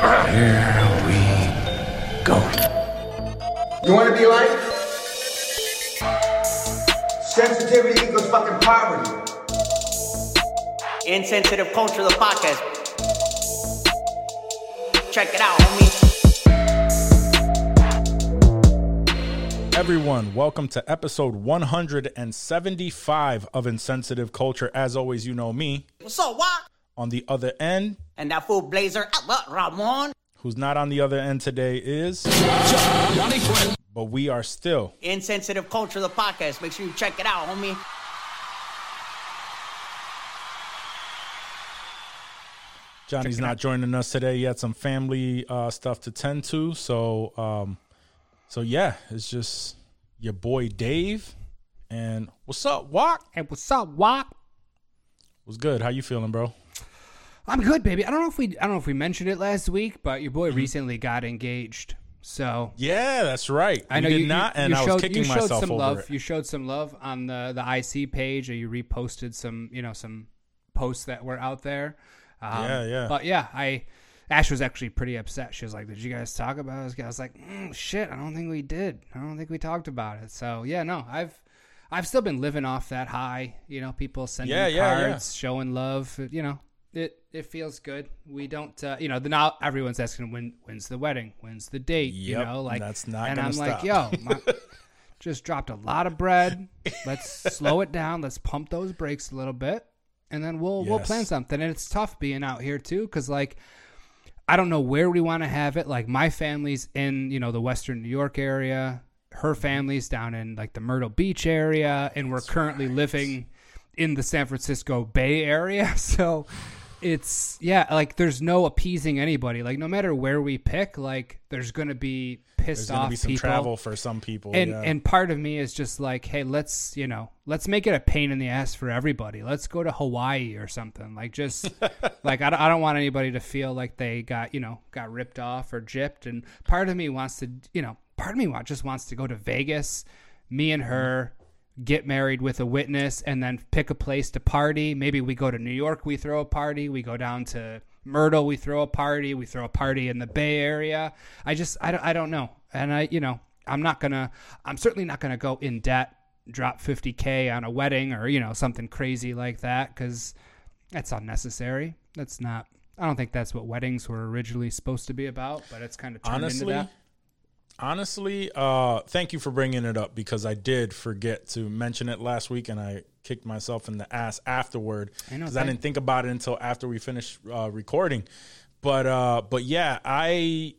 Here we go. You want to be like? Sensitivity equals fucking poverty. Insensitive Culture, the podcast. Check it out, homie. Everyone, welcome to episode 175 of Insensitive Culture. As always, you know me. What's up, what? On the other end, And that fool Blazer, what, Ramon? who's not on the other end today is. But we are still. Insensitive Culture, the podcast. Make sure you check it out, homie. Johnny's not joining us today. He had some family uh, stuff to tend to. So, um, so yeah, it's just your boy Dave. And what's up, Juac? Hey, what's up, Wop? What's good? How you feeling, bro? I'm good, baby. I don't know if we I don't know if we mentioned it last week, but your Mm-hmm. boy recently got engaged. So Yeah, that's right. I know you did you not, you, and you I showed, was kicking you showed myself some over love. it. You showed some love on the the IC page, or you reposted some you know some posts that were out there. Um, Yeah, yeah. But yeah, I Ash was actually pretty upset. She was like, "Did you guys talk about this?" I was like, mm, "Shit, I don't think we did. I don't think we talked about it." So yeah, no, I've I've still been living off that high. You know, people sending Yeah, yeah, yeah. cards, showing love. You know, it feels good. We don't, uh, you know, the, now everyone's asking when when's the wedding, when's the date. you know, like that's not And I'm stop. like, yo, my, just dropped a lot of bread. Let's slow it down. Let's pump those brakes a little bit, and then we'll we'll plan something. And it's tough being out here too, because like. I don't know where we want to have it. Like my family's in, you know, the Western New York area. Her family's down in like the Myrtle Beach area, and we're currently living in the San Francisco Bay Area. So it's yeah, like there's no appeasing anybody. Like no matter where we pick, like there's gonna be pissed There's gonna off be some people. travel for some people. and yeah. and part of me is just like, hey, let's you know, let's make it a pain in the ass for everybody. Let's go to Hawaii or something. Like just like I don't, I don't want anybody to feel like they got you know got ripped off or gypped. And part of me wants to you know, part of me just wants to go to Vegas, me and her. Get married with a witness and then pick a place to party. Maybe we go to New York, we throw a party. We go down to Myrtle, we throw a party. We throw a party in the Bay Area. I just, I don't, I don't know. And I, you know, I'm not gonna, I'm certainly not gonna go in debt, drop 50k on a wedding or you know something crazy like that because that's unnecessary. That's not. I don't think that's what weddings were originally supposed to be about, but it's kind of turned honestly, into that. Honestly, uh, thank you for bringing it up because I did forget to mention it last week, and I kicked myself in the ass afterward I because I thank- didn't think about it until after we finished uh, recording. But uh, but yeah, I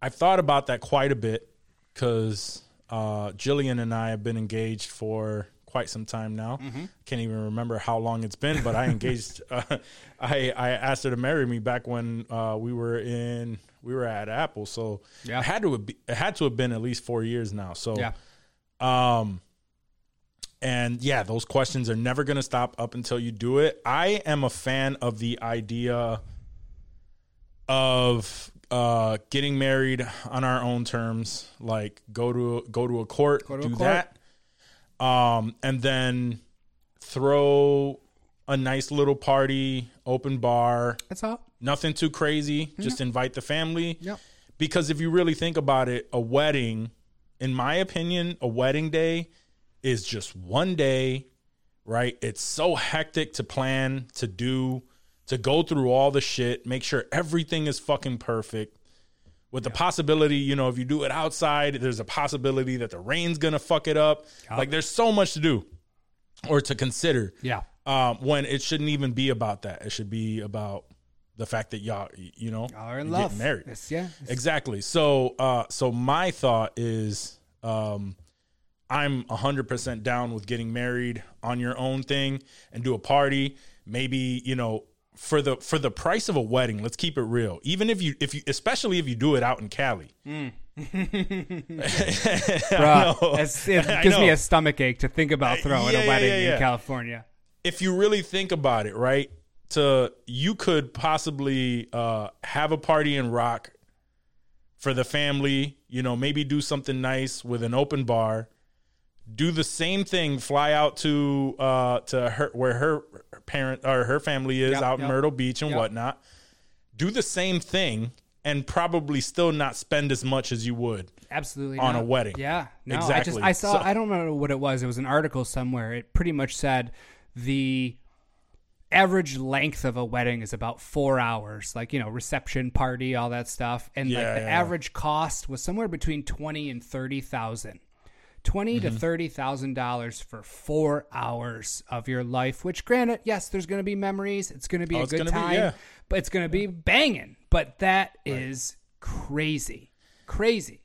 I've thought about that quite a bit because uh, Jillian and I have been engaged for quite some time now. Mm-hmm. Can't even remember how long it's been, but I engaged. uh, I I asked her to marry me back when uh, we were in we were at Apple. So Yeah. it had to have be, it had to have been at least four years now. So Yeah, um, and yeah, those questions are never going to stop up until you do it. I am a fan of the idea of uh, getting married on our own terms. Like go to go to a court, to a do court. that, um, and then throw a nice little party, open bar, that's all. Nothing too crazy. Just invite the family. Yep. Because if you really think about it, a wedding, in my opinion, a wedding day is just one day, right? It's so hectic to plan, to do, to go through all the shit, make sure everything is fucking perfect. With the possibility, you know, if you do it outside, there's a possibility that the rain's gonna fuck it up. Like there's so much to do or to consider Yeah, um, when it shouldn't even be about that. It should be about the fact that y'all, you know, y'all are in love. getting married. It's- yeah, it's- Exactly. So, uh, so my thought is, um, I'm hundred percent down with getting married on your own thing and do a party. Maybe you know for the for the price of a wedding. Let's keep it real. Even if you if you especially if you do it out in Cali. Bruh, know. it gives me a stomach ache to think about throwing yeah, a wedding yeah, yeah. in California. if you really think about it, right? To you could possibly uh, have a party in Rock for the family. You know, maybe do something nice with an open bar. Do the same thing. Fly out to uh, to her where her parent or her family is Yep, out in. Myrtle Beach and Yep. whatnot. Do the same thing and probably still not spend as much as you would. Absolutely on not. a wedding. Yeah, no, I Exactly. just I saw. So- I don't know what it was. It was an article somewhere. It pretty much said the average length of a wedding is about four hours. Like you know, reception, party, all that stuff, and like the yeah, yeah. average cost was somewhere between twenty and thirty thousand. 20 Mm-hmm. to thirty thousand dollars for four hours of your life. Which, granted, yes, there's going to be memories. It's going to be Oh, a good gonna be- time, yeah. but it's going to be banging. But that is crazy, crazy.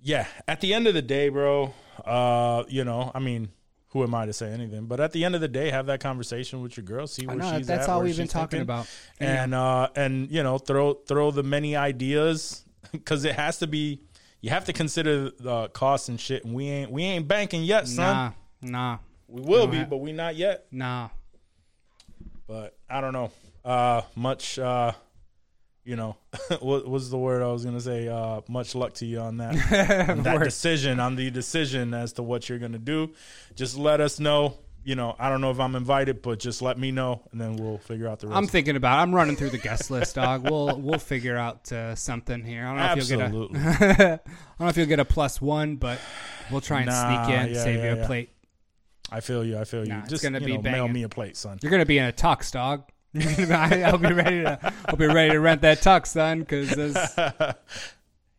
Yeah, at the end of the day, bro, uh, you know, I mean, who am I to say anything? But at the end of the day, have that conversation with your girl, see where know, she's that's at, all we've been talking thinking, about. and uh, and you know, throw throw the many ideas because it has to be. You have to consider the costs and shit, and we ain't we ain't banking yet, son. Nah, nah, We will be, I- but we not yet. nah. But I don't know. Uh, much. Uh, you know, what was the word I was gonna say? Uh, much luck to you on that. on that decision, on the decision as to what you're gonna do. Just let us know. You know, I don't know if I'm invited, but just let me know, and then we'll figure out the rest. I'm thinking about. I'm running through the guest list, dog. We'll we'll figure out uh, something here. I don't know if you'll Absolutely. get a. I don't know if you'll get a plus one, but we'll try and Nah, sneak in, yeah, save yeah, you a yeah. plate. I feel you. I feel you. Nah, just gonna you be know, mail me a plate, son. You're gonna be in a tux, dog. I'll be ready to. I'll be ready to rent that tux, son, because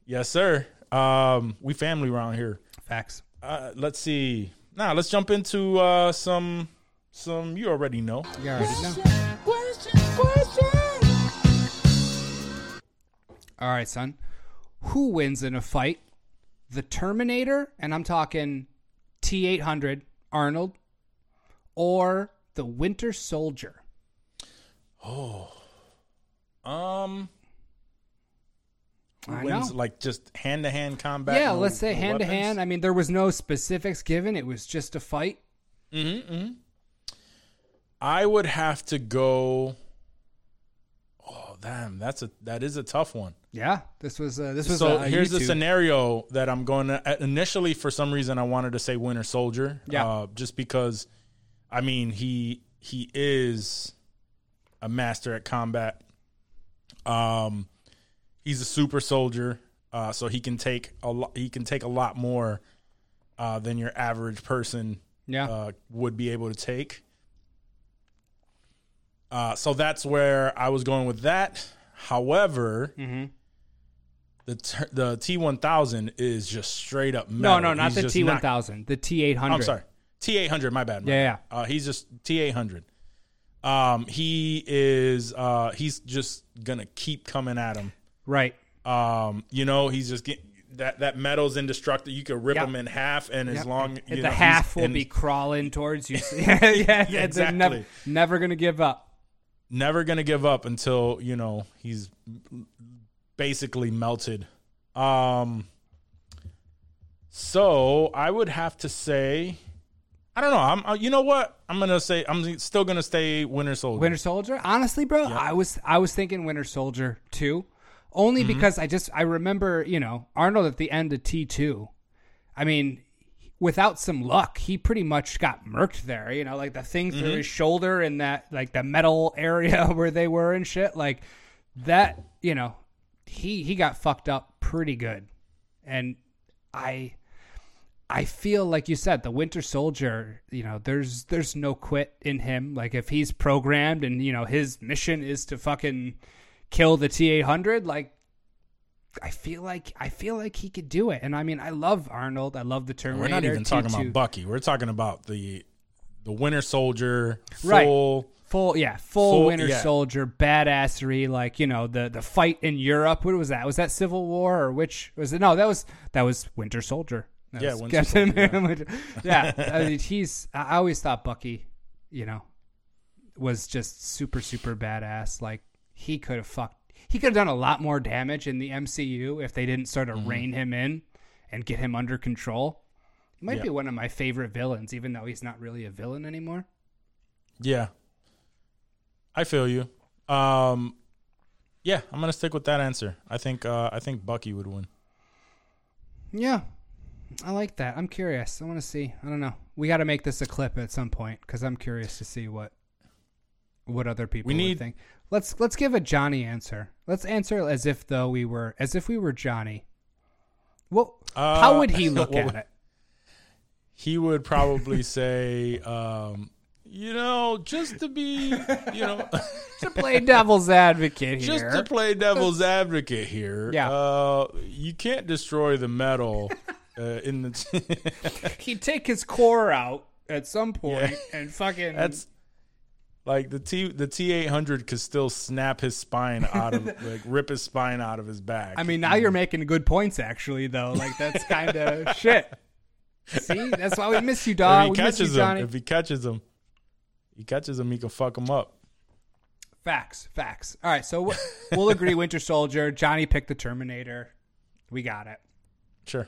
Yes, sir. Um, we family around here. facts. Uh, let's see. Now let's jump into uh, some some. You already know. You already know. All right, son. Who wins in a fight? The Terminator, and I'm talking T 800 Arnold, or the Winter Soldier? Um, I wins know. like just hand to hand combat. yeah, no- let's say no hand to hand. I mean, there was no specifics given, it was just a fight. Mm-hmm, I would have to go. Oh damn, that's a that is a tough one. Yeah, this was uh, this was So a, a here's the scenario that I'm going to. uh, Initially, for some reason, I wanted to say Winter Soldier. Yeah. Uh, just because, I mean he he is a master at combat. Um, he's a super soldier, uh, so he can take a lot. He can take a lot more uh, than your average person Yeah, uh, would be able to take. Uh, so that's where I was going with that. However, Mm-hmm. the t- the T one thousand is just straight up. no, Metal. no, not He's the T one thousand, the T eight hundred. I'm sorry, T eight hundred. My bad. my Yeah, bad. Uh, he's just T eight hundred. Um, he is. Uh, he's just gonna keep coming at him. Right. Um, you know, he's just getting that that metal's indestructible. You could rip Yep. him in half, and as Yep. long And you the know, half will and be crawling towards you. yeah, yeah, they're exactly. Never, never gonna give up. never gonna give up until you know he's basically melted. Um, so I would have to say, I don't know. I'm, uh, you know what? I'm gonna say I'm still gonna stay Winter Soldier. Winter Soldier. Honestly, bro, I was I was thinking Winter Soldier too, only Mm-hmm. because I just I remember you know Arnold at the end of T two. I mean, without some luck, he pretty much got murked there. You know, like the thing through Mm-hmm. his shoulder and that like the metal area where they were and shit. Like that, you know, he he got fucked up pretty good, and I. I feel like you said the Winter Soldier, you know, there's there's no quit in him. Like if he's programmed and you know his mission is to fucking kill the T800, like I feel like I feel like he could do it. And I mean, I love Arnold. I love the Terminator. We're not even talking T2. about Bucky. We're talking about the the Winter Soldier Right. full. full yeah, full, Full- Winter yeah. Soldier badassery. Like you know the the fight in Europe. What was that? Was that Civil War or which was it? No, that was that was Winter Soldier. That Yeah, Captain Soldier, yeah. America. yeah, I mean, he's. I always thought Bucky, you know, was just super super badass. Like he could have fucked. He could have done a lot more damage in the MCU if they didn't sort of Mm-hmm. rein him in and get him under control. He might Yeah. be one of my favorite villains, even though he's not really a villain anymore. Yeah, I feel you. Um, yeah, I'm gonna stick with that answer. I think uh, I think Bucky would win. Yeah, I like that. I'm curious. I want to see. I don't know. We got to make this a clip at some point because I'm curious to see what what other people We would need- think. Let's let's give a Johnny answer. Let's answer as if though we were as if we were Johnny. Well, Uh, how would he look at would- it? he would probably say, um, you know, just to be, you know, To play devil's advocate here. just to play devil's advocate here. Yeah. Uh, you can't destroy the metal uh, in the. He'd take his core out at some point and fucking. That's like the T the T eight hundred could still snap his spine out of like rip his spine out of his back. I mean, now you're making good points, actually. Though, like that's kind of shit. See, that's why we miss you, if dog. he We miss you, him, Johnny. if he catches him, he catches him, he can fuck him up. Facts, facts. All right, so we'll agree. Winter Soldier. Johnny picked the Terminator. We got it. Sure.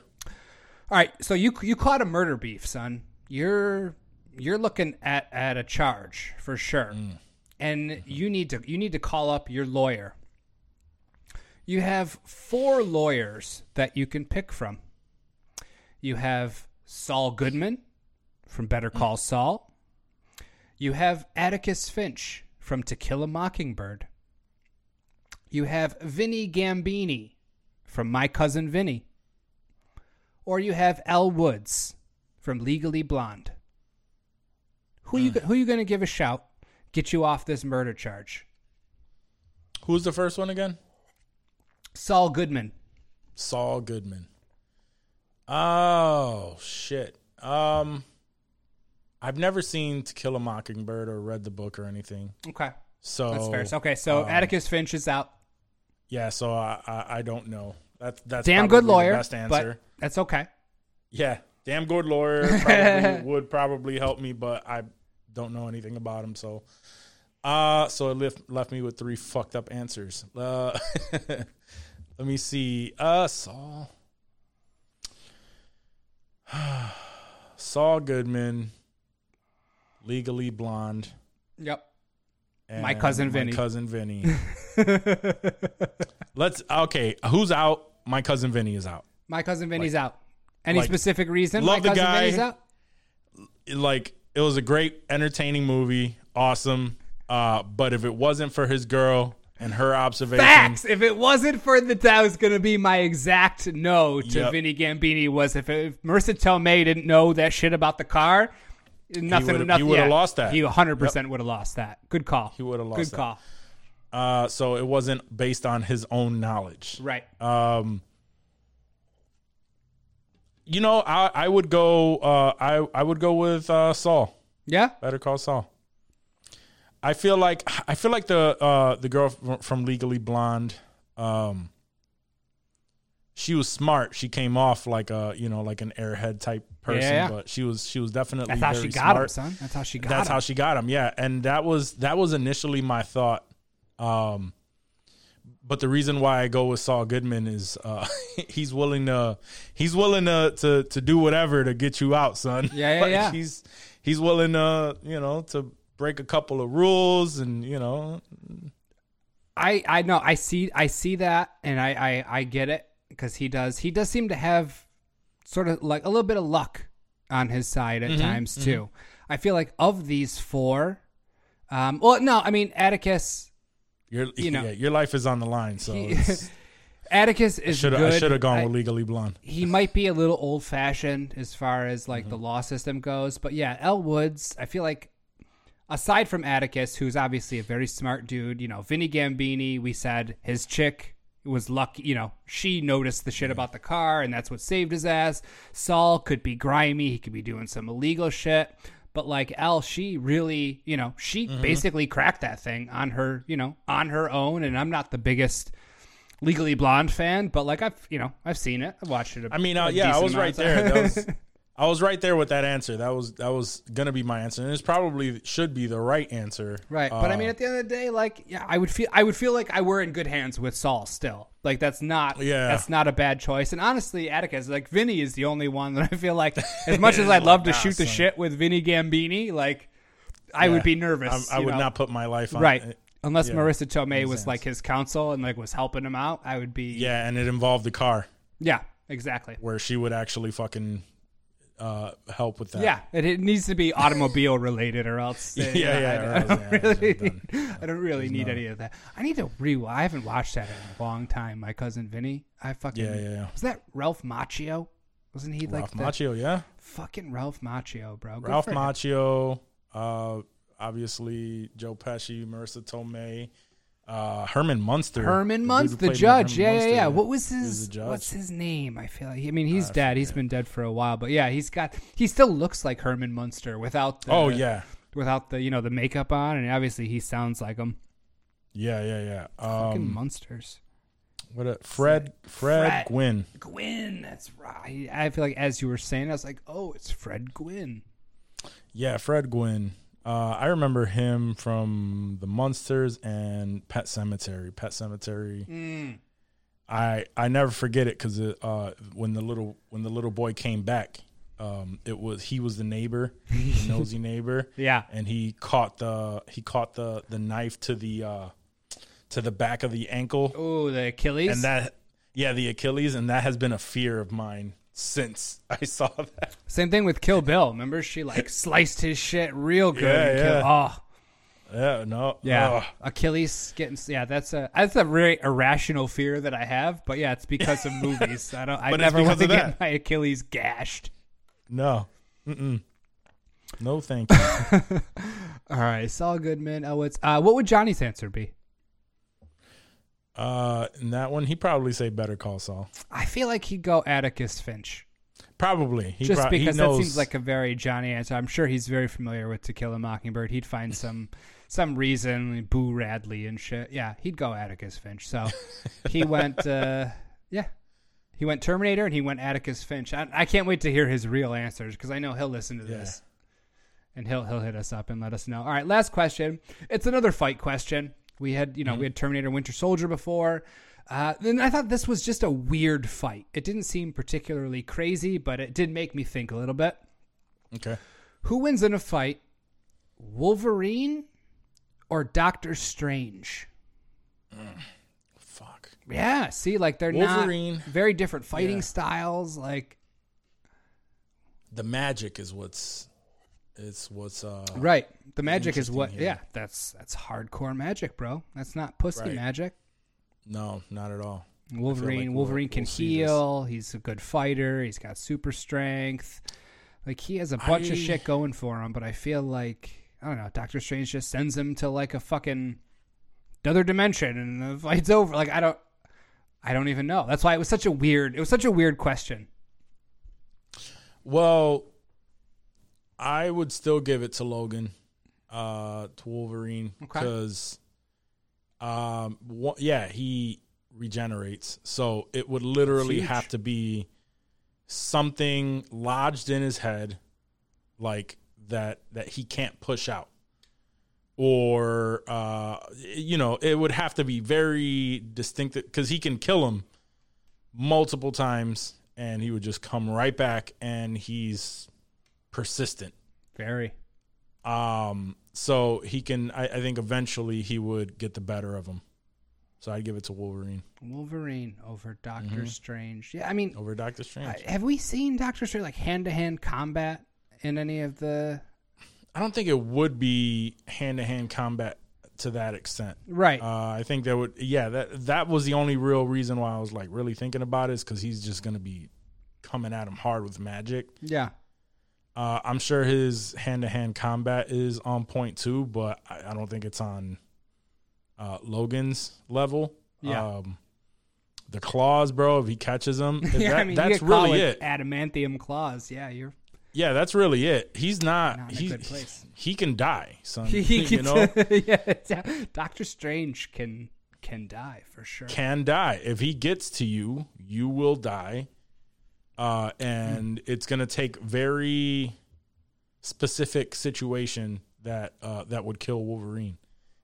All right, so you you caught a murder beef, son. You're you're looking at at a charge for sure, mm. and you need to you need to call up your lawyer. You have four lawyers that you can pick from. You have Saul Goodman from Better mm. Call Saul. You have Atticus Finch from To Kill a Mockingbird. You have Vinny Gambini from My Cousin Vinny or you have Elle Woods from Legally Blonde. Who you who you going to give a shout? Get you off this murder charge. Who's the first one again? Saul Goodman. Saul Goodman. Oh shit. Um, I've never seen To Kill a Mockingbird or read the book or anything. Okay, So that's fair. Okay, so um, Atticus Finch is out. Yeah, so I, I I don't know. That's that's Damn good lawyer, The best answer. but that's okay. Yeah, damn good lawyer probably would probably help me, but I don't know anything about him. So, uh, so it left left me with three fucked up answers. Uh, let me see. Uh, Saul, Saul Goodman, Legally Blonde. Yep. My cousin Vinny. My cousin Vinny. Let's okay. Who's out? My cousin Vinny is out. My cousin Vinny's out. Any like, specific reason? love My the cousin guy. Vinny's out. like it was a great entertaining movie awesome uh but if it wasn't for his girl and her observation Facts. If it wasn't for the, that was going to be my exact no to Yep. Vinny Gambini. Was if, if Marisa Tomei didn't know that shit about the car, nothing. he would've yeah, lost that. He 100 percent would have lost that. Good call. He would've lost Good that. call. Uh so it wasn't based on his own knowledge Right. um you know i i would go uh i i would go with uh saul yeah. better call saul i feel like i feel like the uh the girl from, legally blonde um she was smart she came off like a you know like an airhead type person Yeah, but she was she was definitely That's how very she got him, smart. son. That's how she got that's him. how she got him yeah and that was that was initially my thought um but the reason why I go with Saul Goodman is uh he's willing to he's willing to to to do whatever to get you out son Yeah, yeah, Like, yeah. he's he's willing to you know to break a couple of rules and you know I I know I see I see that and I I, I get it because he does he does seem to have sort of like a little bit of luck on his side Mm-hmm, at times too. I feel like of these four, um, well no I mean Atticus your You know. yeah, your life is on the line so it's- Atticus is should. I should have gone I- with Legally Blonde he might be a little old fashioned as far as like Mm-hmm. the law system goes, but yeah, Elle Woods, I feel like aside from Atticus, who's obviously a very smart dude, you know, Vinny Gambini, we said his chick was lucky, you know, she noticed the shit about the car and that's what saved his ass. Saul could be grimy, he could be doing some illegal shit. But like Elle, she really, you know, she Mm-hmm. basically cracked that thing on her, you know, on her own. And I'm not the biggest Legally Blonde fan, but like I've, you know, I've seen it. I've watched it. a- I mean, uh, yeah, I was right there. That was, I was right there with that answer. That was that was gonna be my answer, and it's probably should be the right answer. right. But I mean, at the end of the day, like, yeah, I would feel, I would feel like I were in good hands with Saul still. Like that's not, Yeah. that's not a bad choice. And honestly, Atticus, like Vinny is the only one that I feel like, as much as I'd love to Nah, shoot the shit with Vinny Gambini, like, I would be nervous. I, I would know? not put my life on right. Unless yeah, Marisa Tomei was sense. like his counsel and like was helping him out, I would be. Yeah, and it involved the car Yeah. Exactly. where she would actually fucking uh, help with that. Yeah, it, it needs to be automobile related, or else. uh, Yeah, yeah, I, I don't yeah, really. I don't really need any of that. I need to re. I haven't watched that in a long time. My cousin Vinny. I fucking. Yeah, yeah, yeah. Was that Ralph Macchio? Wasn't he like Ralph Macchio, yeah. fucking Ralph Macchio, bro? Good Ralph. Macchio, uh, obviously Joe Pesci, Marisa Tomei, uh, Herman Munster. Herman dude Munster, the played judge. Yeah, yeah, Munster, yeah. What was his? what's his name? I feel like. I mean, he's I dead. He's been dead for a while, but yeah, he's got. He still looks like Herman Munster without. the... Oh yeah, Without the you know the makeup on, and obviously he sounds like him. yeah, yeah, yeah. Fucking Um, Munsters. what a, Fred, Fred, Fred. Gwynne. Gwynne, that's right. I feel like as you were saying, I was like, oh, it's Fred Gwynne. Yeah, Fred Gwynne. Uh, I remember him from the Munsters and Pet Sematary. Pet Sematary. Mm. I I never forget it because uh, when the little when the little boy came back, um, it was he was the neighbor, the nosy neighbor. Yeah. and he caught the he caught the the knife to the uh, to the back of the ankle, Oh, the Achilles. and that yeah the Achilles, and that has been a fear of mine since I saw that. Same thing with Kill Bill. Remember, she like sliced his shit real good. Yeah, in Kill- yeah. Oh, Yeah, no, yeah. Ugh. Achilles getting. Yeah, that's a that's a very irrational fear that I have. But yeah, it's because of movies. I don't. I never want to get that. my Achilles gashed. no, Mm-mm. no, thank you. All right, Saul Goodman, Elle Woods. Uh, what would Johnny's answer be? Uh, in that one, he probably say Better Call Saul. I feel like he'd go Atticus Finch. Probably, he just he because that seems like a very Johnny answer. I'm sure he's very familiar with To Kill a Mockingbird. He'd find some some reason, Boo Radley and shit. Yeah, he'd go Atticus Finch. So he went, uh, yeah, he went Terminator and he went Atticus Finch. I, I can't wait to hear his real answers because I know he'll listen to this and he'll he'll hit us up and let us know. All right, last question. It's another fight question. We had you know we had Terminator Winter Soldier before. Uh, then I thought this was just a weird fight. It didn't seem particularly crazy, but it did make me think a little bit. okay. Who wins in a fight, Wolverine or Doctor Strange? Fuck. Yeah, see, like they're Wolverine. not very different fighting Yeah. styles. Like The magic is what's it's what's uh right, the magic is what. here. Yeah, that's that's hardcore magic, bro. That's not pussy Right. magic. no, not at all. Wolverine. we'll- Wolverine can we'll heal. He's a good fighter. He's got super strength. Like he has a bunch of shit going for him. But I feel like I don't know. Doctor Strange just sends him to like a fucking other dimension, and the fight's over. Like I don't. I don't even know. That's why it was such a weird. It was such a weird question. Well, I would still give it to Logan, uh, to Wolverine, Okay. because, um, wha- yeah, he regenerates. So it would literally have to be something lodged in his head, like that that he can't push out, or uh, you know, it would have to be very distinct because he can kill him multiple times and he would just come right back and he's persistent Very. um so he can I, I think eventually he would get the better of him so i'd give it to wolverine Wolverine over Doctor Mm-hmm. Strange. Yeah, I mean, over doctor strange I- have we seen Doctor Strange like hand to hand combat in any of the? i don't think it would be hand-to-hand combat to that extent Right. uh i think that would yeah that that was the only real reason why i was like really thinking about it is because he's just gonna be coming at him hard with magic yeah. Uh, I'm sure his hand to hand combat is on point too, but I, I don't think it's on uh, Logan's level. Yeah. Um, the claws, bro, if he catches them, yeah, that- I mean, that's you really it. Adamantium claws. Yeah, you're. Yeah, that's really it. He's not, Not in a he, good place. he can die, son. He you gets- know, yeah. Doctor Strange can can die for sure. can die. If he gets to you, you will die. Uh, and it's gonna take very specific situation that uh, that would kill Wolverine.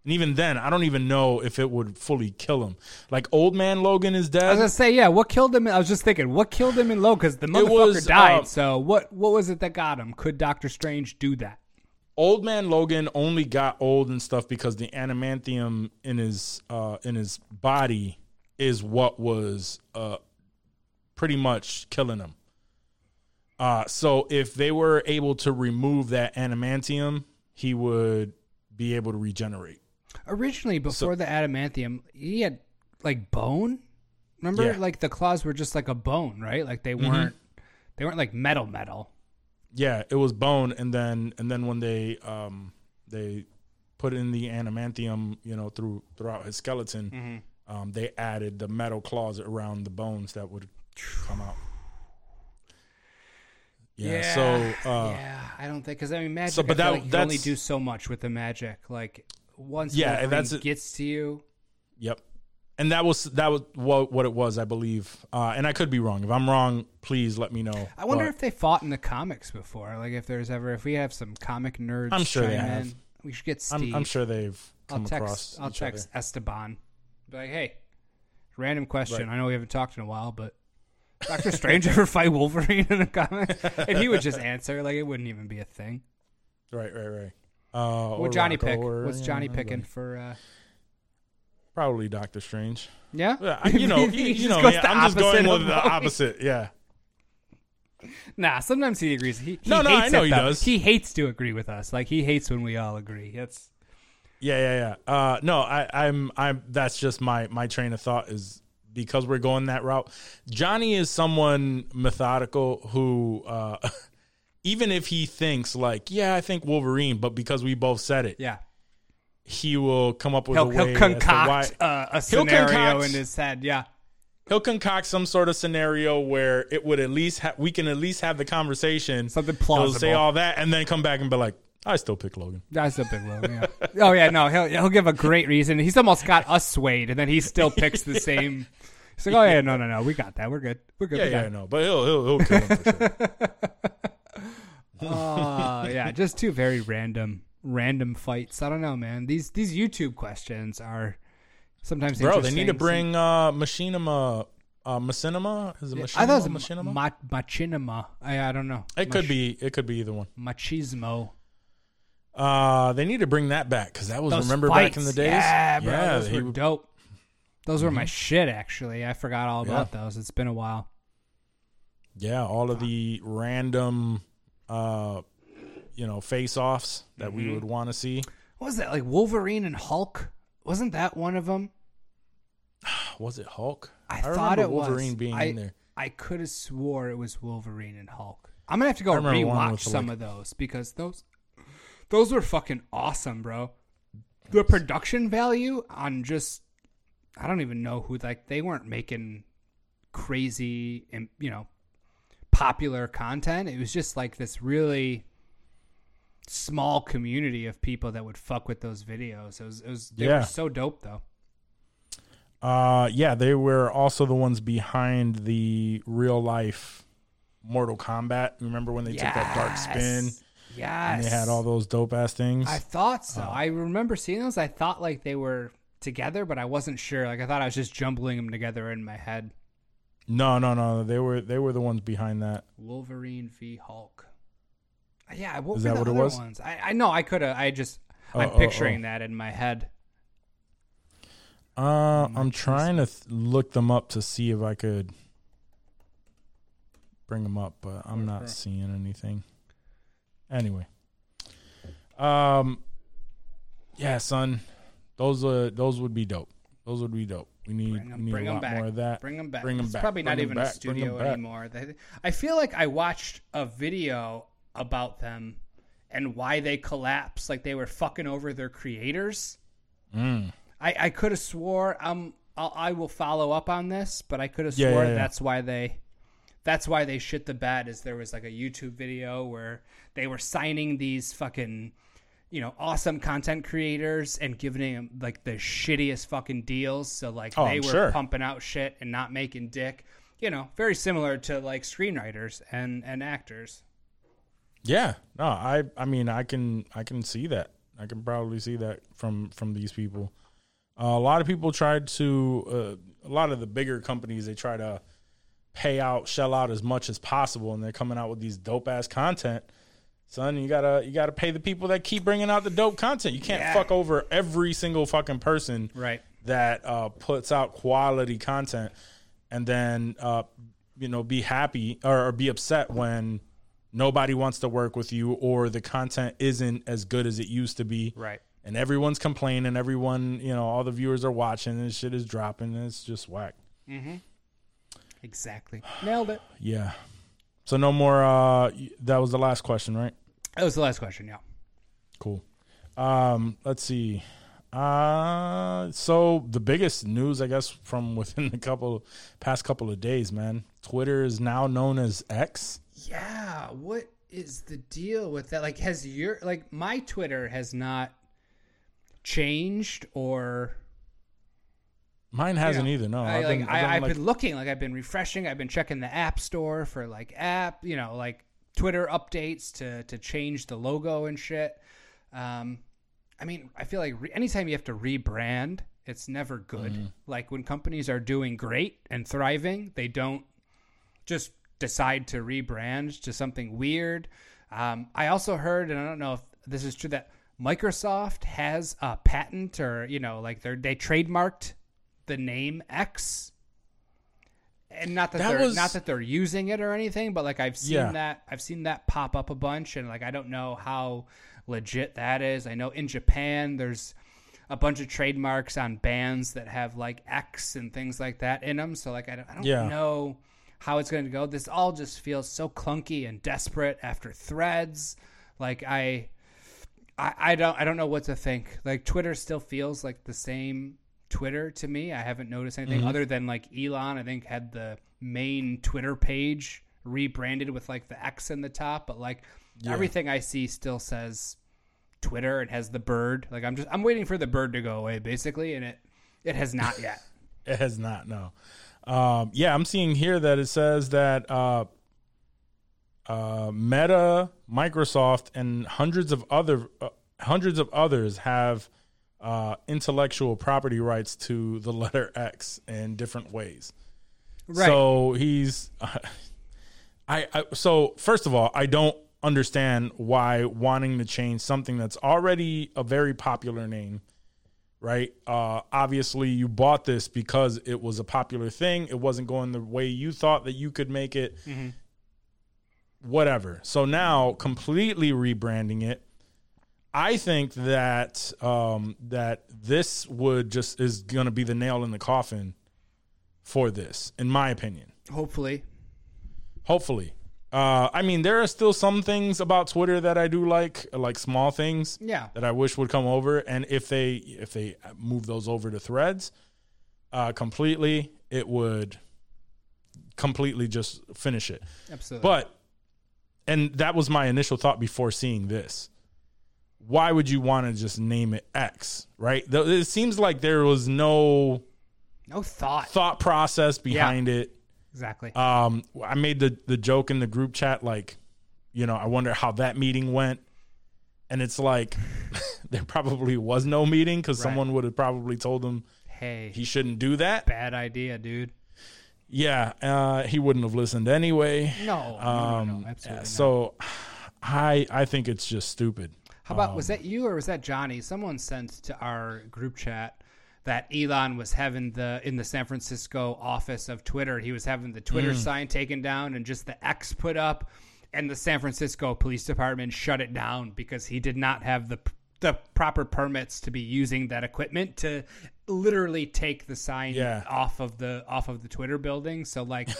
And even then, I don't even know if it would fully kill him. Like old man Logan is dead. I was gonna say, yeah. What killed him? I was just thinking, what killed him in Low? Because the motherfucker was, died. um, so what? What was it that got him? Could Doctor Strange do that? Old man Logan only got old and stuff because the adamantium in his uh, in his body is what was uh, pretty much killing him. Uh, so if they were able to remove that adamantium, he would be able to regenerate. Originally, before the adamantium, he had like bone. Remember, Yeah. Mm-hmm. like the claws were just like a bone, right? Like they weren't, they weren't like metal metal. Yeah, it was bone, and then and then when they um they put in the adamantium, you know, through throughout his skeleton, um, they added the metal claws around the bones that would come out. Yeah. so uh, yeah, I don't think because I mean magic. so, but that- like you can only do so much with the magic. Like once Yeah, Wolverine that's it. gets to you, Yep. And that was that was what what it was, I believe. Uh, and I could be wrong. If I'm wrong, please let me know. I wonder But if they fought in the comics before. Like if there's ever if we have some comic nerds, I'm sure they have. In, we should get Steve. I'm, I'm sure they've I'll come text. across. I'll text other. Esteban. Be like, hey, random question. Right. I know we haven't talked in a while, but Doctor Strange ever fight Wolverine in a comic? and he would just answer like it wouldn't even be a thing. Right, right, right. Uh, What Johnny Rocco pick? or, What's Johnny know, picking for? uh Probably Doctor Strange. Yeah, Yeah, you know, He you know, the I'm just going with the opposite. Yeah. Nah, sometimes he agrees. He, he No, no, I hates know he though. does. He hates to agree with us. Like he hates when we all agree. That's Yeah, yeah, yeah. Uh, no, I, I'm, I'm. That's just my my train of thought is because we're going that route. Johnny is someone methodical who, uh, even if he thinks like, yeah, I think Wolverine, but because we both said it, yeah. he will come up with He'll, a he'll way to concoct why- uh, a He'll scenario concoct- in his head. Yeah. he'll concoct some sort of scenario where it would at least ha- we can at least have the conversation. Something He'll say all that and then come back and be like, I still pick Logan. That's a big low. Yeah. oh yeah, no, he'll he'll give a great reason. He's almost got us swayed, and then he still picks the same. He's like, oh yeah, no, no, no, we got that. We're good. We're good. Yeah, we yeah, no, but he'll he'll, he'll kill him for sure. Oh yeah, just two very random random fights. I don't know, man. These these YouTube questions are sometimes Bro, they need to bring uh Machinima uh Machinima? Is it Machinima? I thought it was Machinima? ma- machinima. I I don't know. it could be it could be either one. machismo. Uh they need to bring that back cuz that was Those remember fights. back in the days? Yeah, bro, those were would- dope. Those were my shit. Actually, I forgot all about Yeah. those. It's been a while. yeah, all of the random uh you know, face-offs that Mm-hmm. we would want to see. What was that like Wolverine and Hulk? Wasn't that one of them? Was it Hulk? I, remember thought it Wolverine was. being I, in there. I could have swore it was Wolverine and Hulk. I'm gonna have to go I rewatch some like- of those because those those were fucking awesome, bro. The production value on just I don't even know who like they weren't making crazy and you know popular content. It was just like this really small community of people that would fuck with those videos. It was it was they Yeah. were so dope though. Uh yeah, they were also the ones behind the real life Mortal Kombat. Remember when they took that dark spin Yes. and they had all those dope ass things? I thought so. Uh, I remember seeing those. I thought like they were together, but I wasn't sure. Like I thought I was just jumbling them together in my head. no, no, no. They were they were the ones behind that. Wolverine v Hulk. Yeah, what Is were that the what it was? Ones? I, I know I could have. I just I'm Oh, oh, picturing oh. that in my head. Uh, I'm trying to th- look them up to see if I could bring them up, but I'm not Okay. seeing anything. Anyway, um, yeah, son, those uh those would be dope. Those would be dope. We need Bring 'em- we need bring a lot back. more of that. Bring them back. Bring 'em It's back. Probably not Bring 'em even back. a studio anymore. I feel like I watched a video about them and why they collapsed. Like they were fucking over their creators. Mm. I, I could have swore um I'll, I will follow up on this, but I could have Yeah, swore yeah, yeah. that's why they that's why they shit the bed. Is there was like a YouTube video where they were signing these fucking you know awesome content creators and giving them like the shittiest fucking deals. So like Oh, they I'm were sure. pumping out shit and not making dick. You know, very similar to like screenwriters and and actors. Yeah, no, I I mean I can I can see that. I can probably see that from from these people. Uh, a lot of people tried to uh, a lot of the bigger companies they try to pay out, shell out as much as possible, and they're coming out with these dope ass content. Son, you gotta you gotta pay the people that keep bringing out the dope content. You can't Yeah. fuck over every single fucking person Right. that uh, puts out quality content and then uh, you know be happy or, or be upset when nobody wants to work with you or the content isn't as good as it used to be. Right. And everyone's complaining, everyone, you know, all the viewers are watching and shit is dropping and it's just whack. Exactly. Nailed it. Yeah. So no more uh that was the last question, right? That was the last question. Yeah. Cool. Um, let's see. Uh, so the biggest news, I guess, from within the couple past couple of days, man. Twitter is now known as X. Yeah. What is the deal with that? Like, has your like my Twitter has not changed or Mine hasn't either. No, I, I've like been, I, I've I've like, been looking, like I've been refreshing, I've been checking the app store for like app, you know, like Twitter updates to to change the logo and shit. Um, I mean, I feel like re- anytime you have to rebrand, it's never good. Mm-hmm. Like when companies are doing great and thriving, they don't just decide to rebrand to something weird. Um, I also heard, and I don't know if this is true, that Microsoft has a patent or you know, like they they trademarked the name X. And not that, That they're was- not that they're using it or anything, but like I've seen Yeah. that I've seen that pop up a bunch, and like I don't know how legit that is. I know in Japan there's a bunch of trademarks on bands that have like X and things like that in them. So like I don't, I don't Yeah. know how it's going to go. This all just feels so clunky and desperate after Threads. Like I, I, I don't I don't know what to think. Like Twitter still feels like the same Twitter to me. I haven't noticed anything Mm-hmm. other than like Elon. I think had the main Twitter page rebranded with like the X in the top, but like everything I see still says Twitter. It has the bird. Like I'm just I'm waiting for the bird to go away basically, and it it has not yet. It has not. No. Um, yeah, I'm seeing here that it says that uh, uh, Meta, Microsoft, and hundreds of other uh, hundreds of others have uh, intellectual property rights to the letter X in different ways. Right. So he's, I, I. So first of all, I don't understand why wanting to change something that's already a very popular name right? Uh, obviously, you bought this because it was a popular thing. It wasn't going the way you thought that you could make it. Whatever. So now, completely rebranding it, I think that um, that this would just is going to be the nail in the coffin for this, in my opinion. Hopefully. Hopefully. Uh, I mean, there are still some things about Twitter that I do like, like small things Yeah. that I wish would come over. And if they if they move those over to Threads, uh, completely, it would completely just finish it. Absolutely. But and that was my initial thought before seeing this. Why would you want to just name it X? Right? It seems like there was no no thought. thought process behind it. Exactly. Um, I made the the joke in the group chat, like, you know, I wonder how that meeting went, and it's like there probably was no meeting because Right. someone would have probably told him hey, he shouldn't do that. bad idea, dude. Yeah, uh, he wouldn't have listened anyway. No, no, no, Um, no, absolutely. yeah, not. so I I think it's just stupid. How about um, was that you or was that Johnny? Someone sent to our group chat that Elon was having the in the San Francisco office of Twitter. He was having the Twitter Mm. sign taken down and just the X put up, and the San Francisco Police Department shut it down because he did not have the the proper permits to be using that equipment to literally take the sign Yeah. off of the off of the Twitter building. So like.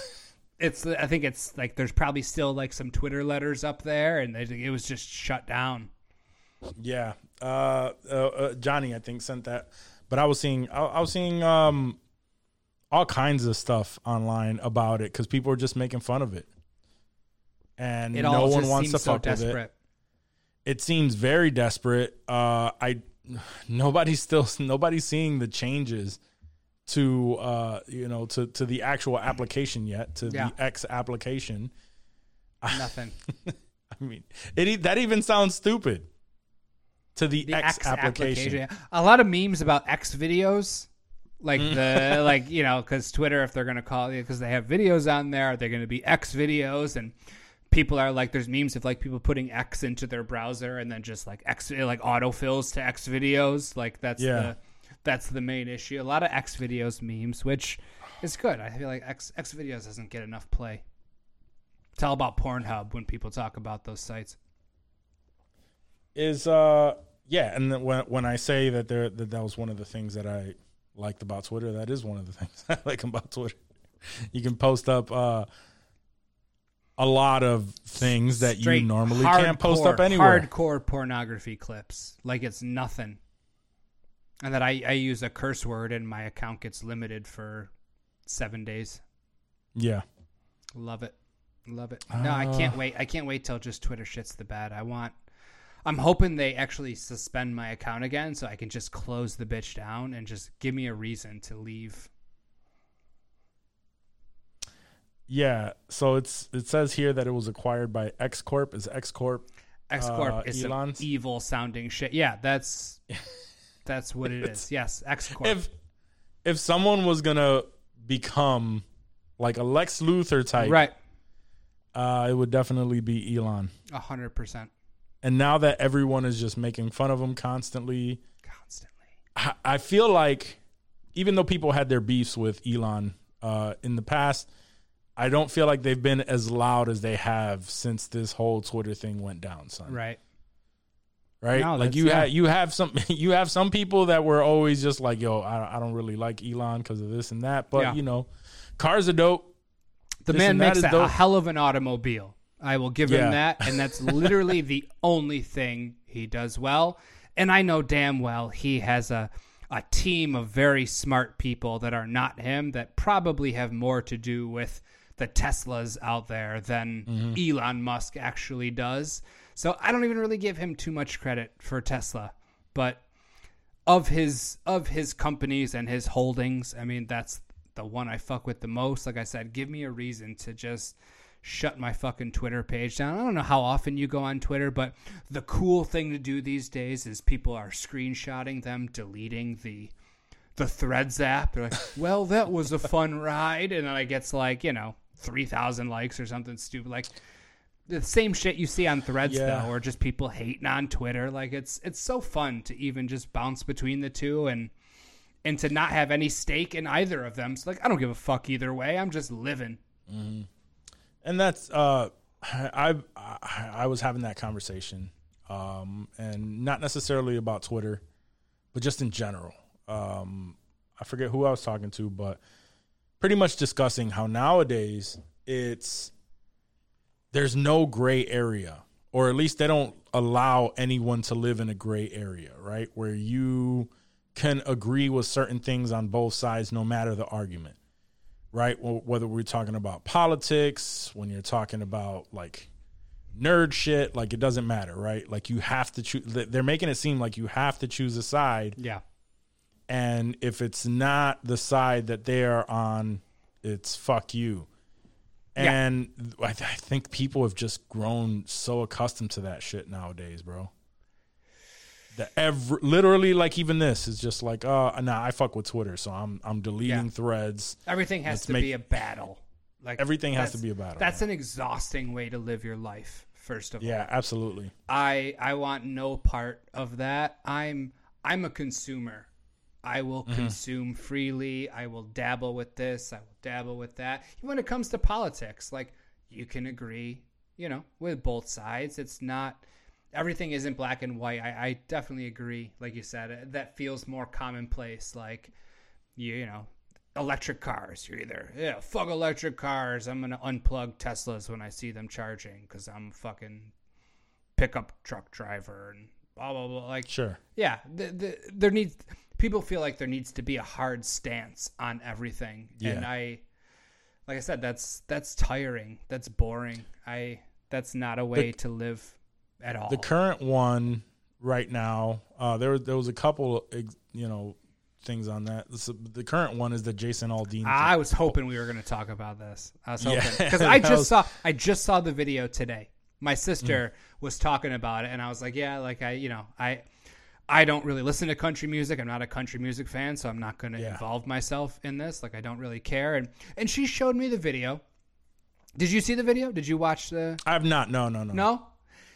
It's. I think it's like there's probably still like some Twitter letters up there, and they- it was just shut down. Yeah, uh, uh, uh, Johnny, I think sent that, but I was seeing, I, I was seeing um, all kinds of stuff online about it because people are just making fun of it, and It no one wants to so fuck with it. It seems very desperate. Uh, I nobody's still nobody's seeing the changes to uh, you know to to the actual application yet to Yeah. the X application. Nothing. I mean, it that even sounds stupid. To the, The X, X, application. application. A lot of memes about X videos, like Mm. the like you know, because Twitter, if they're gonna call it, because they have videos on there, they're gonna be X videos, and people are like, there's memes of like people putting X into their browser and then just like X like autofills to X videos. Like that's Yeah. the that's the main issue. A lot of X videos memes, which is good. I feel like X X videos doesn't get enough play. Tell about Pornhub when people talk about those sites. is uh yeah and when when i say that there that that was one of the things that i liked about twitter that is one of the things i like about twitter you can post up uh a lot of things that you Straight normally can't post up hardcore- anywhere Hardcore pornography clips, like it's nothing. And that I, I use a curse word and my account gets limited for seven days. yeah Love it, love it. No, I Uh. can't wait. I can't wait till just Twitter shits the bed. I want. I'm hoping they actually suspend my account again, so I can just close the bitch down and just give me a reason to leave. yeah so it's it says here that it was acquired by x corp is x corp X Corp Uh, is some Elon's? evil sounding shit. Yeah, that's that's what it is. Yes, X Corp. if if someone was gonna become like a lex luthor type Right, uh it would definitely be elon a hundred percent, and now that everyone is just making fun of him constantly constantly. I- I feel like even though people had their beefs with Elon uh, in the past, I don't feel like they've been as loud as they have since this whole Twitter thing went down, son. Right. Right? No, like you yeah. have you have some you have some people that were always just like, yo, I, I don't really like Elon because of this and that, but Yeah. you know, cars are dope. The This man makes a, a dope. hell of an automobile. I will give Yeah. him that, and that's literally the only thing he does well. And I know damn well he has a a team of very smart people that are not him that probably have more to do with the Teslas out there than Mm-hmm. Elon Musk actually does. So I don't even really give him too much credit for Tesla, but of his of his companies and his holdings, I mean that's the one I fuck with the most. Like I said, give me a reason to just shut my fucking Twitter page down. I don't know how often you go on Twitter, but the cool thing to do these days is people are screenshotting them deleting the the Threads app. They're like, "Well, that was a fun ride," and then it gets like you know three thousand likes or something stupid. Like the same shit you see on Threads Yeah. though, or just people hating on Twitter. Like it's it's so fun to even just bounce between the two and and to not have any stake in either of them. So like I don't give a fuck either way. I'm just living. Mm-hmm. And that's uh I, I I was having that conversation um and not necessarily about Twitter but just in general. Um I forget who I was talking to but pretty much discussing how nowadays it's there's no gray area or at least they don't allow anyone to live in a gray area right? Where you can agree with certain things on both sides no matter the argument right? Well, whether we're talking about politics, when you're talking about like nerd shit, like it doesn't matter, right? Like you have to choose. They're making it seem like you have to choose a side, Yeah. and if it's not the side that they are on, it's fuck you. Yeah. And I, th- I think people have just grown so accustomed to that shit nowadays, bro. That every literally like even this is just like, uh, nah, I fuck with Twitter, so I'm I'm deleting Yeah. threads. Everything has Let's to make- be a battle. Like Everything has to be a battle, That's an exhausting way to live your life. First of all, Yeah, absolutely. I I want no part of that. I'm I'm a consumer. I will Mm-hmm. consume freely. I will dabble with this. I will dabble with that. When it comes to politics, like you can agree, you know, with both sides. It's not everything isn't black and white. I, I definitely agree. Like you said, uh, that feels more commonplace. Like you, you know, electric cars. You're either yeah, fuck electric cars. I'm gonna unplug Teslas when I see them charging because I'm fucking pickup truck driver and blah blah blah. Like Sure. yeah, the, the, there needs people feel like there needs to be a hard stance on everything, yeah. and I, like I said, that's that's tiring. That's boring. I that's not a way to live at all. The current one right now, uh, there there was a couple, you know, things on that. This- the current one is the Jason Aldean. I was hoping we were going to talk about this. I was hoping Yeah, because I just was- saw I just saw the video today. My sister Mm. was talking about it, and I was like, "Yeah, like I, you know, I, I don't really listen to country music. I'm not a country music fan, so I'm not going to Yeah. involve myself in this. Like, I don't really care." And and she showed me the video. Did you see the video? Did you watch the? I've not. No, no, no. No.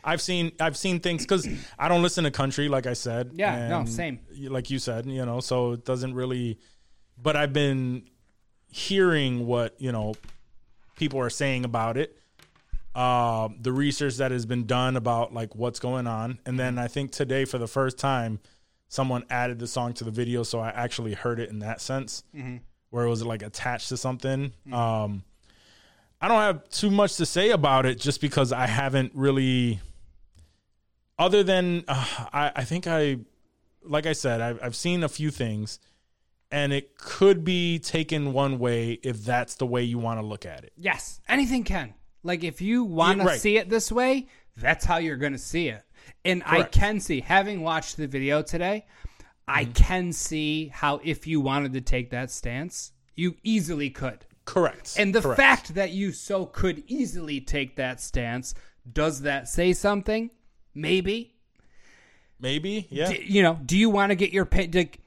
I've seen I've seen things because I don't listen to country, like I said. Yeah, no, same. Like you said, you know, so it doesn't really. But I've been hearing what you know people are saying about it, uh, the research that has been done about like what's going on, and then I think today for the first time, someone added the song to the video, so I actually heard it in that sense, where it was like attached to something. Um, I don't have too much to say about it, just because I haven't really, other than uh, I, I think I, like I said, I've, I've seen a few things. And it could be taken one way if that's the way you want to look at it. Yes, anything can. Like if you want to right. see it this way, that's how you're going to see it. And I can see, having watched the video today, I Mm-hmm. can see how if you wanted to take that stance, you easily could. Correct. And the Correct. fact that you so could easily take that stance, does that say something? Maybe. maybe, yeah, D- you know, do you want to get your pay? Like,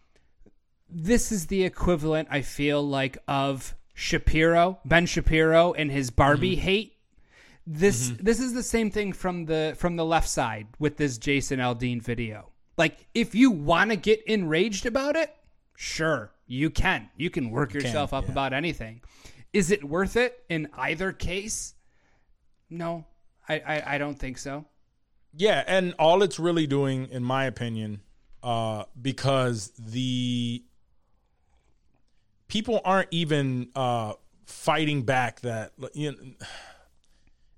this is the equivalent, I feel like, of Shapiro, Ben Shapiro, and his Barbie mm-hmm. hate. This mm-hmm. this is the same thing from the from the left side with this Jason Aldean video. Like, if you want to get enraged about it, sure, you can. You can work yourself up yeah. about anything. Is it worth it in either case? No, I, I, I don't think so. Yeah, and all it's really doing, in my opinion, uh, because the people aren't even uh, fighting back. That you know,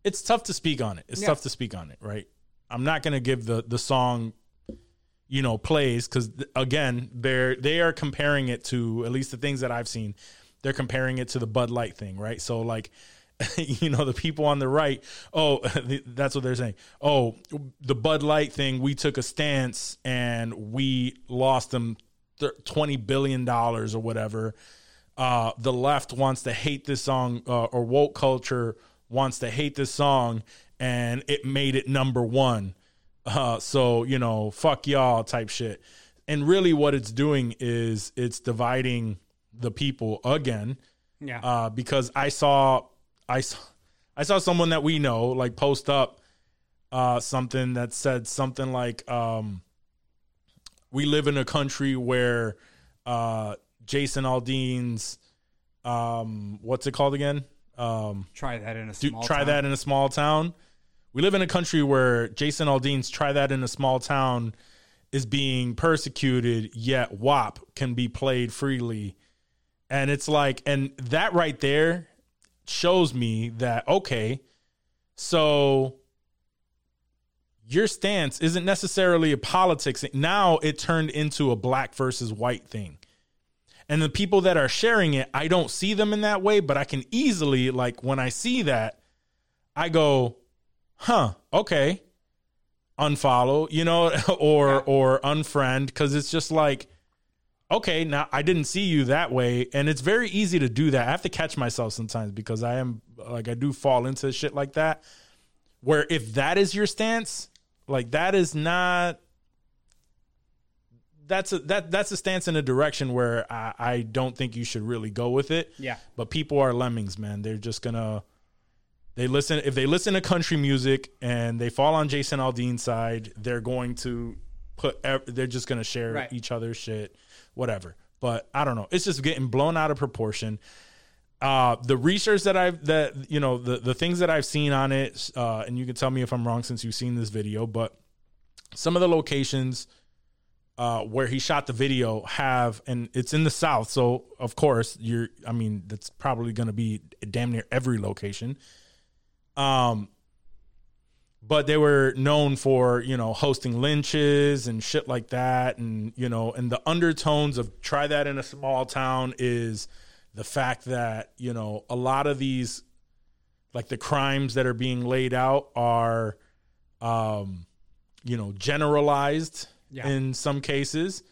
it's tough to speak on it. It's Yeah. tough to speak on it, right? I'm not gonna give the the song, you know, plays because again, they're they are comparing it to at least the things that I've seen. They're comparing it to the Bud Light thing, right? So like. you know the people on the right oh that's what they're saying. Oh the bud light thing we took a stance and we lost them 20 billion dollars or whatever. Uh the left wants to hate this song uh, or woke culture wants to hate this song and it made it number one. Uh so you know fuck y'all type shit. And really what it's doing is it's dividing the people again Yeah. uh, because I saw I saw I saw someone that we know like post up uh, something that said something like um, we live in a country where uh, Jason Aldean's um, what's it called again? Um, try that in a do, small try town. that in a small town. We live in a country where Jason Aldean's try that in a small town is being persecuted, yet WAP can be played freely. And it's like, and that right there shows me that, okay, so your stance isn't necessarily a politics. Now it turned into a black versus white thing. And the people that are sharing it, I don't see them in that way, but I can easily, like, when I see that, I go, huh, okay, unfollow, you know, or or unfriend, because it's just like, okay, now I didn't see you that way, and it's very easy to do that. I have to catch myself sometimes because I am like I do fall into shit like that. Where if that is your stance, like that is not that's a that that's a stance in a direction where I, I don't think you should really go with it. Yeah. But people are lemmings, man. They're just gonna they listen if they listen to country music and they fall on Jason Aldean's side, they're going to put they're just gonna share Right. each other's shit, whatever. But I don't know. It's just getting blown out of proportion. Uh, the research that I've that you know the the things that I've seen on it, uh, and you can tell me if I'm wrong since you've seen this video, but some of the locations uh, where he shot the video have, and it's in the South. So of course you're, I mean, that's probably going to be damn near every location. Um, but they were known for you know hosting lynches and shit like that, and you know, and the undertones of try that in a small town is the fact that you know a lot of these, like the crimes that are being laid out are, um, you know, generalized Yeah. in some cases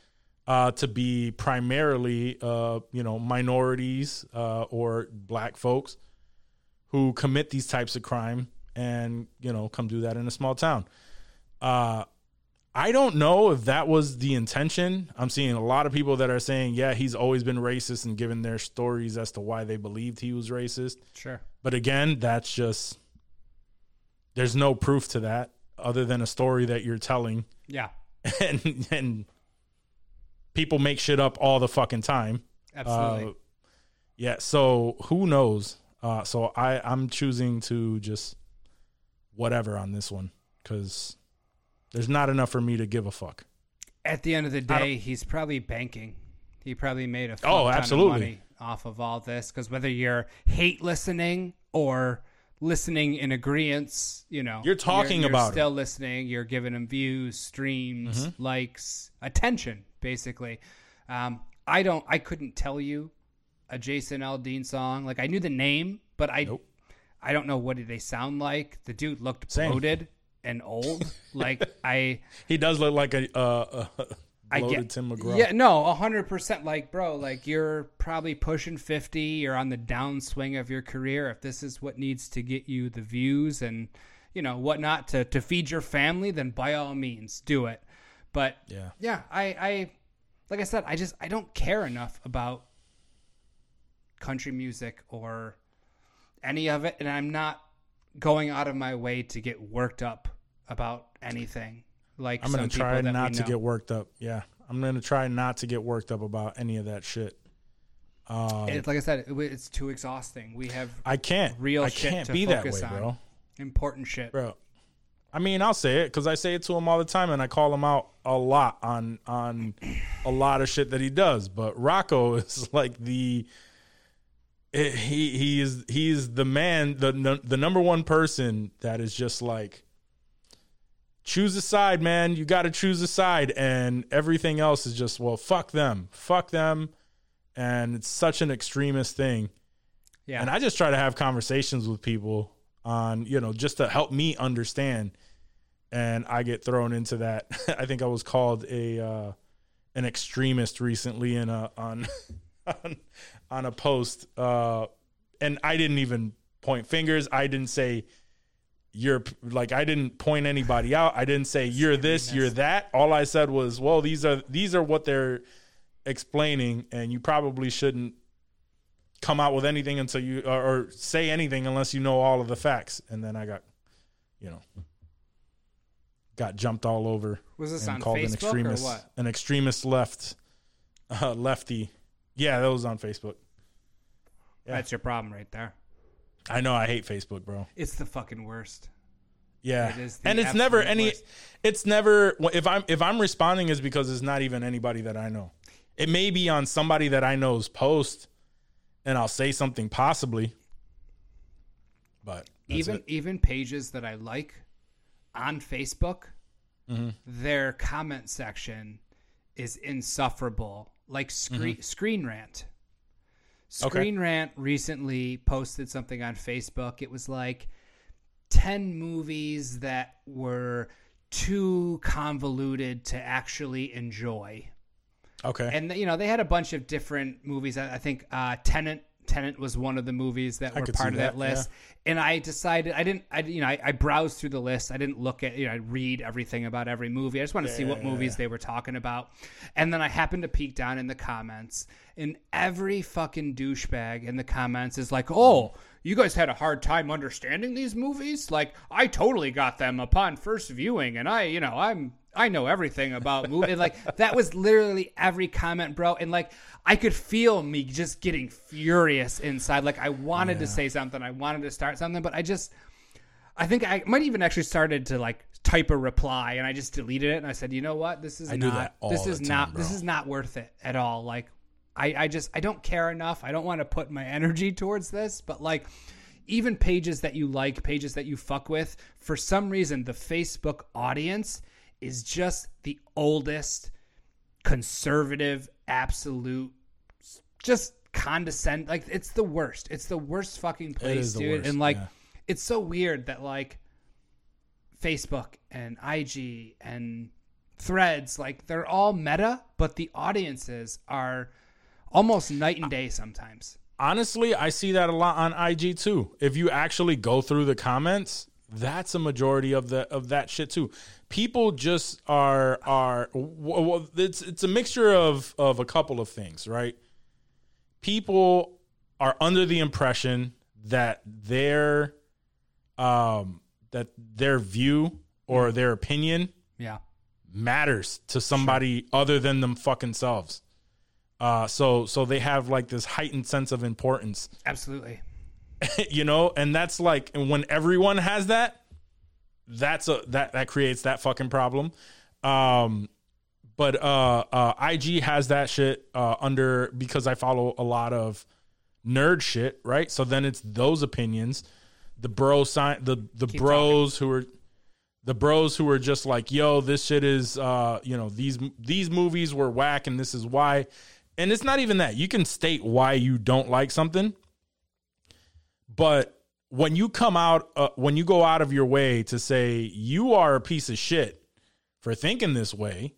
uh, to be primarily, uh, you know, minorities uh, or black folks who commit these types of crime and you know come do that in a small town. Uh, I don't know if that was the intention. I'm seeing a lot of people that are saying, yeah, he's always been racist and giving their stories as to why they believed he was racist. Sure. But again, that's just there's no proof to that other than a story that you're telling Yeah. and and people make shit up all the fucking time. Absolutely. Uh, yeah, so who knows? Uh, so I I'm choosing to just whatever on this one because there's not enough for me to give a fuck. At the end of the day, he's probably banking. He probably made a fuck Oh, ton absolutely. of money off of all this because whether you're hate listening or listening in agreement, you know, You're talking you're, about Mm-hmm. still listening. You're giving him views, streams, likes, attention, basically. Um, I don't. I couldn't tell you a Jason Aldean song. Like I knew the name, but I, Nope. I don't know what did they sound like. The dude looked Same. bloated and old. like I. He does look like a, uh, a I bloated get Tim McGraw. Yeah, no, hundred percent. Like, bro, like you're probably pushing fifty. You're on the downswing of your career. If this is what needs to get you the views and you know whatnot to to feed your family, then by all means do it. But Yeah. yeah, I, I, like I said, I just I don't care enough about country music or any of it, and I'm not going out of my way to get worked up about anything. Like I'm gonna some try not to get worked up. Yeah, I'm gonna try not to get worked up about any of that shit. Um, It's like I said, it, it's too exhausting. We have I can't. real I can't to be that way, on. bro. important shit. Bro, I mean, I'll say it because I say it to him all the time, and I call him out a lot on on a lot of shit that he does. But Rocco is like the it- he he is he is the man the the number one person that is just like choose a side, man. You got to choose a side, and everything else is just well, fuck them, fuck them, and it's such an extremist thing. Yeah, And I just try to have conversations with people on, you know, just to help me understand. And I get thrown into that. I think I was called a uh, an extremist recently in a on on, on a post, uh, and I didn't even point fingers. I didn't say you're like I didn't point anybody out. I didn't say you're this, you're that. All I said was, well, these are these are what they're explaining, and you probably shouldn't come out with anything until you or, or say anything unless you know all of the facts. And then I got, you know, got jumped all over. Was this and on called an Facebook or extremist, what? An extremist left, uh, lefty. Yeah, that was on Facebook. Yeah. that's your problem right there. I know I hate Facebook, bro. It's the fucking worst. Yeah, It is and it's never any. worst. It's never if I'm if I'm responding is because it's not even anybody that I know. It may be on somebody that I know's post, and I'll say something possibly. But even it. even pages that I like on Facebook, Mm-hmm. their comment section is insufferable. Like screen Mm-hmm. Screen Rant. Screen Rant recently posted something on Facebook. It was like ten movies that were too convoluted to actually enjoy. okay. and you know they had a bunch of different movies. I I think uh, Tenet Tenet was one of the movies that I were part of that, that, list. And I decided I didn't. I you know I, I browsed through the list. I didn't look at you know I read everything about every movie. I just want to see what movies they were talking about. And then I happened to peek down in the comments, and every fucking douchebag in the comments is like, "Oh, you guys had a hard time understanding these movies? Like I totally got them upon first viewing, and I you know I'm." I know everything about movie. like that was literally every comment, bro. And like I could feel me just getting furious inside. Like I wanted to say something, I wanted to start something, but I just I think I might even actually started to like type a reply and I just deleted it and I said, you know what? This is I not this is time, not this is not worth it at all. Like I, I just I don't care enough. I don't want to put my energy towards this, but like even pages that you like, pages that you fuck with, for some reason the Facebook audience is just the oldest conservative absolute just condescend like it's the worst. It's the worst fucking place, dude. worst, and like yeah. it's so weird that like Facebook and IG and threads like they're all meta, but the audiences are almost night and day sometimes. honestly, I see that a lot on IG too. If you actually go through the comments, that's a majority of the of that shit too. People just are are w- w- it's it's a mixture of of a couple of things, right? People are under the impression that their um that their view or their opinion Yeah. matters to somebody other than them fucking selves. Uh, so so they have like this heightened sense of importance, Absolutely. you know, and that's like and when everyone has that, that's a that that creates that fucking problem. Um, but uh, uh, IG has that shit uh, under because I follow a lot of nerd shit, right? So then it's those opinions, the bro sign, the the Keep bros who are the bros who are just like, yo, this shit is, uh, you know, these these movies were whack, and this is why. And it's not even that. You can state why you don't like something, but when you come out, uh, when you go out of your way to say you are a piece of shit for thinking this way,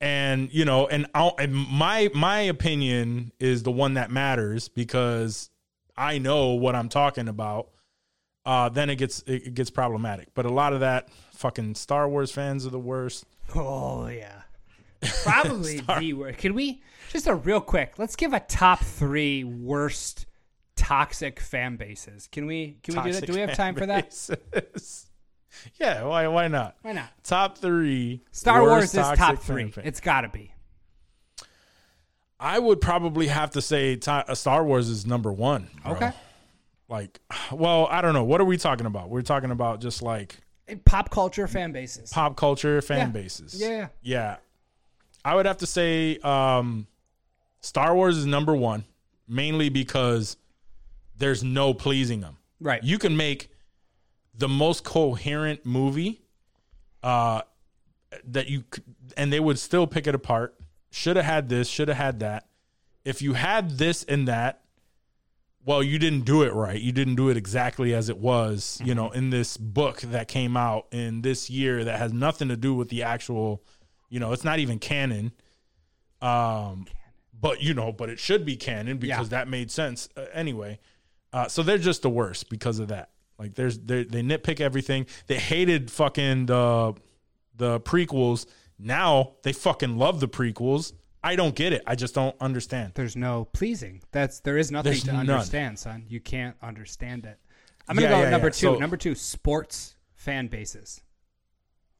and you know, and I'll, and my my opinion is the one that matters because I know what I'm talking about. Uh, then it gets it, it gets problematic. But a lot of that fucking Star Wars fans are the worst. Oh yeah, probably the worst. Can we just a real quick? Let's give a top three worst toxic fan bases. Can we? Can we do that? Do we have time for that? bases. yeah, why why not? Why not? Top three. Star Wars is top three. fan. It's got to be. I would probably have to say to- uh, Star Wars is number one. bro. Okay. Like, well, I don't know. What are we talking about? We're talking about just like Pop culture fan bases. pop culture fan Yeah. bases. Yeah, yeah. I would have to say um Star Wars is number 1 mainly because there's no pleasing them. Right. You can make the most coherent movie uh that you and they would still pick it apart. Should have had this, should have had that. If you had this and that well, you didn't do it right. You didn't do it exactly as it was, you know, in this book that came out in this year that has nothing to do with the actual, you know, it's not even canon. Um, but you know, but it should be canon because Yeah. that made sense uh, anyway. Uh, so they're just the worst because of that. Like there's they they nitpick everything. They hated fucking the the prequels. Now they fucking love the prequels. I don't get it. I just don't understand. There's no pleasing. That's there is nothing There's to none. understand, son. You can't understand it. I'm gonna Yeah, go yeah, number yeah. two. So- number two, sports fan bases.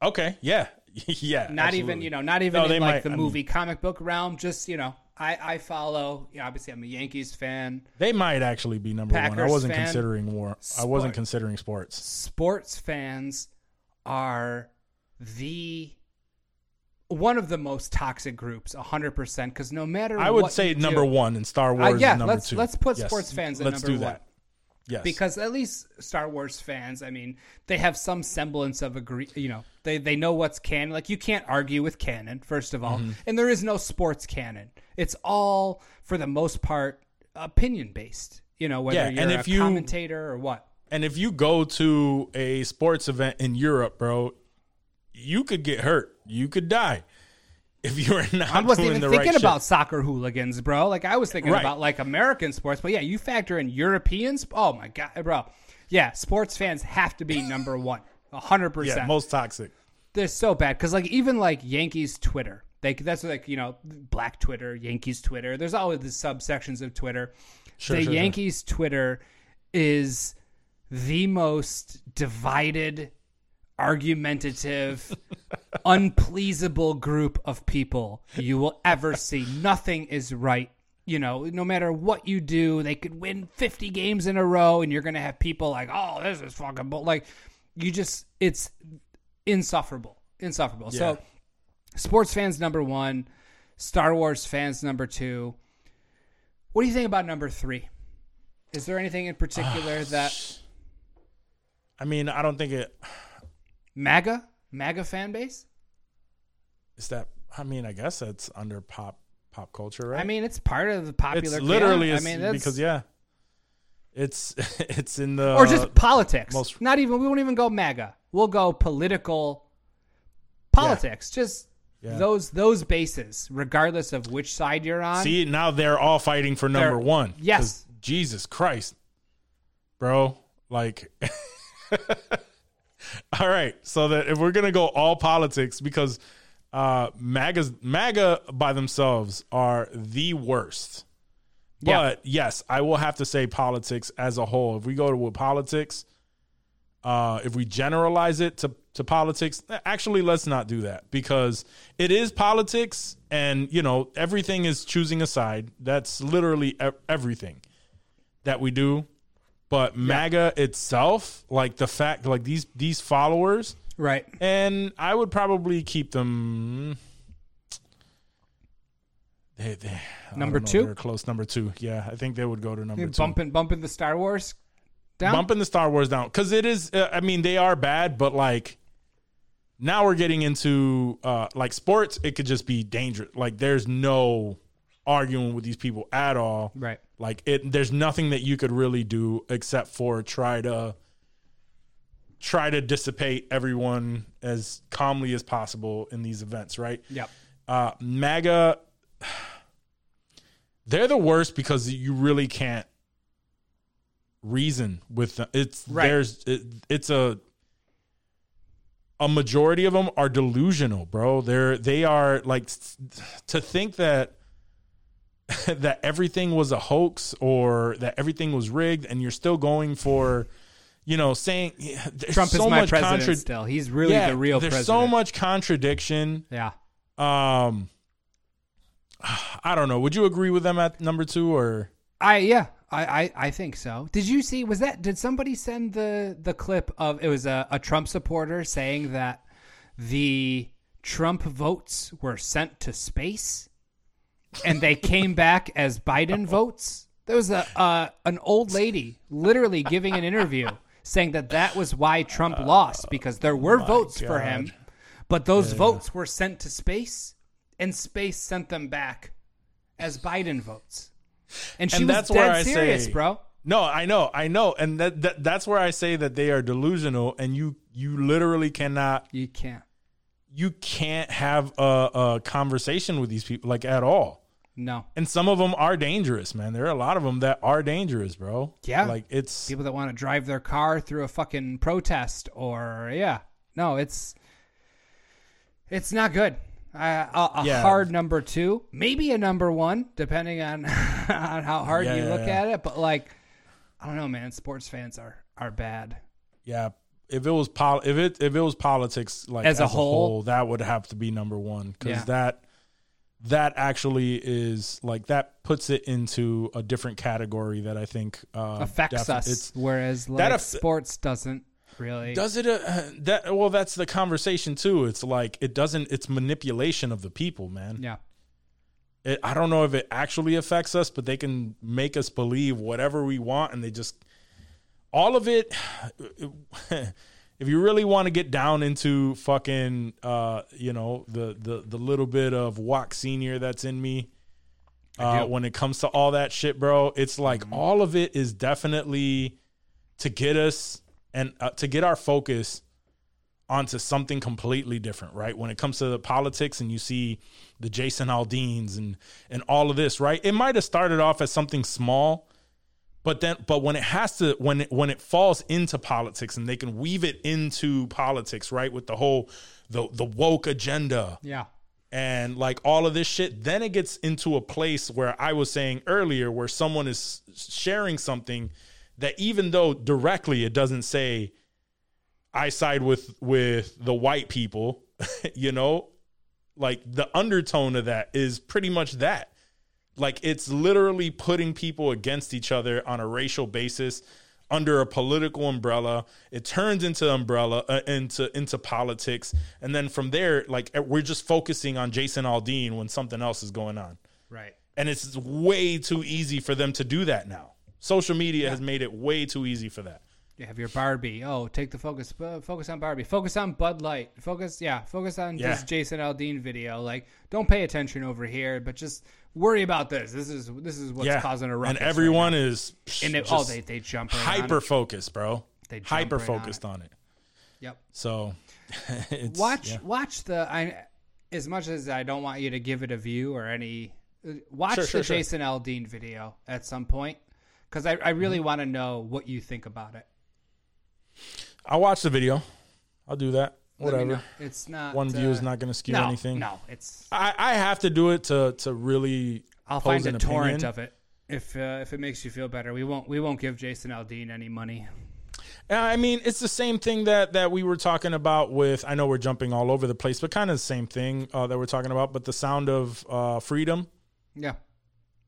Okay, yeah, yeah. Not even you know, not even No, in like might- the I mean- movie comic book realm. Just you know, I I follow. You know, obviously I'm a Yankees fan. They might actually be number one. I wasn't fan. considering war. I wasn't considering sports. Sports fans are the one of the most toxic groups, hundred percent. Because no matter I would say number one and Star Uh, Wars. yeah, is number let's two. let's put Yes. sports fans at Let's number do one. Yes, because at least Star Wars fans, I mean, they have some semblance of agree. You know, they they know what's canon. Like you can't argue with canon, first of all, Mm-hmm. and there is no sports canon. It's all for the most part opinion based. You know, whether Yeah, you're and a if you- commentator or what. and if you go to a sports event in Europe, bro, you could get hurt. You could die if you are not I wasn't even thinking right about shit. soccer hooligans, bro. Like I was thinking Right. about like American sports, but yeah, you factor in Europeans. Oh my god, bro. Yeah, sports fans have to be number one, hundred percent. Yeah, most toxic. they're so bad because like even like Yankees Twitter, they that's like you know Black Twitter, Yankees Twitter. There's always the subsections of Twitter. Sure, the sure, sure. Yankees Twitter is the most divided, argumentative, unpleasable group of people you will ever see. Nothing is right. You know, no matter what you do, they could win 50 games in a row, and you're going to have people like, oh, this is fucking bull. Like, you just, it's insufferable. Insufferable. Yeah. So, sports fans, number one, Star Wars fans, number two. What do you think about number three? Is there anything in particular that I mean, I don't think it MAGA, MAGA fan base? is that. I mean, I guess that's under pop pop culture, right? I mean, it's part of the popular. it's literally I mean, because yeah, it's it's in the or just politics. most- Not even. We won't even go MAGA. We'll go political politics. Just Yeah. those those bases, regardless of which side you're on. See, now they're all fighting for number They're- one. Yes, Jesus Christ, bro. Like, all right. So that if we're gonna go all politics, because uh, MAGA's MAGA by themselves are the worst. Yeah. But yes, I will have to say politics as a whole. If we go to with politics, uh, if we generalize it to, to politics, actually, let's not do that because it is politics, and you know everything is choosing a side. That's literally everything that we do. But MAGA itself, like the fact, like these these followers, Right. and I would probably keep them. They, they, Number know, two? they're close. Number two, yeah, I think they would go to number You're two. bumping bumping the Star Wars down. bumping the Star Wars down because it is. Uh, I mean, they are bad, but like now we're getting into uh like sports. It could just be dangerous. Like there's no arguing with these people at all. Right. Like it. There's nothing that you could really do except for try to try to dissipate everyone as calmly as possible in these events. Right. Yep. Uh, MAGA, they're the worst because you really can't reason with them. It's Right. there's it, it's a a majority of them are delusional, bro. They're they are like to think that that everything was a hoax or that everything was rigged, and you're still going for. You know, saying Trump so is my much president contra- still. He's really yeah, the real there's president. so much contradiction. Yeah. Um, I don't know. Would you agree with them at number two or? I yeah, I, I I think so. Did you see? Was that? Did somebody send the the clip of? It was a, a Trump supporter saying that the Trump votes were sent to space, and they came back as Biden votes. There was a uh, an old lady literally giving an interview saying that that was why Trump lost because there were votes for him, but those votes were sent to space, and space sent them back as Biden votes. And she And was that's dead where I serious, say- bro. No, I know, I know, and that, that that's where I say that they are delusional, and you you literally cannot You can't. you can't have a, a conversation with these people like at all. No. And some of them are dangerous, man. There are a lot of them that are dangerous, bro. Yeah. like it's People that want to drive their car through a fucking protest or yeah. No, it's it's not good. Uh, a a Yeah. hard number two, maybe a number one, depending on on how hard you look Yeah. at it. But like, I don't know, man. Sports fans are are bad. yeah. If it was pol- if it if it was politics like As a whole? that would have to be number one because Yeah. that that actually is like that puts it into a different category that I think uh, Affects defi- us, It's, whereas like that aff- sports doesn't really. does it? Uh, that well, that's the conversation too. It's like it doesn't. It's manipulation of the people, man. yeah. It, I don't know if it actually affects us, but they can make us believe whatever we want, and they just all of it. if you really want to get down into fucking, uh, you know, the the the little bit of Wack Senior that's in me, uh, when it comes to all that shit, bro, it's like all of it is definitely to get us and uh, to get our focus onto something completely different, right? When it comes to the politics and you see the Jason Aldeans and and all of this, right? It might have started off as something small, but then but when it has to when it, when it falls into politics and they can weave it into politics, right? With the whole the the woke agenda Yeah. and like all of this shit, then it gets into a place where I was saying earlier, where someone is sharing something that even though directly it doesn't say I side with with the white people, you know, like the undertone of that is pretty much that. Like it's literally putting people against each other on a racial basis under a political umbrella. It turns into umbrella uh, into into politics, and then from there, like we're just focusing on Jason Aldean when something else is going on, Right. and it's way too easy for them to do that now. Social media has made it way too easy for that. You have your Barbie. Oh, take the focus. uh, Focus on Barbie. Focus on Bud Light. Focus, yeah. Focus on Yeah. this Jason Aldean video. Like, don't pay attention over here, but just worry about this. This is this is what's yeah, causing a ruckus. and everyone right is and it, oh, they they jump right hyper focused, bro. They jump hyper right on focused on it. Yep. So it's, Watch yeah. watch the. I as much as I don't want you to give it a view or any. uh, Watch Sure, the sure, sure. Jason Aldean video at some point because I, I really Mm-hmm. want to know what you think about it. I'll watch the video. I'll do that. Let Whatever. It's not One view uh, is not going to skew no, anything. No, it's I, I have to do it to to really. I'll find a torrent opinion. of it if uh, if it makes you feel better. We won't we won't give Jason Aldean any money. Uh, I mean, it's the same thing that that we were talking about with. I know we're jumping all over the place, but kind of the same thing uh, that we're talking about. But the Sound of uh, Freedom, Yeah,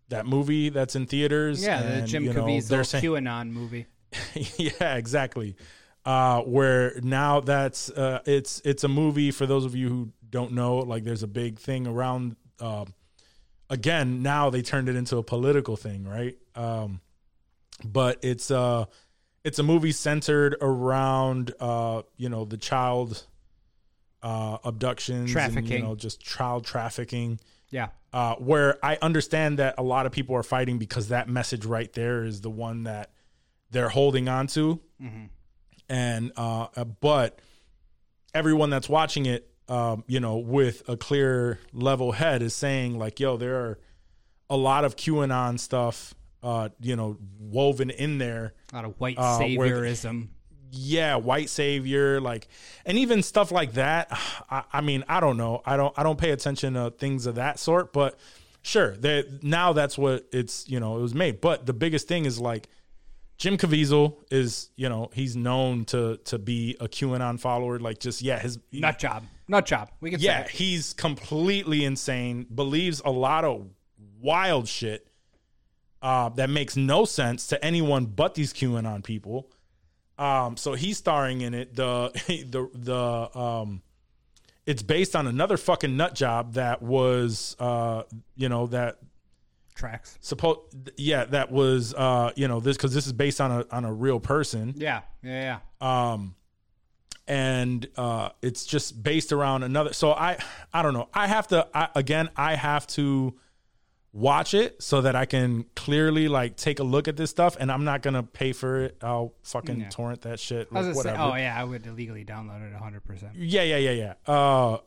that movie that's in theaters. yeah, the Jim know, Caviezel saying- QAnon movie. yeah, exactly. Uh, where now that's uh, it's it's a movie for those of you who don't know. Like, there's a big thing around. Uh, again, now they turned it into a political thing, right? Um, but it's uh it's a movie centered around uh you know the child uh abductions, and, Trafficking. you know, just child trafficking Yeah. uh, where I understand that a lot of people are fighting because that message right there is the one that they're holding on to, and uh, but everyone that's watching it, um, you know, with a clear level head is saying like, "Yo, there are a lot of QAnon stuff, uh, you know, woven in there." A lot of white Uh, the- saviorism. yeah, white savior, like, and even stuff like that. I, I mean, I don't know. I don't. I don't pay attention to things of that sort. But sure, that now that's what it's. You know, it was made. But the biggest thing is like Jim Caviezel is. You know, he's known to to be a QAnon follower. Like, just yeah, his Nut job. Nut job. We can yeah, he's completely insane. Believes a lot of wild shit uh, that makes no sense to anyone but these QAnon people. Um, so he's starring in it. The the the um, it's based on another fucking nut job that was uh, you know that tracks. supposed yeah that was uh, you know this because this is based on a on a real person Yeah. Yeah. Yeah. um and uh it's just based around another so i i don't know i have to I, again i have to watch it so that i can clearly like take a look at this stuff and i'm not gonna pay for it i'll fucking Yeah. torrent that shit I was gonna say, whatever oh yeah, I would illegally download it 100. percent yeah yeah yeah yeah uh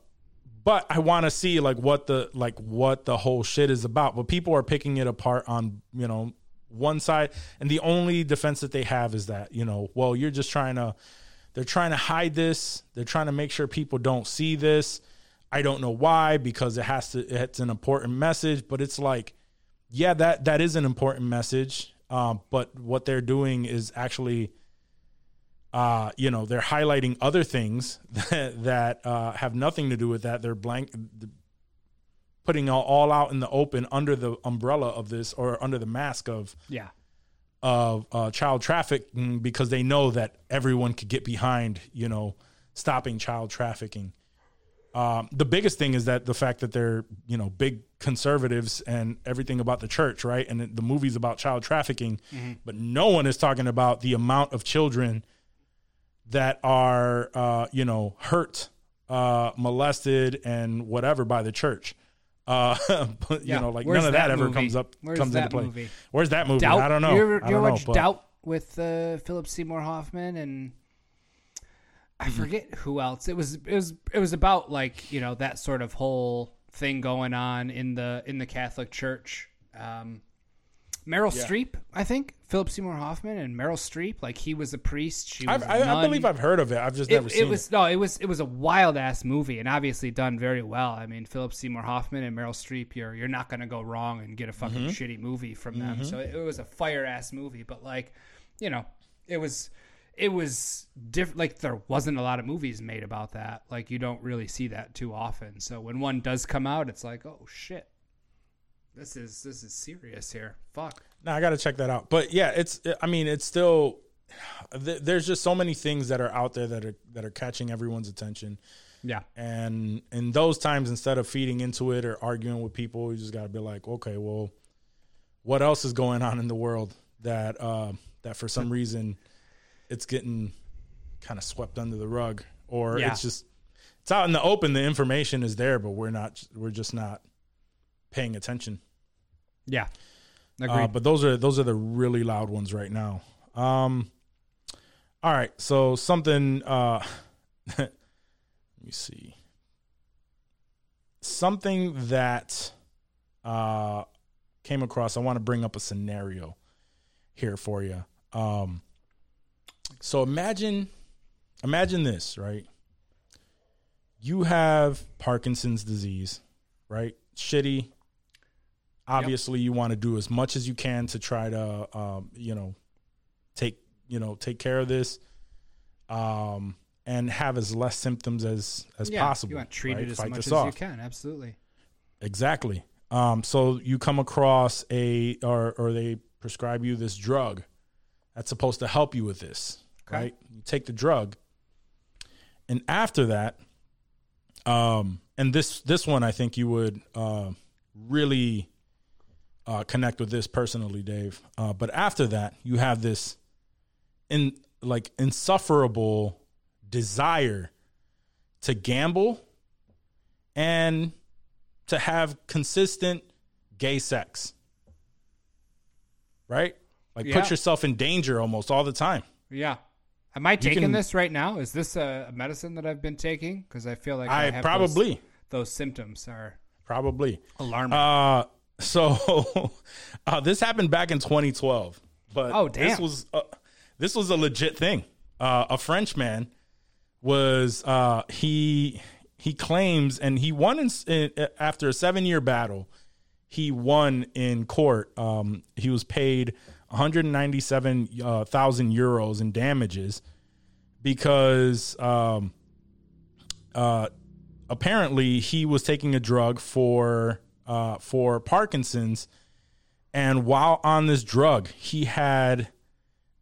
but i want to see like what the like what the whole shit is about. But people are picking it apart on you know one side and the only defense that they have is that you know well you're just trying to they're trying to hide this. They're trying to make sure people don't see this. I don't know why because it has to it's an important message but it's like yeah that that is an important message. Um, but what they're doing is actually uh, you know, they're highlighting other things that, that uh, have nothing to do with that. They're blank, putting all, all out in the open under the umbrella of this or under the mask of Yeah. of uh, child trafficking because they know that everyone could get behind, you know, stopping child trafficking. Um, the biggest thing is that the fact that they're, you know, big conservatives and everything about the church, right? And the movie's about child trafficking, but no one is talking about the amount of children that are, uh, you know, hurt, uh, molested, and whatever by the church. Uh, but, Yeah. you know, like Where's none of that, that ever movie? comes up, Where's comes that into play. movie? Where's that movie? Doubt. I don't know. You ever, I you don't ever know, watch but- Doubt with uh, Philip Seymour Hoffman and I Mm-hmm. forget who else. It was it was it was about like you know that sort of whole thing going on in the in the Catholic Church. Um, Meryl Streep, I think Philip Seymour Hoffman and Meryl Streep. Like he was a priest. She was I, I believe I've heard of it. I've just it, never seen it was no, it was it was a wild ass movie and obviously done very well. I mean, Philip Seymour Hoffman and Meryl Streep, you're you're not gonna go wrong and get a fucking Mm-hmm. shitty movie from them. So it, it was a fire ass movie, but like, you know, it was it was different. Like there wasn't a lot of movies made about that. Like you don't really see that too often. So when one does come out, it's like, oh shit, this is this is serious here. Fuck. No, I got to check that out. But yeah, it's. I mean, it's still. th- There's just so many things that are out there that are that are catching everyone's attention, Yeah. and in those times, instead of feeding into it or arguing with people, you just got to be like, okay, well, what else is going on in the world that uh, that for some reason it's getting kind of swept under the rug, or Yeah. it's just it's out in the open. The information is there, but we're not. We're just not paying attention. Yeah. Uh, but those are those are the really loud ones right now. Um, all right, so something. Uh, let me see. Something that uh, came across. I want to bring up a scenario here for you. Um, so imagine, imagine this, right? You have Parkinson's disease, right? Shitty, obviously you want to do as much as you can to try to um, you know take you know take care of this um, and have as less symptoms as as yeah, possible You want to treat right? it as Fight much as you can. Absolutely. exactly um, so you come across a or or they prescribe you this drug that's supposed to help you with this, right? You take the drug, and after that, um, and this this one I think you would uh, really uh, connect with this personally, Dave. Uh, but after that, you have this in like insufferable desire to gamble and to have consistent gay sex. Right? Like Yeah. put yourself in danger almost all the time. Yeah. Am I taking can- this right now? Is this a, medicine that I've been taking? Because I feel like I, I have probably those, those symptoms are probably. alarming. Uh so uh this happened back in 2012. But Oh, this was uh, this was a legit thing. Uh a French man was uh he he claims and he won in, in after a 7-year battle. He won in court. Um he was paid 197,000 uh, euros in damages because um uh apparently he was taking a drug for uh, for Parkinson's, and while on this drug, he had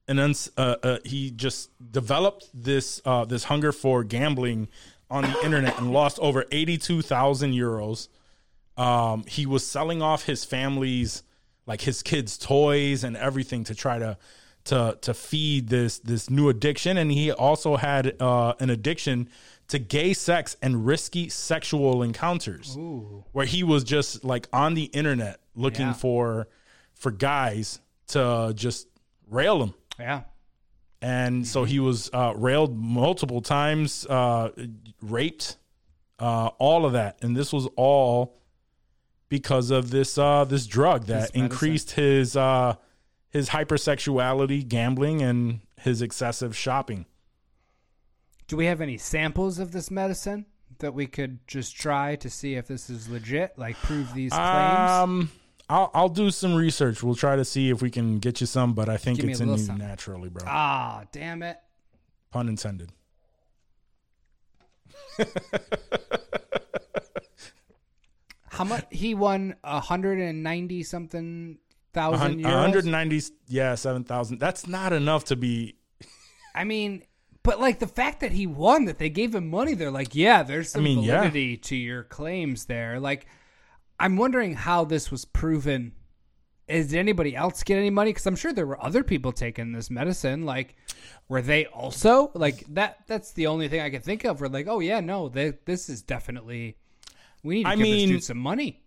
an uns- uh, uh, he just developed this uh, this hunger for gambling on the internet and lost over eighty two thousand euros. Um, he was selling off his family's like his kids' toys and everything to try to to to feed this this new addiction, and he also had uh, an addiction to gay sex and risky sexual encounters, where he was just like on the internet looking Yeah. for for guys to just rail him yeah. and so he was uh, railed multiple times, uh, raped, uh, all of that, and this was all because of this uh, this drug that increased his uh, his hypersexuality, gambling, and his excessive shopping. Do we have any samples of this medicine that we could just try to see if this is legit? Like prove these claims? Um, I'll I'll do some research. We'll try to see if we can get you some, but I think Give me it's a in you little something. naturally, bro. Ah, damn it. Pun intended. How much? He won a hundred and ninety something thousand euros. 190, yeah, seven thousand. That's not enough to be I mean, but like the fact that he won, that they gave him money, they're like, yeah, there's some mean, yeah. validity to your claims there. Like, I'm wondering how this was proven. Is did anybody else get any money? Because I'm sure there were other people taking this medicine. Like, were they also like that? That's the only thing I can think of. Where like, oh yeah, no, they, this is definitely. We need to I give this mean- dude some money.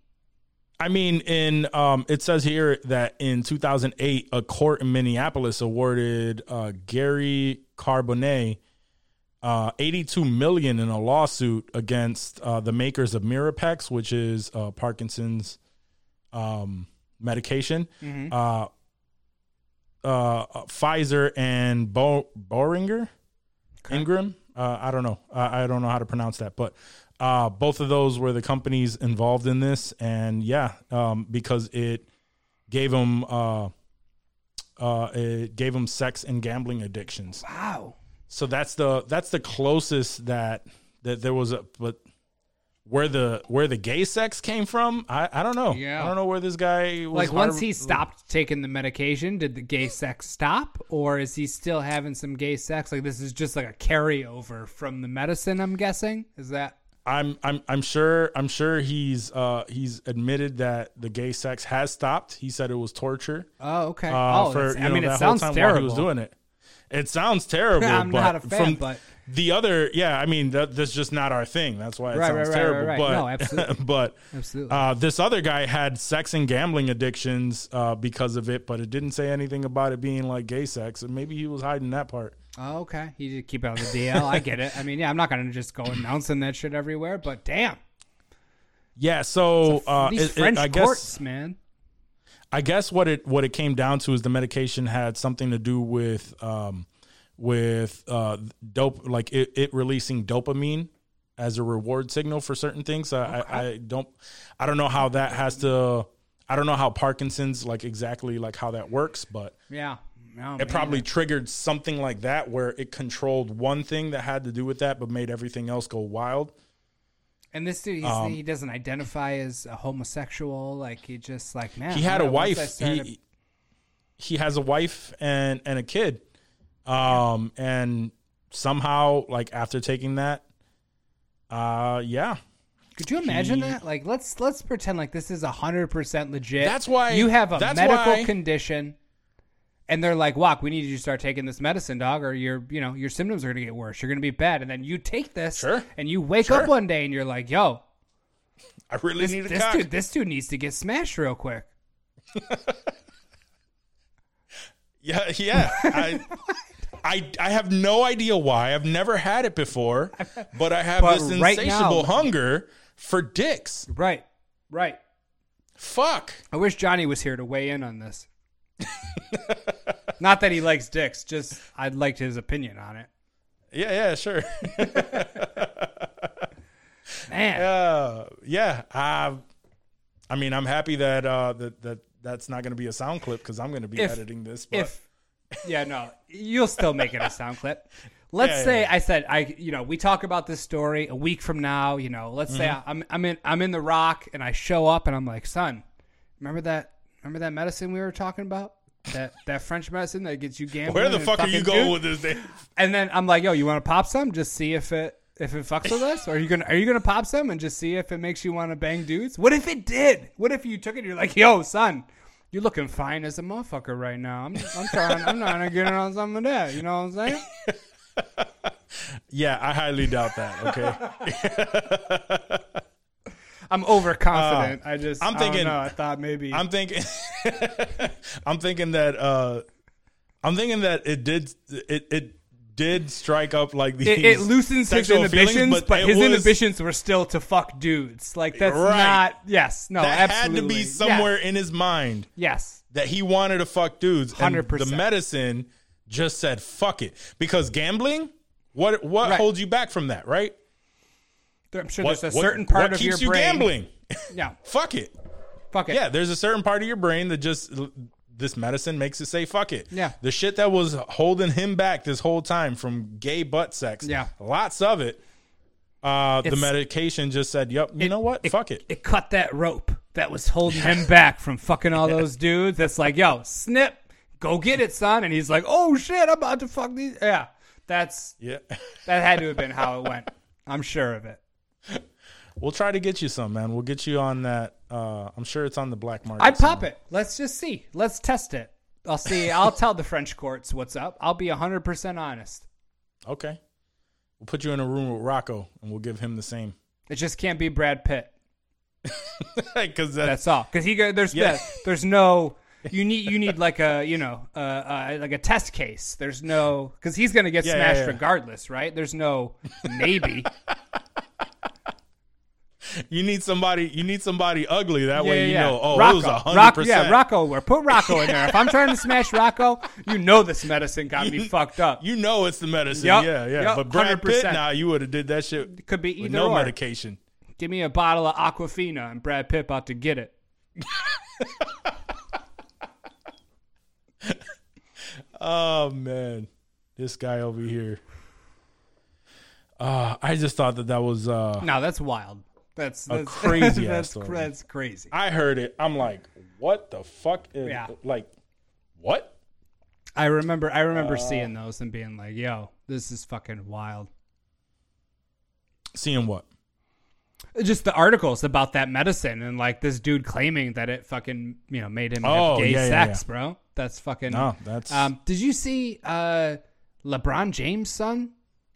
I mean, in um, it says here that in 2008, a court in Minneapolis awarded uh, Gary Carbonet uh, 82 million in a lawsuit against uh, the makers of Mirapex, which is uh, Parkinson's um, medication. Uh, uh, Pfizer and Bo- Boehringer Ingram. Uh, I don't know. I don't know how to pronounce that, but uh, both of those were the companies involved in this, and yeah, um, because it gave them uh, uh, it gave them sex and gambling addictions. Wow. So that's the that's the closest that that there was a but where the where the gay sex came from, I, I don't know. Yeah. I don't know where this guy was Like once he stopped taking the medication, did the gay sex stop, or is he still having some gay sex? Like this is just like a carryover from the medicine. I'm guessing. Is that I'm I'm I'm sure I'm sure he's uh he's admitted that the gay sex has stopped. He said it was torture. Oh, okay. Uh, oh, for I know mean, it whole sounds time terrible. he was doing it. It sounds terrible. I'm but not a fan, from but- the other, yeah, I mean that, that's just not our thing. That's why it Right, sounds right, terrible. right. But No, absolutely. but Absolutely. uh, this other guy had sex and gambling addictions uh, because of it, but it didn't say anything about it being like gay sex. And maybe he was hiding that part. Oh, okay. He did keep out of the DL. I get it. I mean, yeah, I'm not gonna just go announcing that shit everywhere, but damn, Yeah, so uh, these it- it- French I guess courts, man. I guess what it what it came down to is the medication had something to do with um, with uh, dope, like it, it releasing dopamine as a reward signal for certain things. I, I, I don't I don't know how that has to. I don't know how Parkinson's like exactly like how that works, but Yeah. No, it probably triggered something like that where it controlled one thing that had to do with that, but made everything else go wild. And this dude, he's, Um, he doesn't identify as a homosexual. Like he just like man. he had a don't know, once I wife. started- He he has a wife and and a kid. Um, and somehow, like after taking that, uh, yeah, Could you imagine He- that? Like, let's let's pretend like this is hundred percent legit. That's why- you have a medical why- condition, and they're like, "Walk, we need you to start taking this medicine, dog, or your you know your symptoms are gonna get worse. You're gonna be bad." And then you take this, Sure. and you wake Sure. up one day and you're like, "Yo, I really this, need a this cock. dude, this dude needs to get smashed real quick." Yeah, yeah. I, I, I have no idea why. I've never had it before, but I have But this right insatiable now- hunger for dicks. Right, right. Fuck. I wish Johnny was here to weigh in on this. Not that he likes dicks, just I'd like his opinion on it. Yeah, yeah, sure. Man, Uh, yeah. Uh, I mean, I'm happy that uh, that that that's not going to be a sound clip because I'm going to be If- editing this. But if yeah no you'll still make it a sound clip let's Yeah, say yeah. i said i you know we talk about this story a week from now you know let's say Mm-hmm. i'm i'm in i'm in the rock and i show up and i'm like son remember that remember that medicine we were talking about that that french medicine that gets you gambling where the fuck are you going dude?" with this? And then i'm like yo you want to pop some just see if it if it fucks with us or are you gonna are you gonna pop some and just see if it makes you want to bang dudes what if it did what if you took it and you're like yo son you're looking fine as a motherfucker right now. I'm, I'm trying. I'm trying to get on some of that. You know what I'm saying? Yeah, I highly doubt that. Okay. I'm overconfident. I just. Uh, I'm I don't thinking- know. I thought maybe. I'm thinking. I'm thinking that. Uh, I'm thinking that it did. It it did strike up like these. it, it loosens his sexual inhibitions, feelings, but, it his was- inhibitions were still to fuck dudes. Like that's Right. not. Yes. No. That absolutely. had to be Yes. somewhere in his mind Yes. that he wanted to fuck dudes. 100%. the medicine just said fuck it because gambling. What what Right. holds you back from that? Right. I'm sure What, there's a what- certain part what of your keeps you brain. gambling. Yeah. fuck it. Fuck it. Yeah, there's a certain part of your brain that just this medicine makes it say fuck it. Yeah. The shit that was holding him back this whole time from gay butt sex. Yeah. Lots of it. Uh, the medication just said, "Yep, you know what? fuck it." It cut that rope that was holding him back from fucking all those dudes. That's like, yo, snip, go get it, son. And he's like, oh shit, I'm about to fuck these. Yeah, that's Yeah. that had to have been how it went. I'm sure of it. We'll try to get you some, man. We'll get you on that. Uh, I'm sure it's on the black market. I'd pop somewhere. it. Let's just see. Let's test it. I'll see. I'll tell the French courts what's up. I'll be 100% honest. Okay. We'll put you in a room with Rocco, and we'll give him the same. It just can't be Brad Pitt. Because That's all. Because he there's Yeah. there's no you need you need like a you know uh, uh, like a test case. There's no because he's gonna get Yeah, yeah, smashed yeah. regardless, right? There's no maybe. You need somebody. You need somebody ugly. That yeah, way you yeah. know. Oh, Rocco, it was a hundred Rock- percent. Yeah, Rocco. Or put Rocco in there. If I'm trying to smash Rocco, you know this medicine got me fucked up. You know it's the medicine. Yup, Yeah, yeah. yup, but Brad Pitt, 100%. nah, you would have did that shit Could be with either no or. medication. Give me a bottle of Aquafina and Brad Pitt about to get it. Oh man, this guy over here. Uh, I just thought that that was. Uh, No, that's wild. That's, that's crazy ass that's, that's crazy. I heard it. I'm like, what the fuck? Is, Yeah. Like, what? I remember I Uh, remember seeing those and being like, "Yo, this is fucking wild." Seeing what? Just the articles about that medicine and like this dude claiming that it fucking you know made him Oh, have gay yeah, yeah, sex, bro. That's fucking. No, that's. Um, did you see uh, LeBron James' son,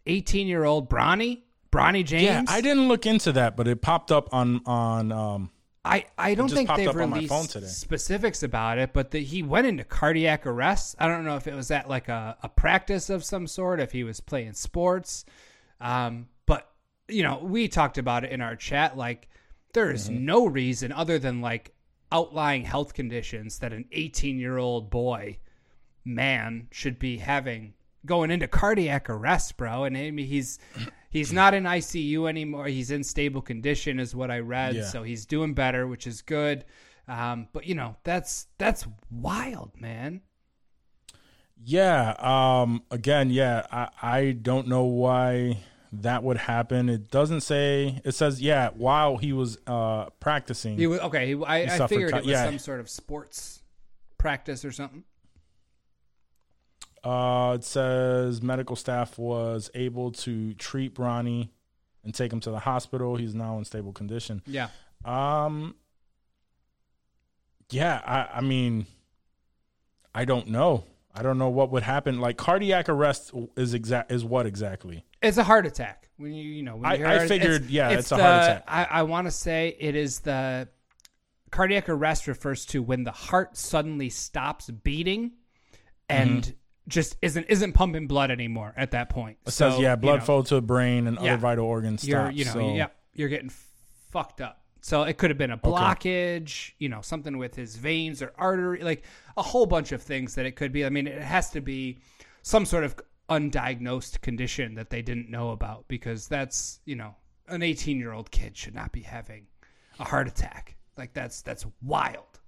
eighteen year old Bronny, Bronny James? yeah, I didn't look into that, but it popped up on on. Um, I, I don't think they've released specifics about it, but that he went into cardiac arrest. I don't know if it was at like a, a practice of some sort, if he was playing sports. Um, but you know, we talked about it in our chat. Like, there is Mm-hmm. no reason other than like outlying health conditions that an 18 year old boy man should be having going into cardiac arrest, bro. And I mean, he's he's not in ICU anymore. He's in stable condition, is what I read. Yeah. So he's doing better, which is good. Um, but you know, that's that's wild, man. yeah. Um. Again, yeah. I I don't know why that would happen. It doesn't say. It says yeah. While he was uh practicing. He was okay. He, I, I figured it was yeah. some sort of sports practice or something. Uh, it says medical staff was able to treat Bronny and take him to the hospital. He's now in stable condition. Yeah. Um, yeah, I, I mean, I don't know. I don't know what would happen. Like cardiac arrest is exact is what exactly? It's a heart attack. When you you know, when I- you I figured, yeah, it's a the- heart attack. I, I want to say it is the cardiac arrest refers to when the heart suddenly stops beating and Mm-hmm. Just isn't isn't pumping blood anymore at that point. It says yeah, blood flow. flow to the brain and Yeah. other vital organs You're you know so, yeah you're getting fucked up. So it could have been a blockage, you know, something with his veins or artery, like a whole bunch of things that it could be. I mean, it has to be some sort of undiagnosed condition that they didn't know about because that's, you know, an 18-year-old kid should not be having a heart attack. Like that's that's wild.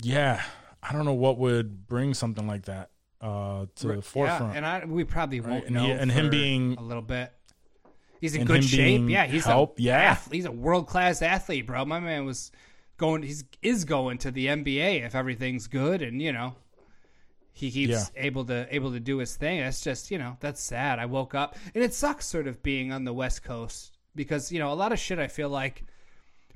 yeah, I don't know what would bring something like that uh, to the forefront. Yeah, and I we probably Right, won't and know. he- and him being- a little bit. He's in good shape. Yeah, he's help, a yeah. ath- he's a world class athlete, bro. My man was going. He's is going to the NBA if everything's good, and you know, he keeps Yeah. able to able to do his thing. That's just you know that's sad. I woke up and it sucks sort of being on the West Coast because you know a lot of shit I feel like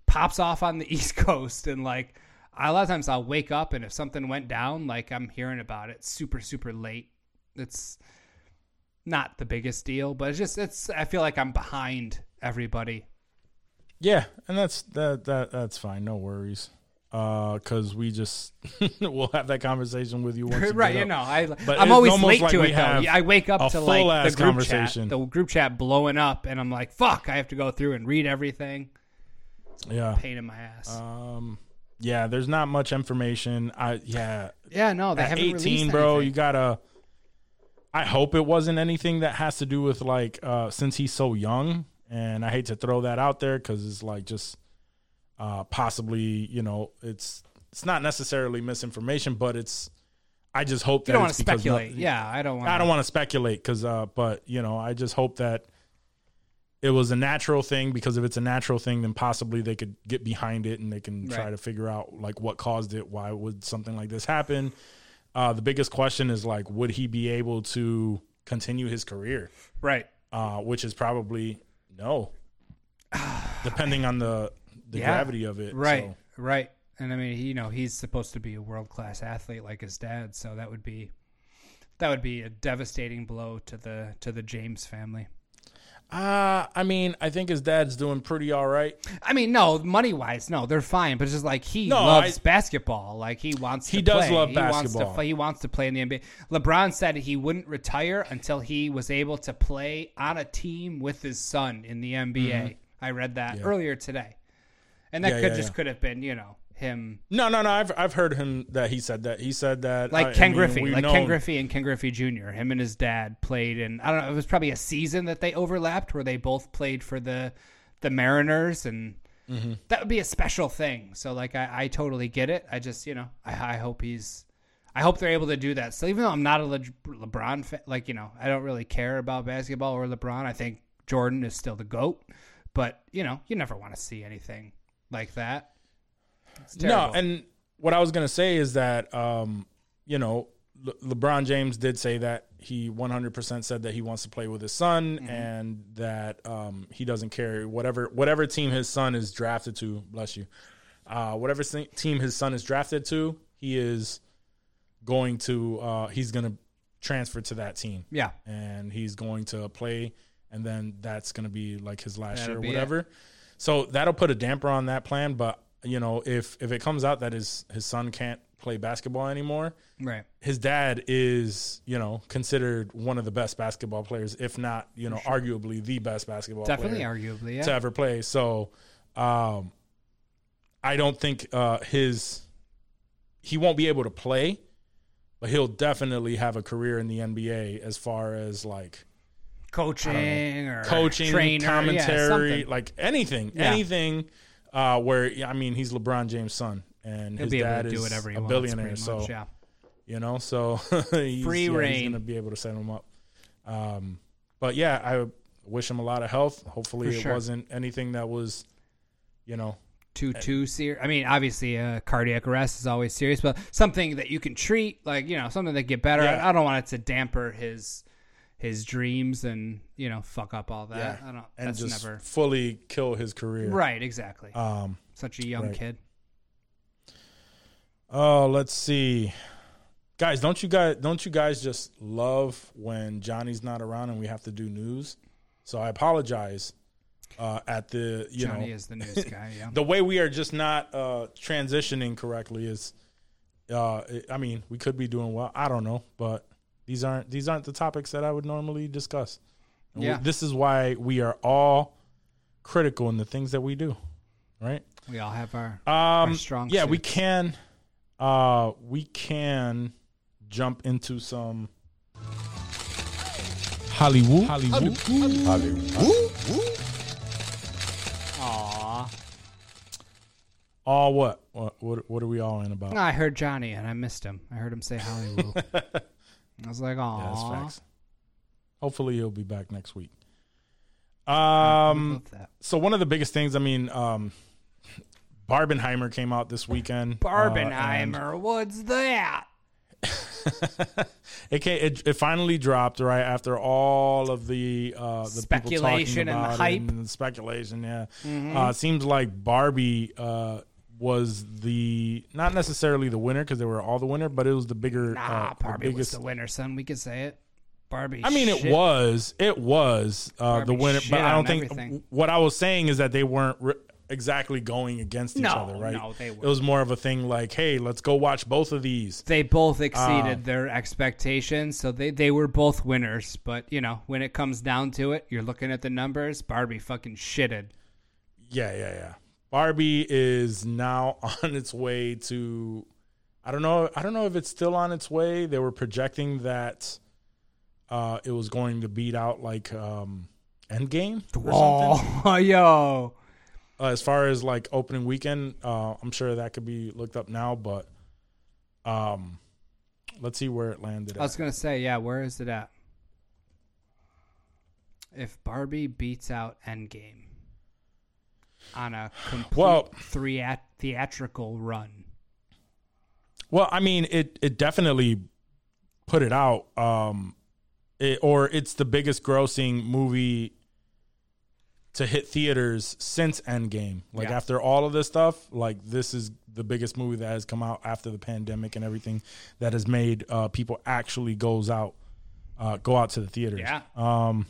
pops off on the East Coast and like a lot of times I'll wake up and if something went down, like I'm hearing about it super super late. It's not the biggest deal, but it's just it's I feel like I'm behind everybody. Yeah, and that's that that that's fine. No worries. Uh, cause we just we'll have that conversation with you once. Right, you know, I But I'm always late like to it though. I wake up to like the group conversation. chat, the group chat blowing up, and I'm like, fuck, I have to go through and read everything. Yeah. Pain in my ass. Um. Yeah. There's not much information. I yeah. yeah, no, they At haven't 18, released bro, anything. you gotta. I hope it wasn't anything that has to do with like uh since he's so young, and I hate to throw that out there because it's like just uh possibly you know it's it's not necessarily misinformation, but it's. I just hope that you don't want to because no- speculate. yeah, I don't want. I don't want to speculate because, uh, but you know, I just hope that it was a natural thing because if it's a natural thing, then possibly they could get behind it and they can try to figure out like what caused it. Why would something like this happen? Uh, the biggest question is like, would he be able to continue his career? Right. Uh, which is probably no, depending on the the Yeah. gravity of it. Right. So, Right. And I mean, you know, he's supposed to be a world class athlete like his dad, so that would be that would be a devastating blow to the to the James family. Uh, I mean, I think his dad's doing pretty all right. I mean, no, money wise, no, they're fine. But it's just like he No, loves I- basketball. Like he wants. He to does play. love he Wants basketball. to play, he wants to play in the NBA. LeBron said he wouldn't retire until he was able to play on a team with his son in the NBA. I read that earlier today, and that Mm-hmm. Yeah, could yeah, just yeah. could have been, you know, him No, no, no. I've I've heard him that he said that. He said that like I- I Ken mean, Griffey, like Ken Griffey and Ken Griffey Jr. Him and his dad played, and I don't know. It was probably a season that they overlapped where they both played for the the Mariners, and Mm-hmm. that would be a special thing. So like, I, I totally get it. I just you know, I, I hope he's. I hope they're able to do that. So even though I'm not a Le- LeBron fan, like you know, I don't really care about basketball or LeBron. I think Jordan is still the goat, but you know, you never want to see anything like that. No, and what I was gonna say is that um, you know Le- LeBron James did say that he 100% said that he wants to play with his son Mm-hmm. and that um, he doesn't care whatever whatever team his son is drafted to. Bless you. Uh, whatever team his son is drafted to, he is going to uh, he's gonna transfer to that team. yeah, and he's going to play, and then that's going to be like his last That'll year or be it. whatever. So that'll put a damper on that plan. But you know, if if it comes out that his his son can't play basketball anymore, right. his dad is you know considered one of the best basketball players, if not you know arguably the best basketball Definitely, player arguably, yeah. to ever play. So, um, I don't think uh, his he won't be able to play, but he'll definitely have a career in the NBA as far as like coaching or coaching, trainer, commentary, something. like anything, Yeah. anything. Uh, where I mean, he's LeBron James' son, and He'll his be able dad is whatever he a wants. billionaire. pretty So yeah. you know, so he's, Free yeah, He's gonna be able to set him up. Um, but yeah, I wish him a lot of health. Hopefully, it wasn't anything that was, you know, too too serious. I mean, obviously, uh, cardiac arrest is always serious, but something that you can treat, like you know, something that get better. Yeah. I, I don't want it to damper his his dreams and you know fuck up all that. I don't. and that's just never fully kill his career. right. Exactly. Um. Such a young right. kid. Oh, let's see. Guys, don't you guys don't you guys just love when Johnny's not around and we have to do news? So I apologize uh, at the you Johnny know is the news guy. Yeah. the way we are just not uh, transitioning correctly is. Uh, I mean, we could be doing well. I don't know, but these aren't these aren't the topics that I would normally discuss. And we- Yeah. this is why we are all critical in the things that we do, right? we all have our Um, strong yeah, we can. Uh, we can jump into some Hollywood. Hollywood. Aw. All what? What? What? What are we all in about? I heard Johnny and I missed him. I heard him say Hollywood. I was like, Yeah, that's "Aw." facts. Hopefully, he'll be back next week. Um. So one of the biggest things, I mean, um, Barbenheimer came out this weekend. uh, Barbenheimer, what's that? it, ca- it it finally dropped right after all of the uh, the Speculation people talking and the about hype. Mm-hmm. and the speculation. Yeah, uh, seems like Barbie uh, was the not necessarily the winner because they were all the winner, but it was the bigger, Nah, uh, the Barbie was biggest. the winner, son. We could say it. Barbie. I mean, it was it was uh, the winner, but I don't think everything. what I was saying is that they weren't. Re- exactly going against each No, other right no, they it weren't. was more of a thing like hey let's go watch both of these They both exceeded Uh, their expectations, so they, they were both winners. But you know, when it comes down to it, you're looking at the numbers. Barbie fucking shitted. Yeah, yeah, yeah. Barbie is now on its way to I don't know I don't know if it's still on its way. They were projecting that uh it was going to beat out like um Endgame or something. Oh, yo, Uh, as far as like opening weekend, uh I'm sure that could be looked up now, but um let's see where it landed I was at. gonna say, yeah. Where is it at? If Barbie beats out Endgame on a complete Well- threa- theatrical run, Well, I mean, it it definitely put it out. Um, it, or it's the biggest grossing movie to hit theaters since Endgame. Like Yeah. after all of this stuff, like this is the biggest movie that has come out after the pandemic and everything that has made uh, people actually goes out, uh, go out to the theaters. Yeah. Um.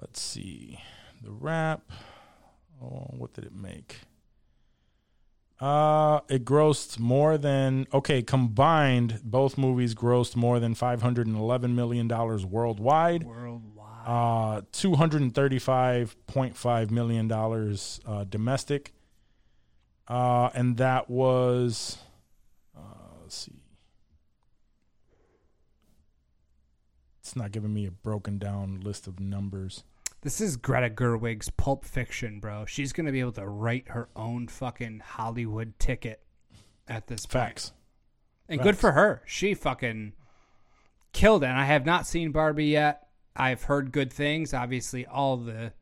Let's see, the wrap. Oh, what did it make? Uh, it grossed more than okay combined. Both movies grossed more than five hundred and eleven million dollars worldwide. worldwide. Uh, two hundred and thirty-five point five million dollars uh, domestic. Uh, and that was, uh, let's see. It's not giving me a broken down list of numbers. This is Greta Gerwig's Pulp Fiction, bro. She's gonna be able to write her own fucking Hollywood ticket at this point. Facts. And good for her. She fucking killed it. And I have not seen Barbie yet. I've heard good things. Obviously, all the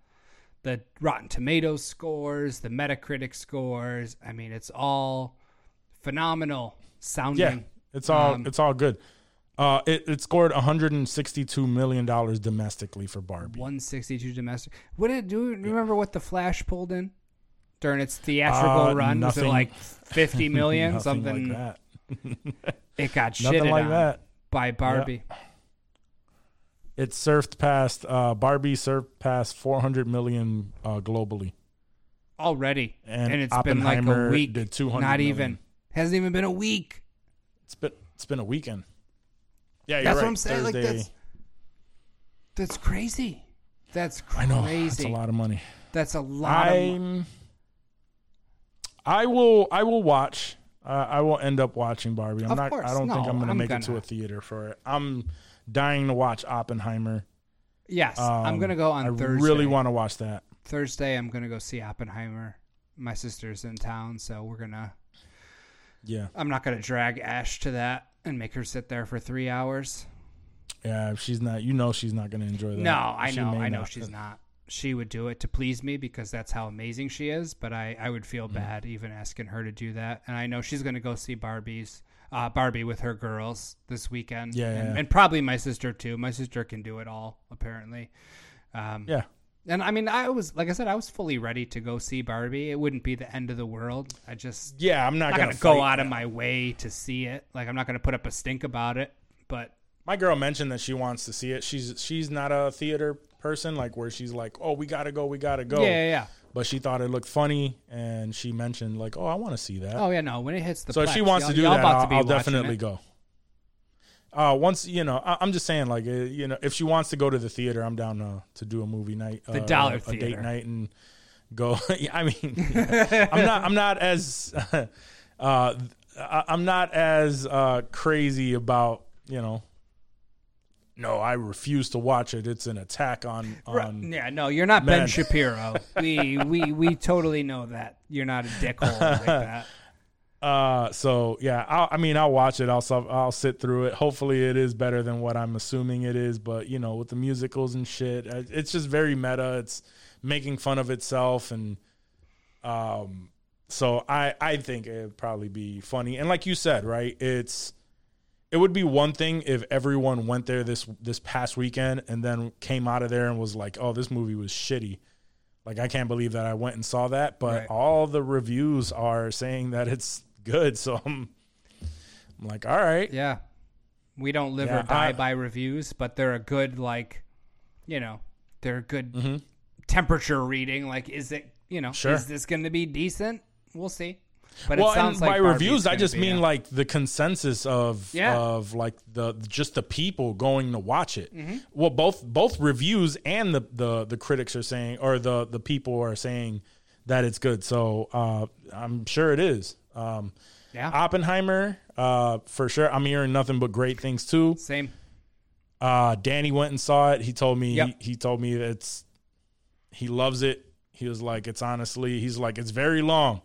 the Rotten Tomatoes scores, the Metacritic scores. I mean, it's all phenomenal sounding. Yeah, it's all Um, it's all good. Uh, it, it scored 162 million dollars domestically for Barbie. 162 domestic. What did do you remember what the Flash pulled in during its theatrical Uh, run? Was it like 50 million? Something. like that. It got shitted like on that. by Barbie. It surfed past uh, Barbie surfed past 400 million uh, globally. already, And and, it's been like a week. did 200 not million. even. Hasn't even been a week. It's been it's been a weekend. Yeah, you're That's right. what I'm saying. Like that's that's crazy. That's crazy. I know that's a lot of money. That's a lot of I'm. I will. I will watch. Uh, I will end up watching Barbie. I'm Of not. course. I don't think I'm going to make it to gonna- a theater for it. I'm dying to watch Oppenheimer. Yes, I'm Um, gonna go on Thursday. I Thursday. really want to watch that. Thursday. I'm gonna go see Oppenheimer. My sister's in town, so we're gonna. Yeah, I'm not gonna drag Ash to that and make her sit there for three hours. yeah. If she's not, you know, she's not going to enjoy that. No, I She know, I know not. she's not. she would do it to please me because that's how amazing she is. But I, I would feel bad even asking her to do that. And I know she's going to go see Barbie's uh, Barbie with her girls this weekend. Yeah, and, yeah. and probably my sister too. My sister can do it all apparently. Um, Yeah. And I mean, I was like I said, I was fully ready to go see Barbie. It wouldn't be the end of the world. I just Yeah, I'm not, not gonna, gonna go out of my way to see it. Like I'm not gonna put up a stink about it. But My girl mentioned that she wants to see it. She's she's not a theater person, like where she's like, "Oh, we gotta go, we gotta go." yeah, yeah, yeah. But she thought it looked funny, and she mentioned like, "Oh, I want to see that." Oh yeah, no. When it hits the so if she wants to do that, I'll, I'll definitely it. go. Uh, once you know, I, I'm just saying, like, uh, you know, if she wants to go to the theater, I'm down to to do a movie night, The uh, dollar a date night, and go. I mean, I'm not, I'm not as, uh, I- I'm not as uh, crazy about, you know. No, I refuse to watch it. It's an attack on on. Yeah, no, you're not Ben Shapiro. we we we totally know that you're not a dickhole like that. Uh, so yeah, I'll, I mean, I'll watch it. I'll I'll sit through it. Hopefully, it is better than what I'm assuming it is. But you know, with the musicals and shit, uh, it's just very meta. It's making fun of itself, and um, so I I think it'd probably be funny. And like you said, right, it's it would be one thing if everyone went there this this past weekend and then came out of there and was like, oh, this movie was shitty. Like I can't believe that I went and saw that, but Right. all the reviews are saying that it's good. So I'm, I'm like, all right, Yeah, we don't live Yeah, or die I- by reviews, but they're a good like, you know, they're a good Mm-hmm. temperature reading. Like, is it you know, Sure. is this going to be decent? We'll see. But well, it sounds and like by Barbie's reviews, I just be mean a- like the consensus of Yeah. of like the just the people going to watch it. Mm-hmm. Well, both both reviews and the, the the critics are saying, or the the people are saying that it's good. So uh, I'm sure it is. Um, yeah, Oppenheimer, uh, for sure. I'm hearing nothing but great things too. same. Uh, Danny went and saw it. He told me Yep. he, he told me that it's he loves it. He was like, it's honestly, he's like, it's very long,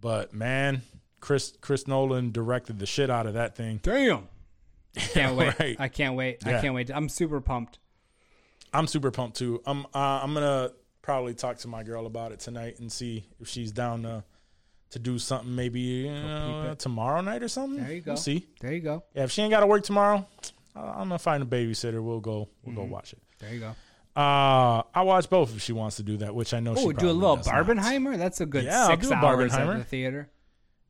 but man, Chris Chris Nolan directed the shit out of that thing. Damn. Can't wait. Right. I can't wait. I can't wait. I'm super pumped. I'm super pumped too. I'm uh, I'm gonna probably talk to my girl about it tonight and see if she's down to to do something maybe uh, tomorrow night or something. There you go. We'll see. There you go. Yeah, if she ain't got to work tomorrow, uh, I'm gonna find a babysitter. We'll go. We'll Mm-hmm. go watch it. There you go. Uh, I watch both if she wants to do that, which I know she Oh, do a little does not. Barbenheimer. That's a good Yeah, I'll six do a hours at the theater.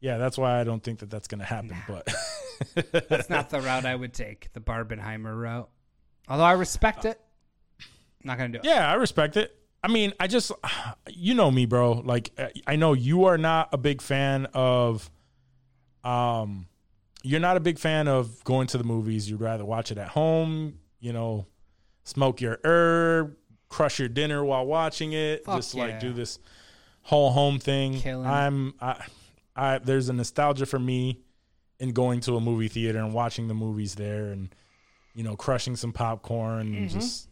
Yeah, that's why I don't think that that's gonna happen. But That's not the route I would take. The Barbenheimer route. Although I respect it. Not gonna do it. yeah, I respect it. I mean, I just, you know me, bro. Like, I know you are not a big fan of, um, you're not a big fan of going to the movies. You'd rather watch it at home. You know, smoke your herb, crush your dinner while watching it. Fuck just like do this whole home thing. Killing. I'm, I, I, there's a nostalgia for me in going to a movie theater and watching the movies there, and you know, crushing some popcorn and just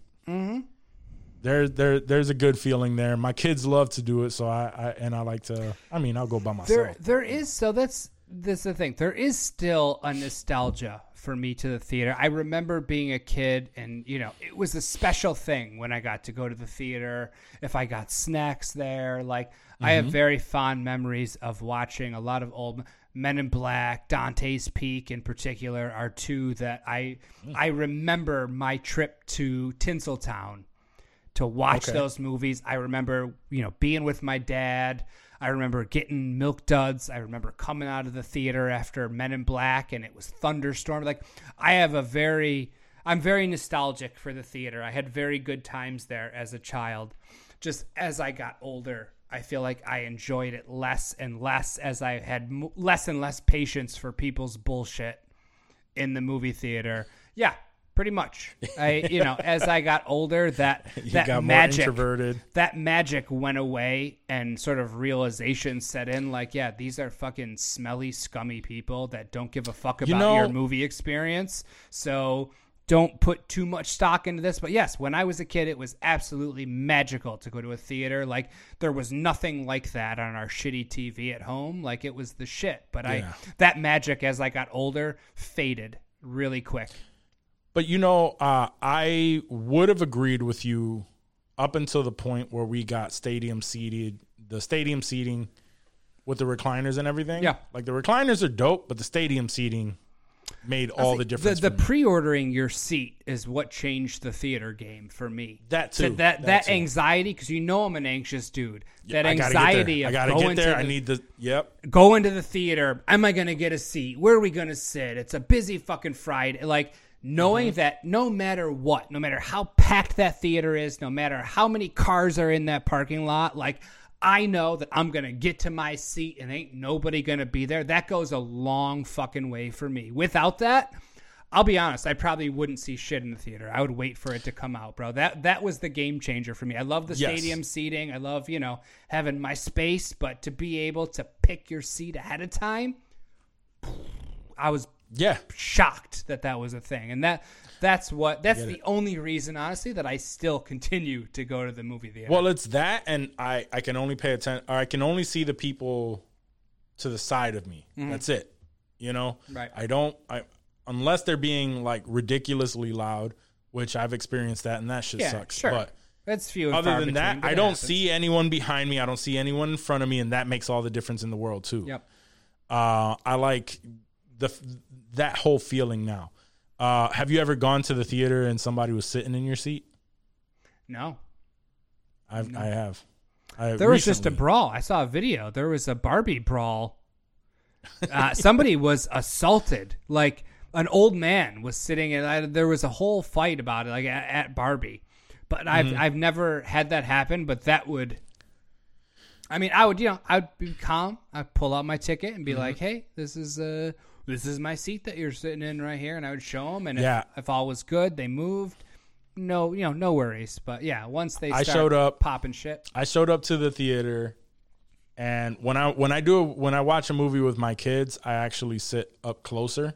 there there there's a good feeling there. My kids love to do it, so I, I and I like to. I mean, I'll go by myself. There, there is so that's this the thing. There is still a nostalgia for me to the theater. I remember being a kid, and you know, it was a special thing when I got to go to the theater. If I got snacks there, like I have mm-hmm. very fond memories of watching a lot of old Men in Black, Dante's Peak in particular, are two that I mm. I remember my trip to Tinseltown to watch Okay. those movies. I remember, you know, being with my dad. I remember getting milk duds. I remember coming out of the theater after Men in Black and it was thunderstorm. Like I have a very I'm very nostalgic for the theater. I had very good times there as a child. Just as I got older, I feel like I enjoyed it less and less as I had less and less patience for people's bullshit in the movie theater. Yeah, pretty much. I you know, as I got older that you that magic that magic went away and sort of realization set in like yeah these are fucking smelly scummy people that don't give a fuck about You know- your movie experience. So don't put too much stock into this. But yes when i was a kid it was absolutely magical to go to a theater. Like there was nothing like that on our shitty tv at home. Like it was the shit. But i that magic as i got older faded really quick But you know, uh, I would have agreed with you up until the point where we got stadium seated, the stadium seating with the recliners and everything. Yeah. like the recliners are dope, but the stadium seating made all the difference. The, the pre-ordering your seat is what changed the theater game for me. That So too. that That that, too. anxiety because you know I'm an anxious dude. that I gotta anxiety get there. I of gotta going get there. I the, need the yep. go into the theater. Am I going to get a seat? Where are we going to sit? It's a busy fucking Friday. Like knowing Mm-hmm. that no matter what, no matter how packed that theater is, no matter how many cars are in that parking lot, like I know that I'm going to get to my seat and ain't nobody going to be there. That goes a long fucking way for me. Without that, I'll be honest, I probably wouldn't see shit in the theater. I would wait for it to come out, bro. That that was the game changer for me. I love the Yes. stadium seating. I love, you know, having my space, but to be able to pick your seat ahead of time, I was Yeah, shocked that that was a thing. And that that's what that's the only reason honestly that I still continue to go to the movie theater. Well, it's that, and I I can only pay attention, or I can only see the people to the side of me. That's it. You know, Mm-hmm. Right. I don't. I unless they're being like ridiculously loud, which I've experienced that, and that shit yeah, sucks. sure. But that's few other than between, that, I don't happens. see anyone behind me. I don't see anyone in front of me, and that makes all the difference in the world too. Yep. Uh, I like the that whole feeling now. Uh, have you ever gone to the theater and somebody was sitting in your seat? No. I've, I have. I There was just a brawl. I saw a video. There was a Barbie brawl. Uh, somebody was assaulted. Like an old man was sitting, and I, there was a whole fight about it, like at, at Barbie. But I've Mm-hmm. I've never had that happen. But that would. I mean, I would you know I would be calm. I'd pull out my ticket and be Mm-hmm. like, "Hey, this is uh this is my seat that you're sitting in right here," and I would show them. And Yeah. if, if all was good, they moved. No, you know, no worries. But yeah, once they I showed up- popping shit. I showed up to the theater, and when I when I do when I watch a movie with my kids, I actually sit up closer,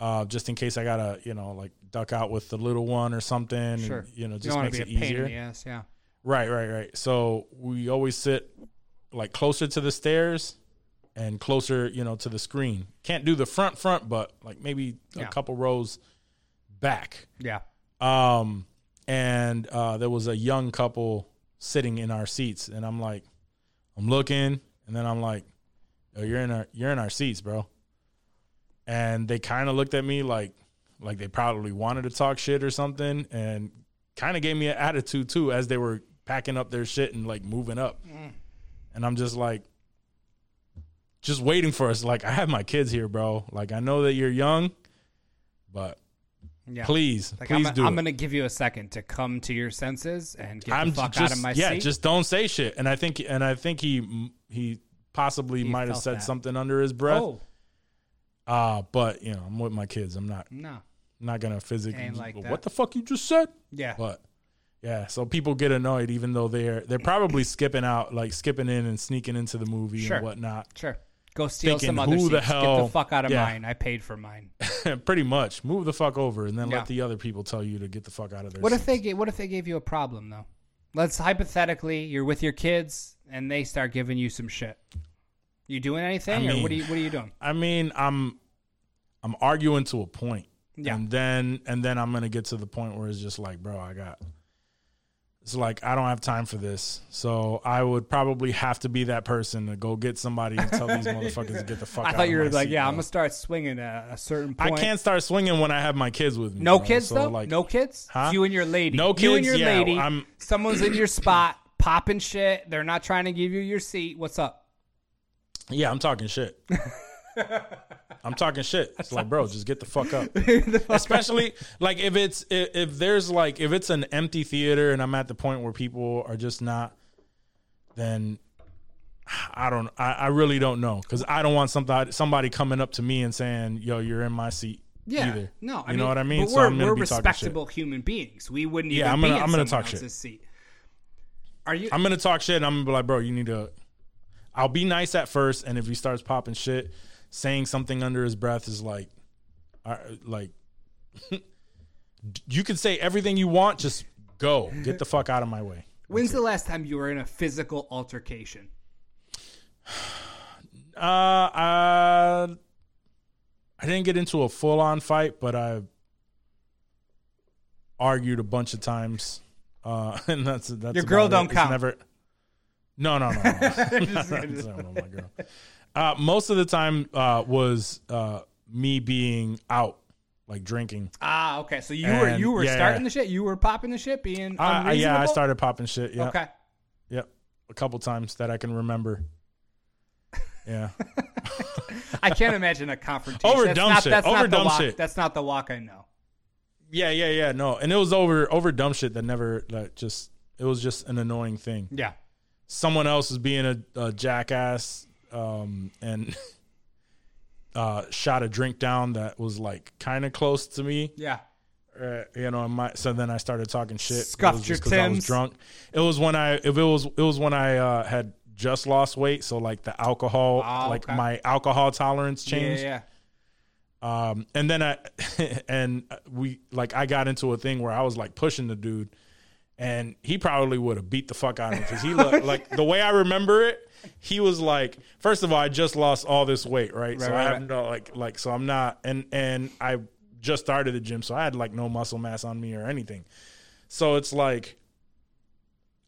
uh, just in case I gotta you know like duck out with the little one or something. and, Sure. you know, just don't makes it easier. Yes, yeah. Right, right, right. So we always sit like closer to the stairs and closer, you know, to the screen. Can't do the front front, but like maybe Yeah. a couple rows back. Yeah. Um, and uh, there was a young couple sitting in our seats, and I'm like, I'm looking, and then I'm like, oh, you're in our you're in our seats, bro. And they kind of looked at me like like they probably wanted to talk shit or something, and kind of gave me an attitude too as they were packing up their shit and like moving up. And I'm just like, just waiting for us. Like I have my kids here, bro. Like I know that you're young, but Yeah. please, Like please I'm, do I'm it. gonna give you a second to come to your senses and get I'm the fuck just out of my yeah, seat. Yeah, just don't say shit. And I think and I think he he possibly might have said that. something under his breath. oh Uh but you know, I'm with my kids. I'm not no. not gonna physically. Like what the fuck you just said? Yeah. But yeah, so people get annoyed even though they're they're probably skipping out, like skipping in and sneaking into the movie Sure. and whatnot. Sure. Go steal Thinking, some other who the seats. Get the fuck out of Yeah. mine. I paid for mine. Pretty much, move the fuck over and then Yeah. let the other people tell you to get the fuck out of there. What if they what if they gave you a problem though? Let's hypothetically you're with your kids and they start giving you some shit. You doing anything I or what are you what are you doing? I mean, I'm I'm arguing to a point. Yeah. And then and then I'm gonna get to the point where it's just like, bro, I got it's like I don't have time for this. So I would probably have to be that person to go get somebody and tell these motherfuckers to get the fuck I out thought you were like, seat, yeah, bro. I'm gonna start swinging at a certain point. I can't start swinging when I have my kids with me. No bro. kids So, though. Like, no kids. Huh? You and your lady. No kids. You and your Yeah, lady. I'm- Someone's in your spot, popping shit. They're not trying to give you your seat. What's up? Yeah, I'm talking shit. I'm talking shit. It's like, bro, just get the fuck up. Especially like if it's if, if there's like if it's an empty theater and I'm at the point where people are just not, then I don't. I, I really don't know because I don't want somebody somebody coming up to me and saying, "Yo, you're in my seat." Yeah. either. No, you mean, know what I mean. But So we're, we're be talking shit. respectable human beings. We wouldn't Yeah, even I'm gonna- I'm gonna talk shit. seat. Are you? I'm gonna talk shit. and I'm gonna be like, bro, you need to. I'll be nice at first, and if he starts popping shit, saying something under his breath is like, uh, like, you can say everything you want. Just go, get the fuck out of my way. when's the last time you were in a physical altercation? Uh, uh I didn't get into a full on fight, but I argued a bunch of times Uh, and that's that's Your girl don't It's count. Never. No, no, no. no. My girl. Uh, most of the time uh, was uh, me being out, like drinking. Ah, okay. So you were And- you were yeah, starting yeah. the shit. You were popping the shit, being I, I- yeah, I started popping shit. Yeah, Okay. yep, a couple times that I can remember. Yeah, I can't imagine a confrontation. Over that's dumb not, shit. That's Over not the dumb walk. shit. That's not the walk I know. yeah, yeah, yeah. No, and it was over over dumb shit that never that just it was just an annoying thing. Yeah. someone else is being a, a jackass um, and uh, shot a drink down that was like kind of close to me. Yeah. Uh, you know, my, so then I started talking shit. It Scuffed your 'cause I was drunk. It was when I if it was it was when I uh, had just lost weight, so like the alcohol, Oh, like okay. my alcohol tolerance changed. Yeah. Um, and then I and we like I got into a thing where I was like pushing the dude, and he probably would have beat the fuck out of me because he looked like the way I remember it. He was like, first of all, I just lost all this weight, right? so right, I right. have no like like so I'm not and and I just started the gym, so I had like no muscle mass on me or anything. So it's like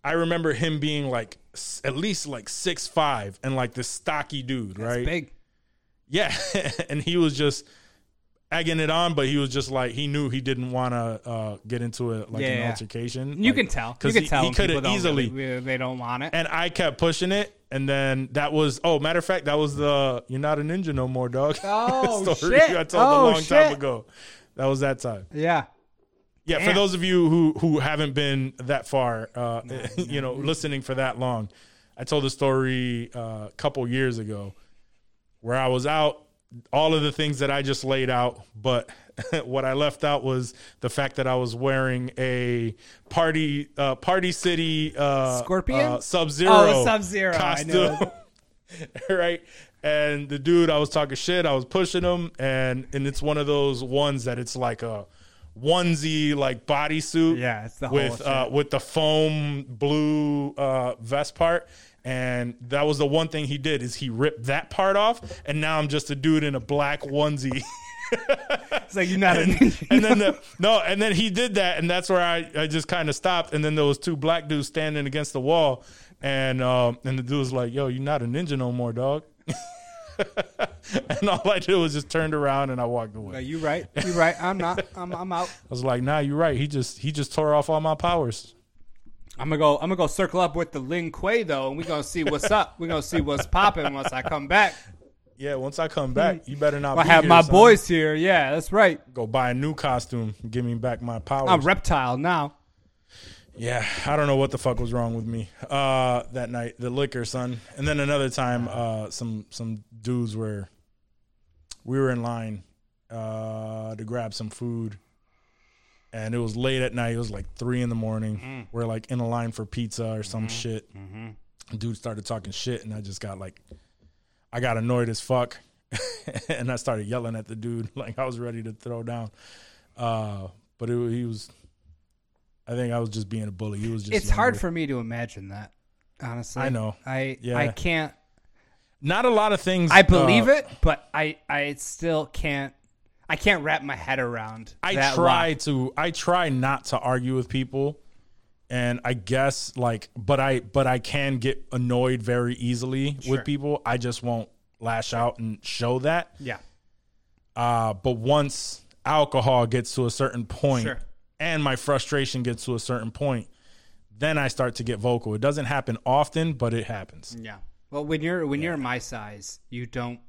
I remember him being like at least like six five and like this stocky dude, That's right? big. Yeah, and he was just egging it on, but he was just like he knew he didn't want to uh, get into it like Yeah, an yeah. altercation. You like- can tell. because can he, tell he could have easily. really- they don't want it. and I kept pushing it, and then that was oh, matter of fact, that was the "You're not a ninja no more, dog." Oh, story shit. I told Oh, a long time shit. ago. That was that time. yeah. Yeah, for those of you who who haven't been that far, uh, you know, listening for that long, I told a story uh, a couple years ago where I was out, all of the things that I just laid out, but what I left out was the fact that I was wearing a party uh, party city uh, Scorpion? uh, Sub Zero Oh, Sub-Zero, costume. right? And the dude, I was talking shit. I was pushing him, and and it's one of those ones that it's like a onesie, like bodysuit. Yeah, it's the with uh, with the foam blue uh, vest part. And that was the one thing he did is he ripped that part off, and now I'm just a dude in a black onesie. It's like you're not a and then the, no, and then he did that, and that's where I, I just kind of stopped. And then there was two black dudes standing against the wall, and um, and the dude was like, "Yo, you're not a ninja no more, dog." and all I did was just turned around and I walked away. No, you right. You right. I'm not. I'm. I'm out. I was like, "Nah, you're right. He just he just tore off all my powers." I'm gonna go. I'm gonna go circle up with the Lin Kuei though, and we're gonna see what's up. We're gonna see what's popping once I come back. Yeah, once I come back, you better not. I have here, my son. boys here. Yeah, that's right. Go buy a new costume. Give me back my powers. I'm reptile now. Yeah, I don't know what the fuck was wrong with me uh, that night. The liquor, son. And then another time, uh, some some dudes were we were in line uh, to grab some food, and it was late at night. It was like three in the morning. We're like in a line for pizza or some shit. Dude started talking shit, and I just got like, I got annoyed as fuck, and I started yelling at the dude like I was ready to throw down. Uh, but it, he was. I think I was just being a bully. He was just. It's hard for me to imagine that. Honestly, I know. I Yeah. I can't. Not a lot of things. I believe uh, it, but I I still can't. I can't wrap my head around. I try to. I try not to argue with people, and I guess like, but I but I can get annoyed very easily Sure. with people. I just won't lash out and show that. Yeah. Uh, but once alcohol gets to a certain point, Sure. and my frustration gets to a certain point, then I start to get vocal. It doesn't happen often, but it happens. Yeah. Well, when you're when you're my size, you don't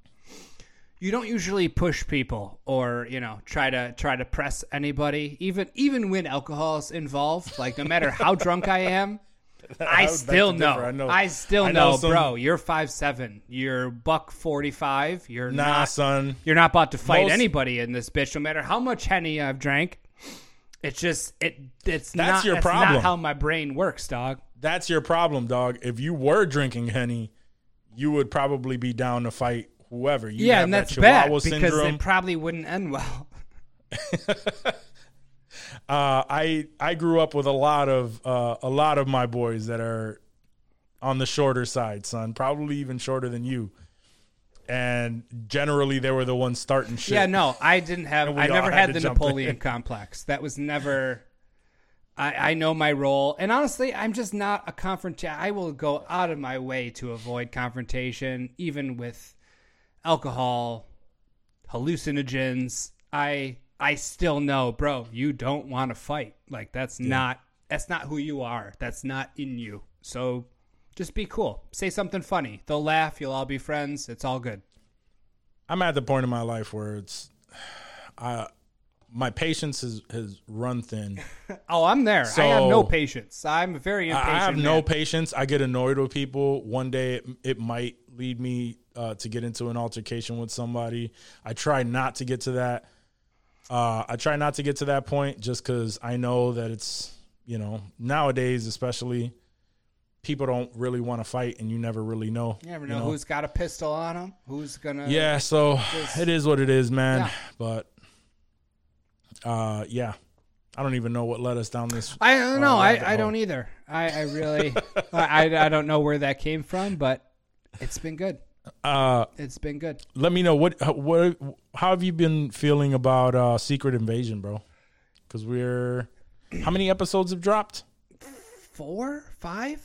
you don't usually push people or you know try to try to press anybody. Even even when alcohol is involved, like no matter how drunk I am, I beg still know. I know. I still I know know, some- bro. You're five seven. You're buck forty five. You're Nah, not. son. You're not about to fight Most- anybody in this bitch, no matter how much henny I've drank. It's just it. It's That's not. your that's problem. Not how my brain works, dog. That's your problem, dog. If you were drinking henny, you would probably be down to fight whoever. You yeah, have and that that's bad Chihuahua because syndrome. it probably wouldn't end well. uh, I I grew up with a lot of uh, a lot of my boys that are on the shorter side, son. Probably even shorter than you. And generally, they were the ones starting shit. Yeah, no, I didn't have. I never had had the Napoleon in. complex. That was never. I, I know my role, and honestly, I'm just not a confront. I will go out of my way to avoid confrontation, even with alcohol, hallucinogens. I I still know, bro. You don't want to fight. Like that's not that's not who you are. That's not in you. So just be cool. Say something funny. They'll laugh. You'll all be friends. It's all good. I'm at the point in my life where it's, I, my patience has has run thin. Oh, I'm there. I have no patience. I'm very impatient. I have no patience. I get annoyed with people. One day it, it might lead me uh, to get into an altercation with somebody. I try not to get to that. Uh, I try not to get to that point just because I know that it's you know nowadays especially people don't really want to fight and you never really know. You never know, who's got a pistol on them, Who's gonna? Yeah, so it is what it is, man. Yeah. But uh, yeah, I don't even know what led us down this. I don't know. Oh, I, I don't either. I, I really, I I don't know where that came from, but it's been good. Uh, It's been good. let me know what what how have you been feeling about uh Secret Invasion, bro? Because we're how many episodes have dropped? Four, five,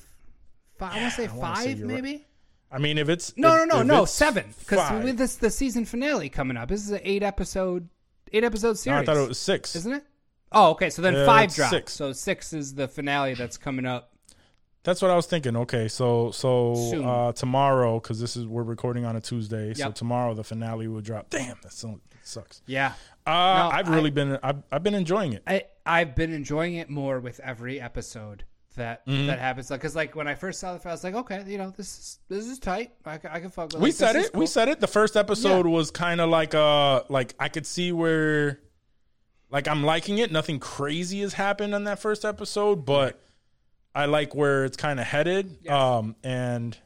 five. I want to say I wanna say five, you're right. maybe. I mean, if it's No, if- no, no, no, seven. Because with this the season finale coming up. This is an eight episode, eight episode No, series. I thought it was six. isn't it? Oh, okay. So then Yeah, five dropped. six. So six is the finale that's coming up. That's what I was thinking. Okay, so so Soon. uh tomorrow because this is we're recording on a Tuesday, so tomorrow the finale will drop. Damn, that so, sucks. Yeah. Uh, No, I've I- really been I've, I've been enjoying it. I I've been enjoying it more with every episode that Mm-hmm. that happens. Like, cause like when I first saw the, I was like, okay, you know, this is this is tight. I, I can fuck with. we like, said it. We said it. The first episode Yeah. was kind of like uh like I could see where like I'm liking it. Nothing crazy has happened on that first episode, but I like where it's kind of headed. Yes. Um and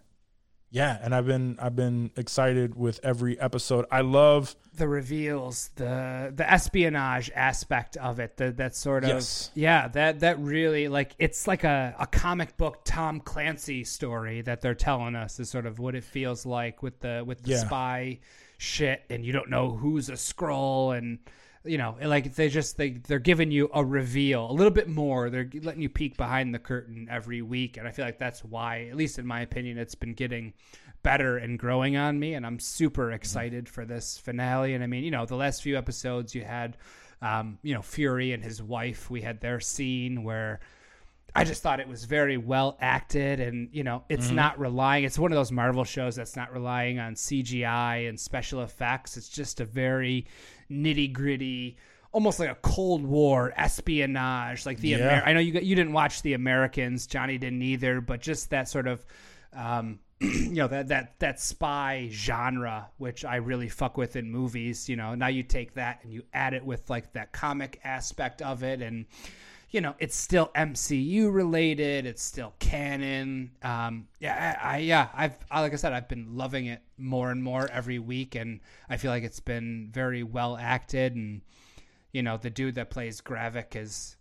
yeah, and I've been I've been excited with every episode. I love the reveals, the the espionage aspect of it. The, that sort of Yes. yeah. That that really like it's like a a comic book Tom Clancy story that they're telling us is sort of what it feels like with the with the Yeah. spy shit, and you don't know who's a Skrull and. You know, like they just they they're giving you a reveal, a little bit more. They're letting you peek behind the curtain every week, and I feel like that's why, at least in my opinion, it's been getting better and growing on me. And I'm super excited for this finale. And I mean, you know, the last few episodes you had, um, you know, Fury and his wife. We had their scene where I just thought it was very well acted, and you know, it's not relying. It's one of those Marvel shows that's not relying on CGI and special effects. It's just a very nitty gritty, almost like a Cold War espionage. Like the Yeah. Amer- I know you got, you didn't watch the Americans, Johnny didn't either, but just that sort of. Um, you know that that that spy genre which i really fuck with in movies you know now you take that and you add it with like that comic aspect of it and you know it's still mcu related it's still canon um yeah I, I yeah i've I, like i said i've been loving it more and more every week and i feel like it's been very well acted and you know the dude that plays gravik is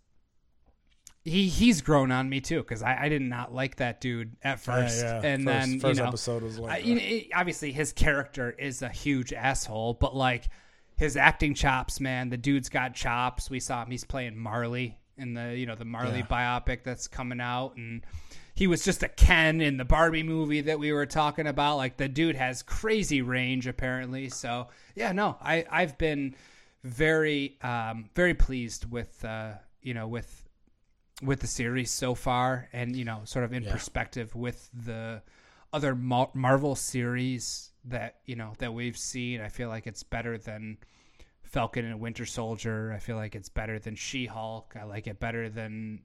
he he's grown on me too because I, I did not like that dude at first, yeah. and First- then first you know, episode was like I- you know, it- obviously his character is a huge asshole, but like his acting chops, man, the dude's got chops. We saw him; he's playing Marley in the you know the Marley Yeah. biopic that's coming out, and he was just a Ken in the Barbie movie that we were talking about. Like the dude has crazy range apparently. So yeah, no, I I've been very um very pleased with uh you know with with the series so far and you know sort of in perspective with the other Mar- marvel series that you know that we've seen i feel like it's better than falcon and winter soldier i feel like it's better than she-hulk i like it better than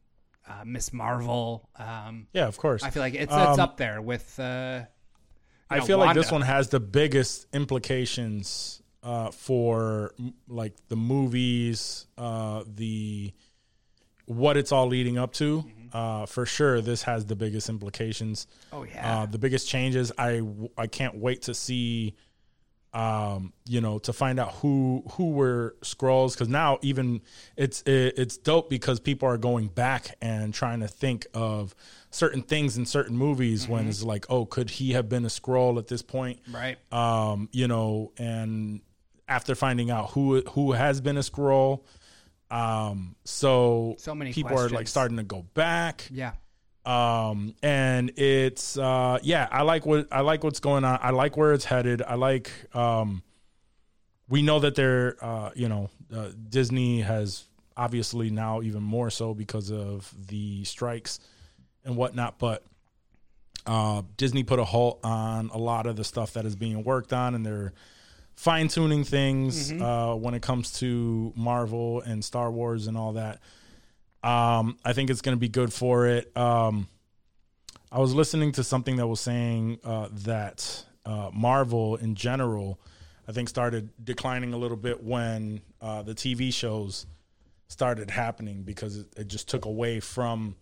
uh, miss marvel um, yeah, of course. i feel like it's, it's Um, up there with uh, I know, feel like this one has the biggest implications uh, for like the movies, uh, the what it's all leading up to. Uh, for sure, this has the biggest implications. oh yeah Uh, the biggest changes. I I can't wait to see. Um, you know, to find out who who were Skrulls because now even it's it, it's dope because people are going back and trying to think of certain things in certain movies when it's like, oh, could he have been a Skrull at this point? right um, you know, and after finding out who who has been a Skrull, Um, so So many people are like starting to go back. Yeah. Um, and it's uh, yeah, I like what I like what's going on. I like where it's headed. I like um, we know that they're uh, you know, uh, Disney has obviously now even more so because of the strikes and whatnot, but uh, Disney put a halt on a lot of the stuff that is being worked on, and they're fine tuning things uh, when it comes to Marvel and Star Wars and all that. Um, I think it's going to be good for it. Um, I was listening to something that was saying uh, that uh, Marvel in general, I think, started declining a little bit when uh, the TV shows started happening because it, it just took away from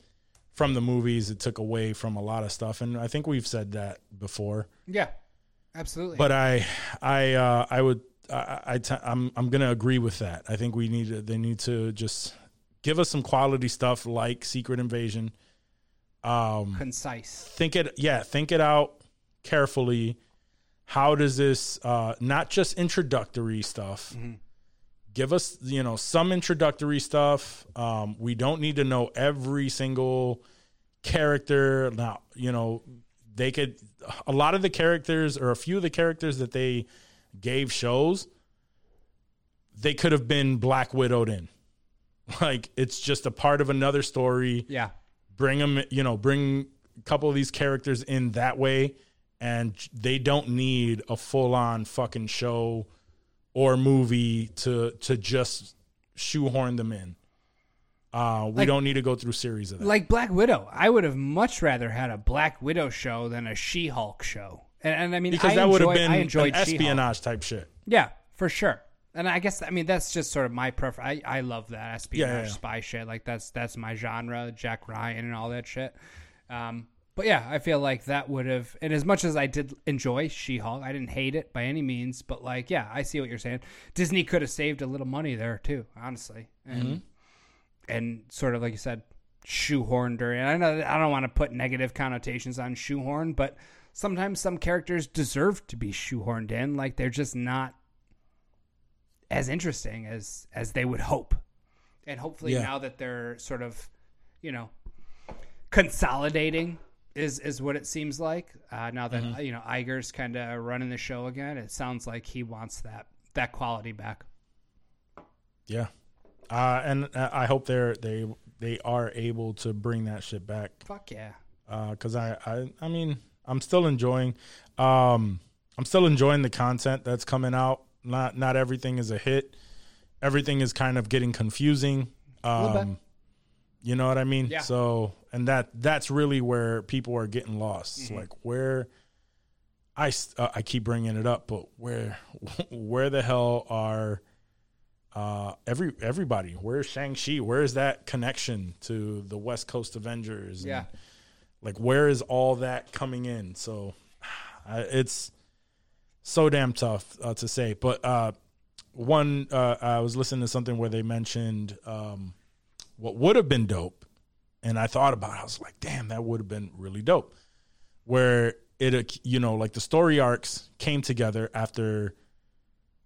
from the movies. It took away from a lot of stuff, and I think we've said that before. Yeah. Absolutely. But I, I, uh, I would, I, I t- I'm, I'm going to agree with that. I think we need to, they need to just give us some quality stuff like Secret Invasion. Um, concise. think it, yeah, think it out carefully. How does this, uh, not just introductory stuff, give us, you know, some introductory stuff. Um, we don't need to know every single character. Now, you know, they could a lot of the characters or a few of the characters that they gave shows they could have been black widowed in like it's just a part of another story Yeah. bring them you know bring a couple of these characters in that way and they don't need a full on fucking show or movie to to just shoehorn them in uh we Like- don't need to go through series of that Like Black Widow. I would have much rather had a Black Widow show than a She Hulk show. And, and I mean, because I that would have been I enjoyed She-Hulk. espionage type shit Yeah, for sure. And I guess I mean that's just sort of my preference. I, I love that espionage Yeah, yeah, yeah. spy shit. Like that's that's my genre, Jack Ryan and all that shit. Um, but yeah, I feel like that would have. And as much as I did enjoy She-Hulk, I didn't hate it by any means. But like, yeah, I see what you're saying. Disney could have saved a little money there too, honestly, and Mm-hmm. and sort of like you said, shoehorned her. And I know I don't want to put negative connotations on shoehorn, but sometimes some characters deserve to be shoehorned in. Like they're just not as interesting as as they would hope. And hopefully Yeah. now that they're sort of, you know, consolidating is is what it seems like. Uh, now that Mm-hmm. you know Iger's kind of running the show again, it sounds like he wants that that quality back. Yeah, uh, and uh, I hope they're they they are able to bring that shit back. Fuck yeah. Because I, I I mean I'm still enjoying, um, I'm still enjoying the content that's coming out. Not not everything is a hit. Everything is kind of getting confusing. Um, you know what I mean? Yeah. So and that that's really where people are getting lost. Mm-hmm. Like where. I, uh, I keep bringing it up, but where where the hell are uh, every everybody. Where's Shang Chi? Where's that connection to the West Coast Avengers? Yeah. like where is all that coming in? So I, it's so damn tough uh, to say. But uh, one, uh, I was listening to something where they mentioned um, what would have been dope, and I thought about. it. I was like, damn, that would have been really dope. Where it, uh, you know, like the story arcs came together after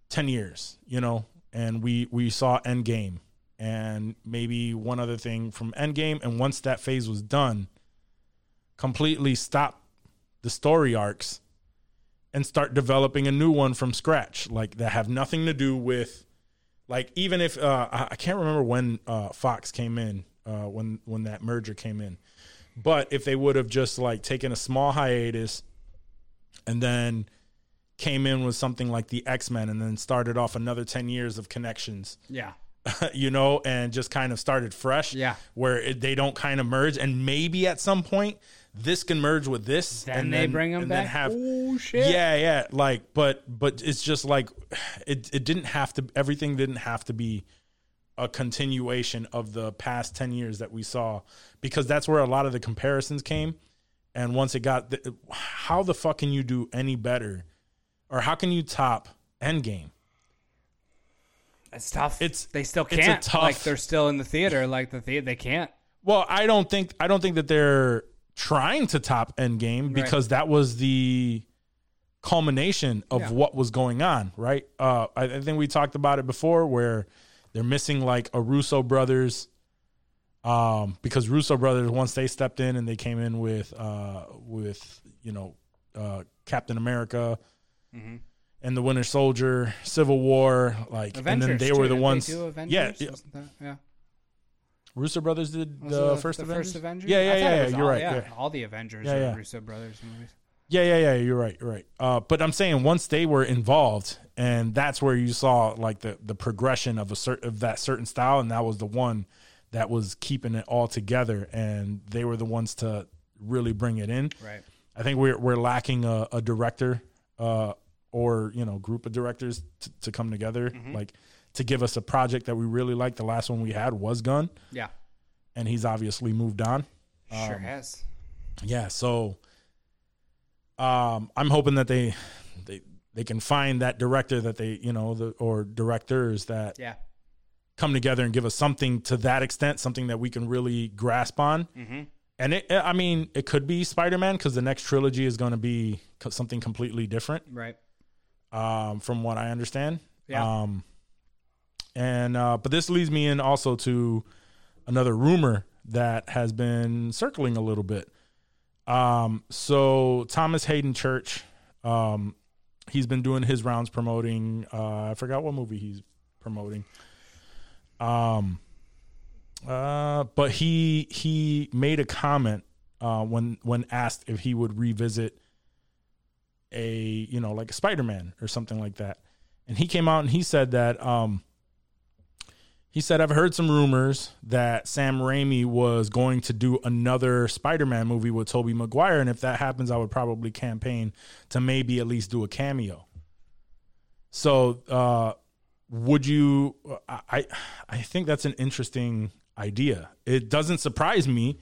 10 years, you know, and we we saw Endgame and maybe one other thing from Endgame and once that phase was done, completely stop the story arcs and start developing a new one from scratch like that have nothing to do with like even if uh I, can't remember when uh Fox came in uh when when that merger came in but if they would have just like taken a small hiatus and then came in with something like the X-Men and then started off another 10 years of connections Yeah. you know, and just kind of started fresh. Yeah. Where it, they don't kind of merge, and maybe at some point this can merge with this, Then and they bring 'em and then back? have, Oh, shit. Yeah, yeah. Like, but but it's just like it. It didn't have to. Everything didn't have to be a continuation of the past ten years that we saw, because that's where a lot of the comparisons came. And once it got, the, how the fuck can you do any better, or how can you top Endgame? It's tough. It's- they still it's can't. tough- like they're still in the theater. Like the theater, they can't. Well, I don't think I don't think that they're trying to top Endgame because that was the culmination of Yeah. what was going on, right? Uh, I, I think we talked about it before, where They're missing like a Russo brothers, um, because Russo brothers once they stepped in and they came in with uh with you know uh Captain America. And the Winter Soldier, Civil War, like, Avengers. and then they too. were the ones. Avengers? yeah, yeah, yeah. Russo brothers did Was the, it first the Avengers. first Avengers. Yeah, I yeah, thought yeah. it yeah you're all, right. Yeah, Yeah. all the Avengers Yeah, are yeah. Russo brothers movies. Yeah, yeah, yeah. You're right. You're right. Uh, but I'm saying once they were involved, and that's where you saw like the the progression of a certain of that certain style, and that was the one that was keeping it all together, and they were the ones to really bring it in. Right. I think we're we're lacking a, a director, uh, or you know, group of directors t- to come together, Mm-hmm. like to give us a project that we really like. The last one we had was Gunn, Yeah. and he's obviously moved on. Sure Um, has. Yeah, so um I'm hoping that they they they can find that director that they, you know, the or directors that Yeah. come together and give us something to that extent, something that we can really grasp on. Mm-hmm. And it I mean, it could be Spider-Man cuz the next trilogy is going to be something completely different Right. um from what I understand. Yeah. Um and uh but this leads me in also to another rumor that has been circling a little bit. Um so Thomas Haden Church um he's been doing his rounds promoting uh I forgot what movie he's promoting. Um uh but he he made a comment uh when when asked if he would revisit a you know like a Spider-Man or something like that. And he came out and he said that um he said I've heard some rumors that Sam Raimi was going to do another Spider-Man movie with Tobey Maguire and if that happens I would probably campaign to maybe at least do a cameo. So uh would you I I think that's an interesting idea. It doesn't surprise me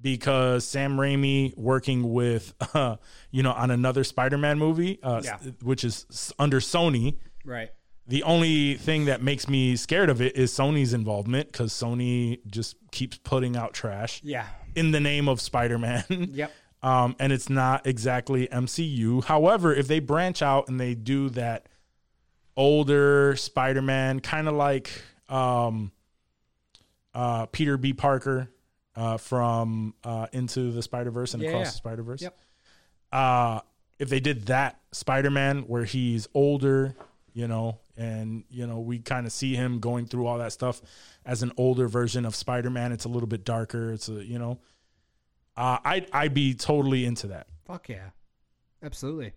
because Sam Raimi working with uh, you know on another Spider-Man movie uh, Yeah. which is under Sony Right. The only thing that makes me scared of it is Sony's involvement because Sony just keeps putting out trash Yeah. in the name of Spider-Man. Yep. Um, and it's not exactly MCU. However, if they branch out and they do that older Spider-Man, kind of like um, uh, Peter B. Parker uh, from uh, Into the Spider-Verse and Yeah, Across yeah. the Spider-Verse. Yep. Uh, if they did that Spider-Man where he's older, you know, and you know we kind of see him going through all that stuff as an older version of Spider-Man. It's a little bit darker. It's a you know, uh, I'd I'd be totally into that. Fuck yeah. Absolutely.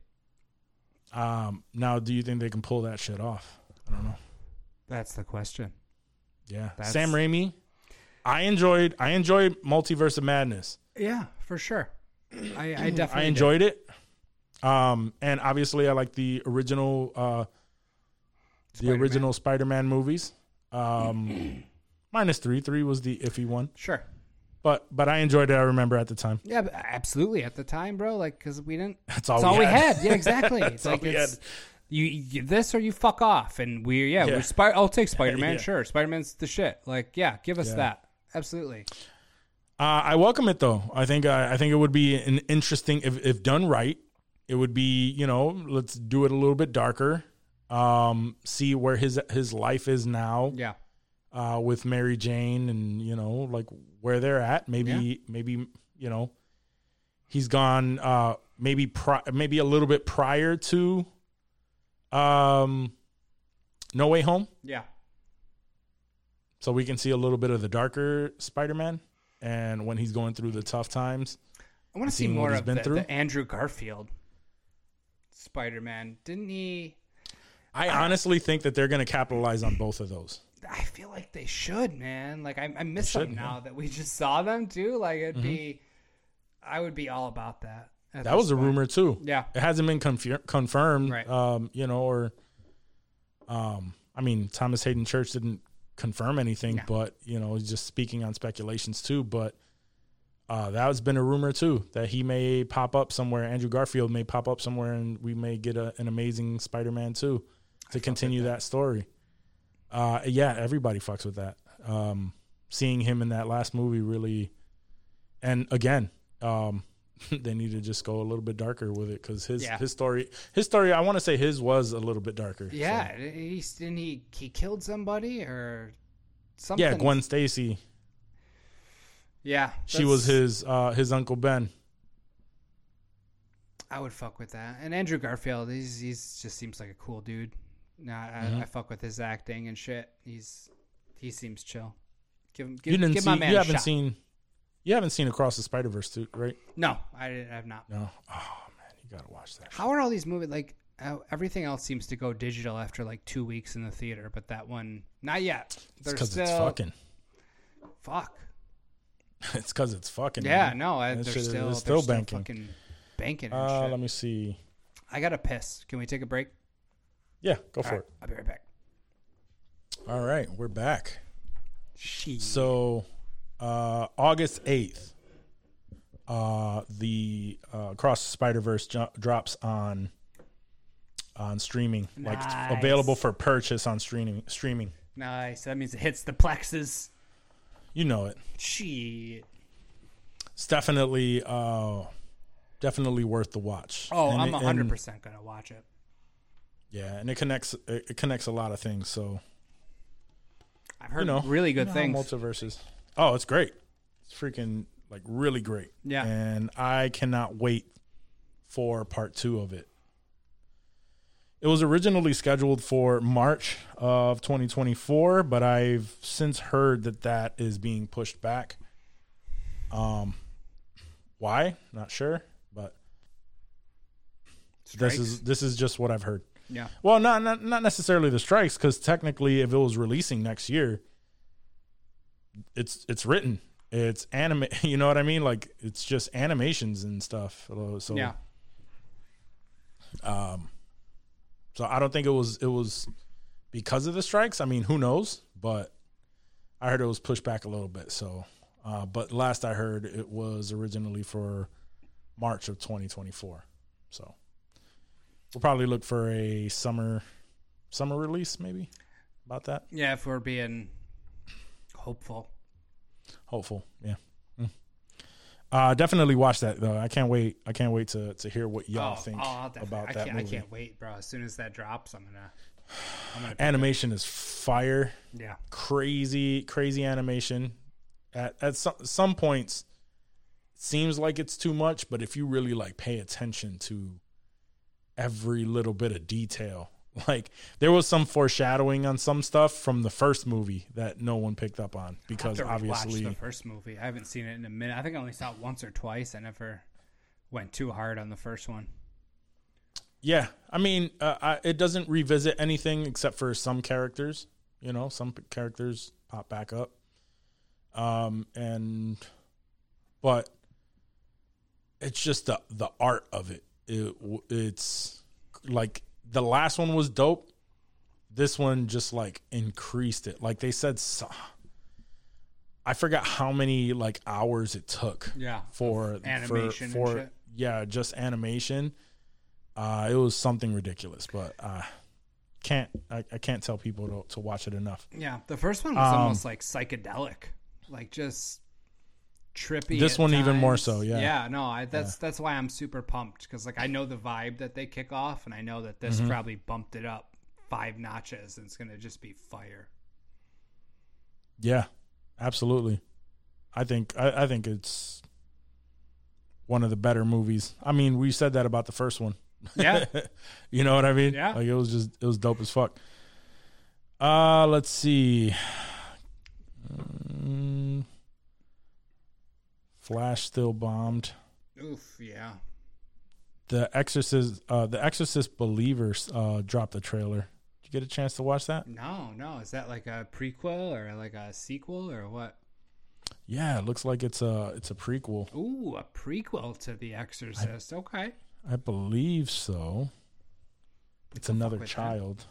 Um, now, do you think they can pull that shit off? I don't know. That's the question. Yeah, That's- Sam Raimi. I enjoyed I enjoyed Multiverse of Madness. Yeah, for sure. I, I definitely I did. enjoyed it. Um, and obviously I like the original uh the Spider-Man. original Spider-Man movies. Um minus 3, 3 was the iffy one. Sure. But but I enjoyed it I remember at the time. Yeah, absolutely. At the time, bro, like, because we didn't. That's all That's we all we had. had. Yeah, exactly. it's all like we it's, had. You, you this or you fuck off, and we yeah, Yeah. we're Spy- I'll take Spider Man. Yeah. Sure, Spider Man's the shit. Like, yeah, give us Yeah. that. Absolutely. Uh, I welcome it though. I think uh, I think it would be an interesting if if done right. It would be you know let's do it a little bit darker. Um, see where his his life is now Yeah. uh, with Mary Jane and you know like where they're at. Maybe maybe you know he's gone. Uh, maybe pri- maybe a little bit prior to um, No Way Home, Yeah. so we can see a little bit of the darker Spider Man. And when he's going through the tough times, I want to see more of been the, through? the Andrew Garfield Spider Man. Didn't he? I honestly think that they're going to capitalize on both of those. I feel like they should, man. Like I, I miss them now that we just saw them too. Like it'd be, I would be all about that. That was this a rumor too. Yeah. it hasn't been confir- confirmed. Right. Um, you know, or um, I mean, Thomas Haden Church didn't confirm anything, No. but you know, he's just speaking on speculations too. But uh, that has been a rumor too that he may pop up somewhere. Andrew Garfield may pop up somewhere, and we may get a, an amazing Spider-Man too to continue that. story. Uh, yeah, everybody fucks with that. Um, seeing him in that last movie really, and again, um, they need to just go a little bit darker with it because his Yeah. his story his story I want to say his was a little bit darker. so- Yeah, he's didn't he he killed somebody or something? yeah. Gwen Stacy. Yeah, She was his uh, his uncle Ben. I would fuck with that. And Andrew Garfield, he's he's just seems like a cool dude. Nah, I, Mm-hmm. I fuck with his acting and shit. He's he seems chill. Give him give, You didn't give see. my man You haven't shot. seen. You haven't seen Across the Spider Verse, too, right? No, I, I have not. No. Oh man, you gotta watch that. How are all these movies like? Everything else seems to go digital after like two weeks in the theater, but that one not yet. It's because still it's fucking. fuck. It's because it's fucking. Yeah, man. no, I, they're shit is- still they're still banking. fucking banking and Uh, let me see. I got to piss. Can we take a break? Yeah, go for All right, it. I'll be right back. All right, we're back. She. So, uh, August eighth, uh, the uh, Across the Spider Verse jo- drops on on streaming, like available for purchase on streaming. Streaming, Nice. That means it hits the plexus. you know it. Shit. It's definitely, uh, definitely worth the watch. Oh, And I'm hundred percent gonna watch it. Yeah, and it connects. It, connects a lot of things. So I've heard you know, really good you know things. Multiverses. Oh, it's great. It's freaking like really great. Yeah. and I cannot wait for part two of it. It was originally scheduled for March of 2024, but I've since heard that that is being pushed back. Um, why? Not sure, but Strikes? this is this is just what I've heard. Yeah. Well, not not, not necessarily the strikes, because technically, if it was releasing next year, it's it's written, it's anime. You know what I mean? Like it's just animations and stuff. So Yeah. so I don't think it was it was because of the strikes. I mean, who knows? But I heard it was pushed back a little bit. So, uh, but last I heard, it was originally for March of 2024. So we'll probably look for a summer summer release, maybe about that. Yeah. If we're being hopeful. Hopeful, yeah. Mm. Uh, definitely watch that though. I can't wait. I can't wait to to hear what y'all oh, think oh, about I that movie. I can't wait, bro. As soon as that drops, I'm gonna. I'm gonna. Animation is fire. Yeah. crazy crazy animation at at some some points seems like it's too much but if you really like pay attention to every little bit of detail like there was some foreshadowing on some stuff from the first movie that no one picked up on because After we watched obviously the first movie, I haven't seen it in a minute. I think I only saw it once or twice. I never went too hard on the first one. yeah i mean uh, I, it doesn't revisit anything except for some characters you know some characters pop back up um and but it's just the the art of it. It it's like the last one was dope. This one just like increased it. Like they said i forgot how many like hours it took Yeah. for Animation for, for shit. yeah just animation. Uh it was something ridiculous but uh can't i, I can't tell people to, to watch it enough. Yeah, the first one was Um, almost like psychedelic, like just trippy. This one even more so, yeah. Yeah, no, I, that's that's why I'm super pumped because like I know the vibe that they kick off, and I know that this Mm-hmm. probably bumped it up five notches, and it's gonna just be fire. Yeah, absolutely. I think I, I think it's one of the better movies. I mean, we said that about the first one. Yeah, You know what I mean? Yeah. Like it was just it was dope as fuck. Uh let's see. Flash still bombed. oof, yeah. The Exorcist uh The Exorcist Believers uh dropped the trailer. Did you get a chance to watch that? No, no, is that like a prequel or like a sequel or what? Yeah, it looks like it's a it's a prequel. Ooh, a prequel to The Exorcist. okay. I believe so. It's another with that. child.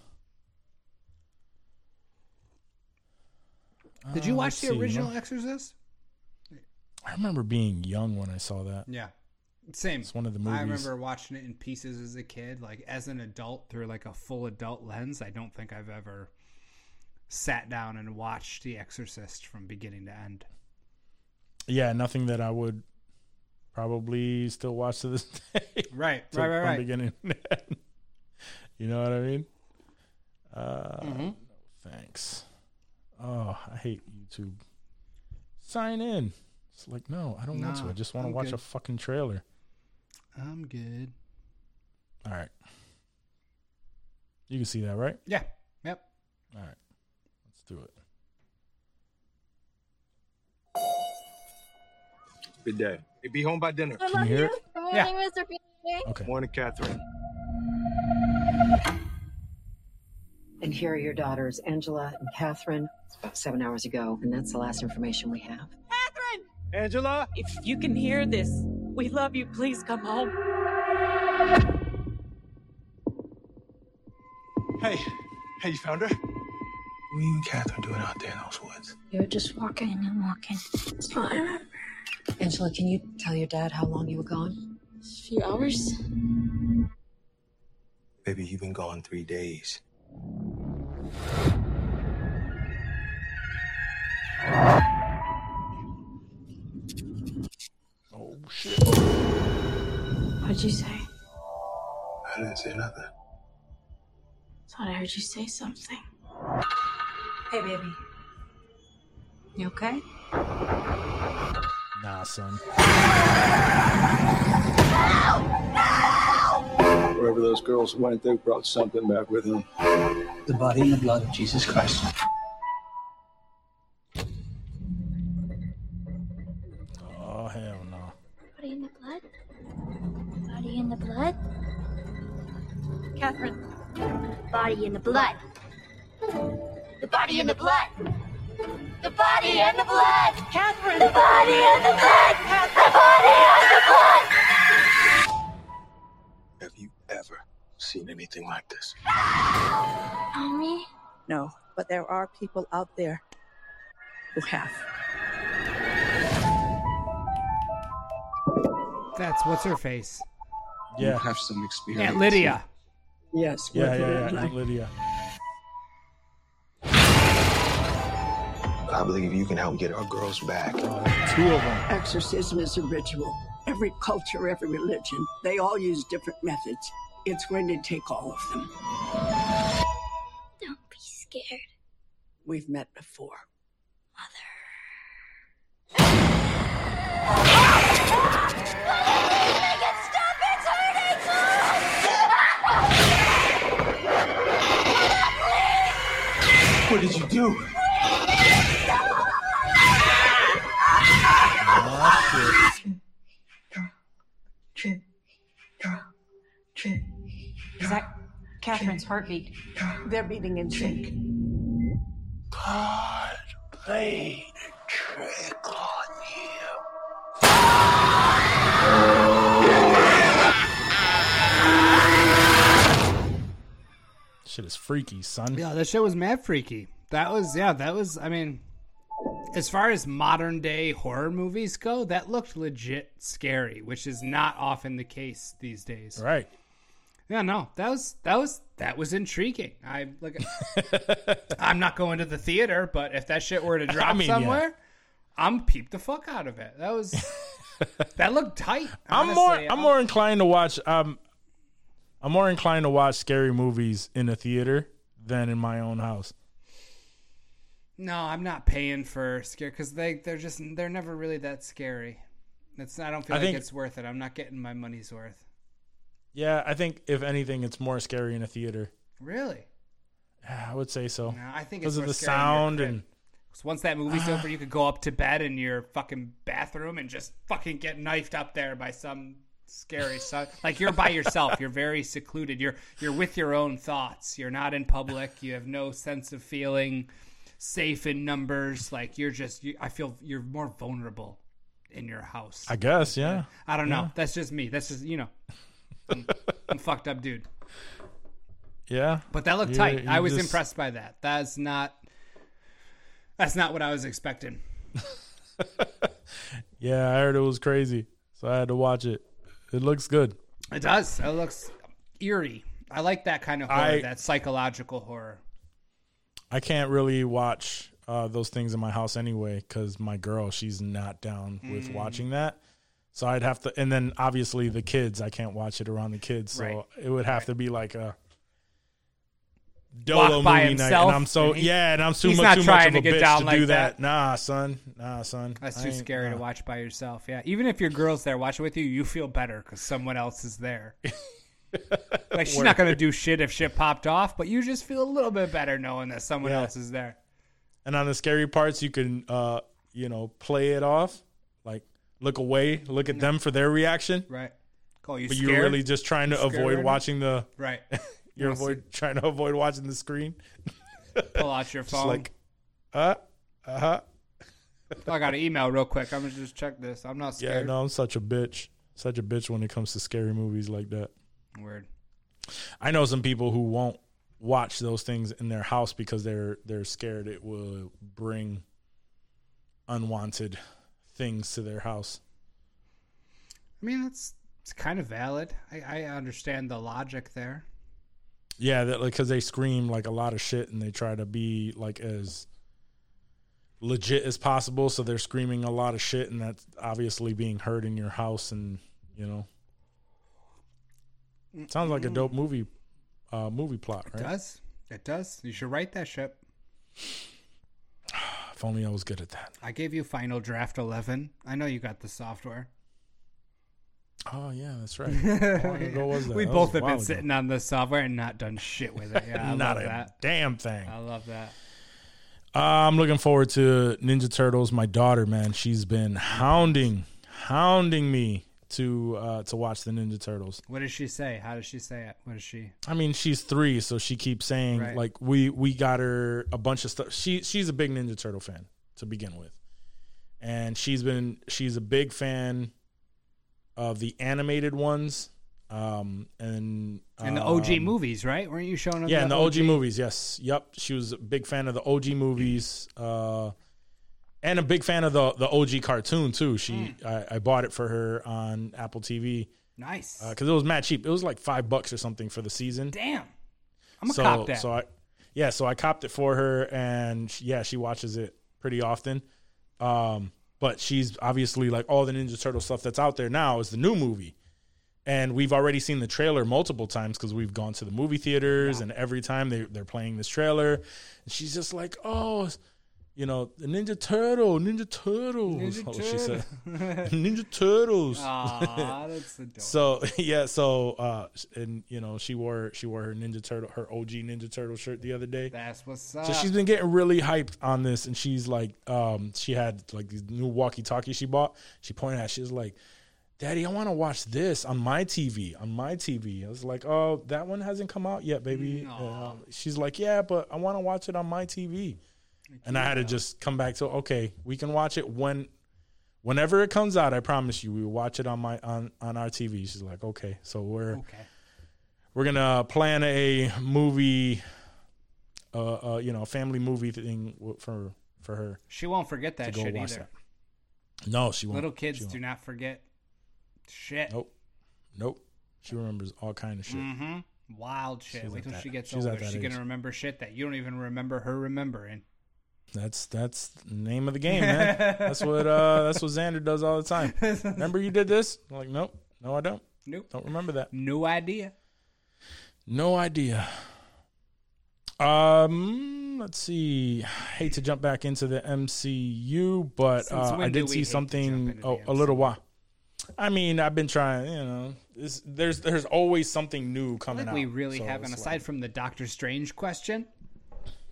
Did you Uh, watch the see. original Exorcist? I remember being young when I saw that. Yeah. Same. It's one of the movies. I remember watching it in pieces as a kid. Like as an adult through like a full adult lens, I don't think I've ever sat down and watched The Exorcist from beginning to end. Yeah, nothing that I would probably still watch to this day. Right, right, right, from right. beginning to end. You know what I mean? Uh, Mm-hmm. no, thanks. Oh, I hate YouTube. Sign in. It's like, no, I don't want to. I just want to watch good. a fucking trailer. I'm good. All right. You can see that, right? Yeah. Yep. All right. Let's do it. Good day. Hey, be home by dinner. I Can you hear you. it? Good morning, Yeah. Mr. Feeney. Okay. Morning, Catherine. And here are your daughters, Angela and Catherine. It's about seven hours ago, and that's the last information we have. Angela? If you can hear this, we love you. Please come home. Hey. Hey, you found her? What are you and Catherine doing out there in those woods? You were just walking and walking. That's all I remember. Angela, can you tell your dad how long you were gone? A few hours. Baby, you've been gone three days. Shit. What'd you say? I didn't say nothing. Thought I heard you say something. Hey, baby. You okay? Nah, son. Wherever those girls went, they brought something back with them. The body and the blood of Jesus Christ. Body in the blood. The body in the blood. The body and the blood. Catherine, The body and the blood. Catherine. The body and the blood. Have you ever seen anything like this? Mommy? No, but there are people out there who have. That's what's her face. Yeah. have some experience. Aunt Lydia. Yes. Yeah, yeah, yeah. Aunt Lydia. I believe you can help get our girls back. Oh, two of them. Exorcism is a ritual. Every culture, every religion, they all use different methods. It's going to take all of them. Don't be scared, We've met before. What did you do? Oh, shit. Is that Catherine's heartbeat? They're beating in sync. God played a trick on you. Shit is freaky, son. Yeah, that show was mad freaky. That was yeah, that was I mean as far as modern day horror movies go, that looked legit scary, which is not often the case these days. Right. Yeah, no, that was that was that was intriguing. I like I'm not going to the theater, but if that shit were to drop mean, yeah. somewhere, I'm peep the fuck out of it. That was that looked tight. I'm more honestly. I'm more inclined to watch um I'm more inclined to watch scary movies in a theater than in my own house. No, I'm not paying for scare because they they're just they're never really that scary. It's I don't feel I like think- it's worth it. I'm not getting my money's worth. Yeah, I think if anything it's more scary in a theater. Really? Yeah, I would say so. No, I think because of the sound and once that movie's over, you could go up to bed in your fucking bathroom and just fucking get knifed up there by some scary son. Like you're by yourself. You're very secluded. You're you're with your own thoughts. You're not in public. You have no sense of feeling safe in numbers. Like you're just. You, I feel you're more vulnerable in your house. I guess, yeah. I don't know. That's just me. That's just you know. I'm, I'm fucked up, dude. Yeah. But that looked You- tight. you I was just- impressed by that. That's not. That's not what I was expecting. Yeah, I heard it was crazy. So I had to watch it. It looks good. It does. It looks eerie. I like that kind of horror. I- that psychological horror. I can't really watch uh, those things in my house anyway because my girl, she's not down with Mm. watching that. So I'd have to, and then obviously the kids, I can't watch it around the kids, so Right. it would have to be like a dolo by movie night. himself, And I'm so and he- yeah, and I'm too he's much not too much of to a get bitch down to like do that. that. Nah, son, nah, son. That's I too ain't- scary to watch by yourself. Yeah, even if your girl's there watching with you, you feel better because someone else is there. like she's not gonna do shit if shit popped off, but you just feel a little bit better knowing that someone Yeah. else is there. And on the scary parts, you can, uh, you know, play it off, like look away, look at them for their reaction. Right. Call you but scared? you're really just trying to scared avoid watching the Right. you're avoid trying to avoid watching the screen. Pull out your Just phone. like, uh, uh huh. I got an email real quick. I'm gonna just check this. I'm not scared. Yeah, no, I'm such a bitch. Such a bitch when it comes to scary movies like that. Weird. I know some people who won't watch those things in their house because they're they're scared it will bring unwanted things to their house. I mean, that's it's kind of valid. I, I understand the logic there. Yeah, that like because they scream like a lot of shit and they try to be like as legit as possible. So they're screaming a lot of shit, and that's obviously being heard in your house. And you know, sounds like a dope movie, uh, movie plot, It right? does. It does. You should write that shit. If only I was good at that. I gave you Final Draft 11. I know you got the software. Oh yeah, that's right. How long ago was that? We That both have been ago. sitting on the software and not done shit with it. Yeah, I Not love a that. damn thing. I love that. Uh, I'm looking forward to Ninja Turtles. My daughter, man, she's been hounding, hounding me to uh, to watch the Ninja Turtles. What does she say? How does she say it? What is she? I mean, she's three, so she keeps saying Right. like we we got her a bunch of stuff. She she's a big Ninja Turtle fan to begin with, and she's been she's a big fan of the animated ones, um, and In the OG um, movies, right? Weren't you showing them? yeah, in the OG, movies, yes, yep. She was a big fan of the OG movies, uh, and a big fan of the the OG cartoon too. She, I, I bought it for her on Apple TV Nice. because it was mad cheap. It was like five bucks or something for the season. Damn. I'm a so, cop that. So I, yeah, so I copped it for her, and she- yeah, she watches it pretty often. Um, but she's obviously like all the Ninja Turtle stuff that's out there now is the new movie, and we've already seen the trailer multiple times because we've gone to the movie theaters, and every time they they're playing this trailer, and she's just like, oh. You know the Ninja Turtle, Ninja Turtles. Ninja what she said. Ninja Turtles. Aw, that's adorable. So yeah, so uh, and you know she wore she wore her Ninja Turtle her OG Ninja Turtle shirt the other day. That's what's up. So she's been getting really hyped on this, and she's like, um, she had like these new walkie talkies she bought. She pointed at, she's like, "Daddy, I want to watch this on my TV, on my TV." I was like, "Oh, that one hasn't come out yet, baby." Uh, she's like, "Yeah, but I want to watch it on my TV," and I had to just come back to, "Okay, we can watch it when." Whenever it comes out, I promise you, we will watch it on my on on our TV. She's like, okay, so we're Okay. we're gonna plan a movie, uh, uh you know, a family movie thing for for her. She won't forget that shit either. that. No, she won't. Little kids do won't. not forget shit. Nope, nope. She remembers all kind of shit. Mm-hmm. Wild shit. She's Wait till that- she gets she's older. She's gonna remember shit that you don't even remember her remembering. That's that's the name of the game, man. that's what uh that's what Xander does all the time. Remember you did this? I'm like, nope, no, I don't. Nope. Don't remember that. No idea. No idea. Um, let's see. I Hate to jump back into the MCU, but uh, I did see hate to jump something oh, a little while. I mean, I've been trying. You know, this, there's there's always something new I coming out. we really so haven't, aside like- from the Doctor Strange question,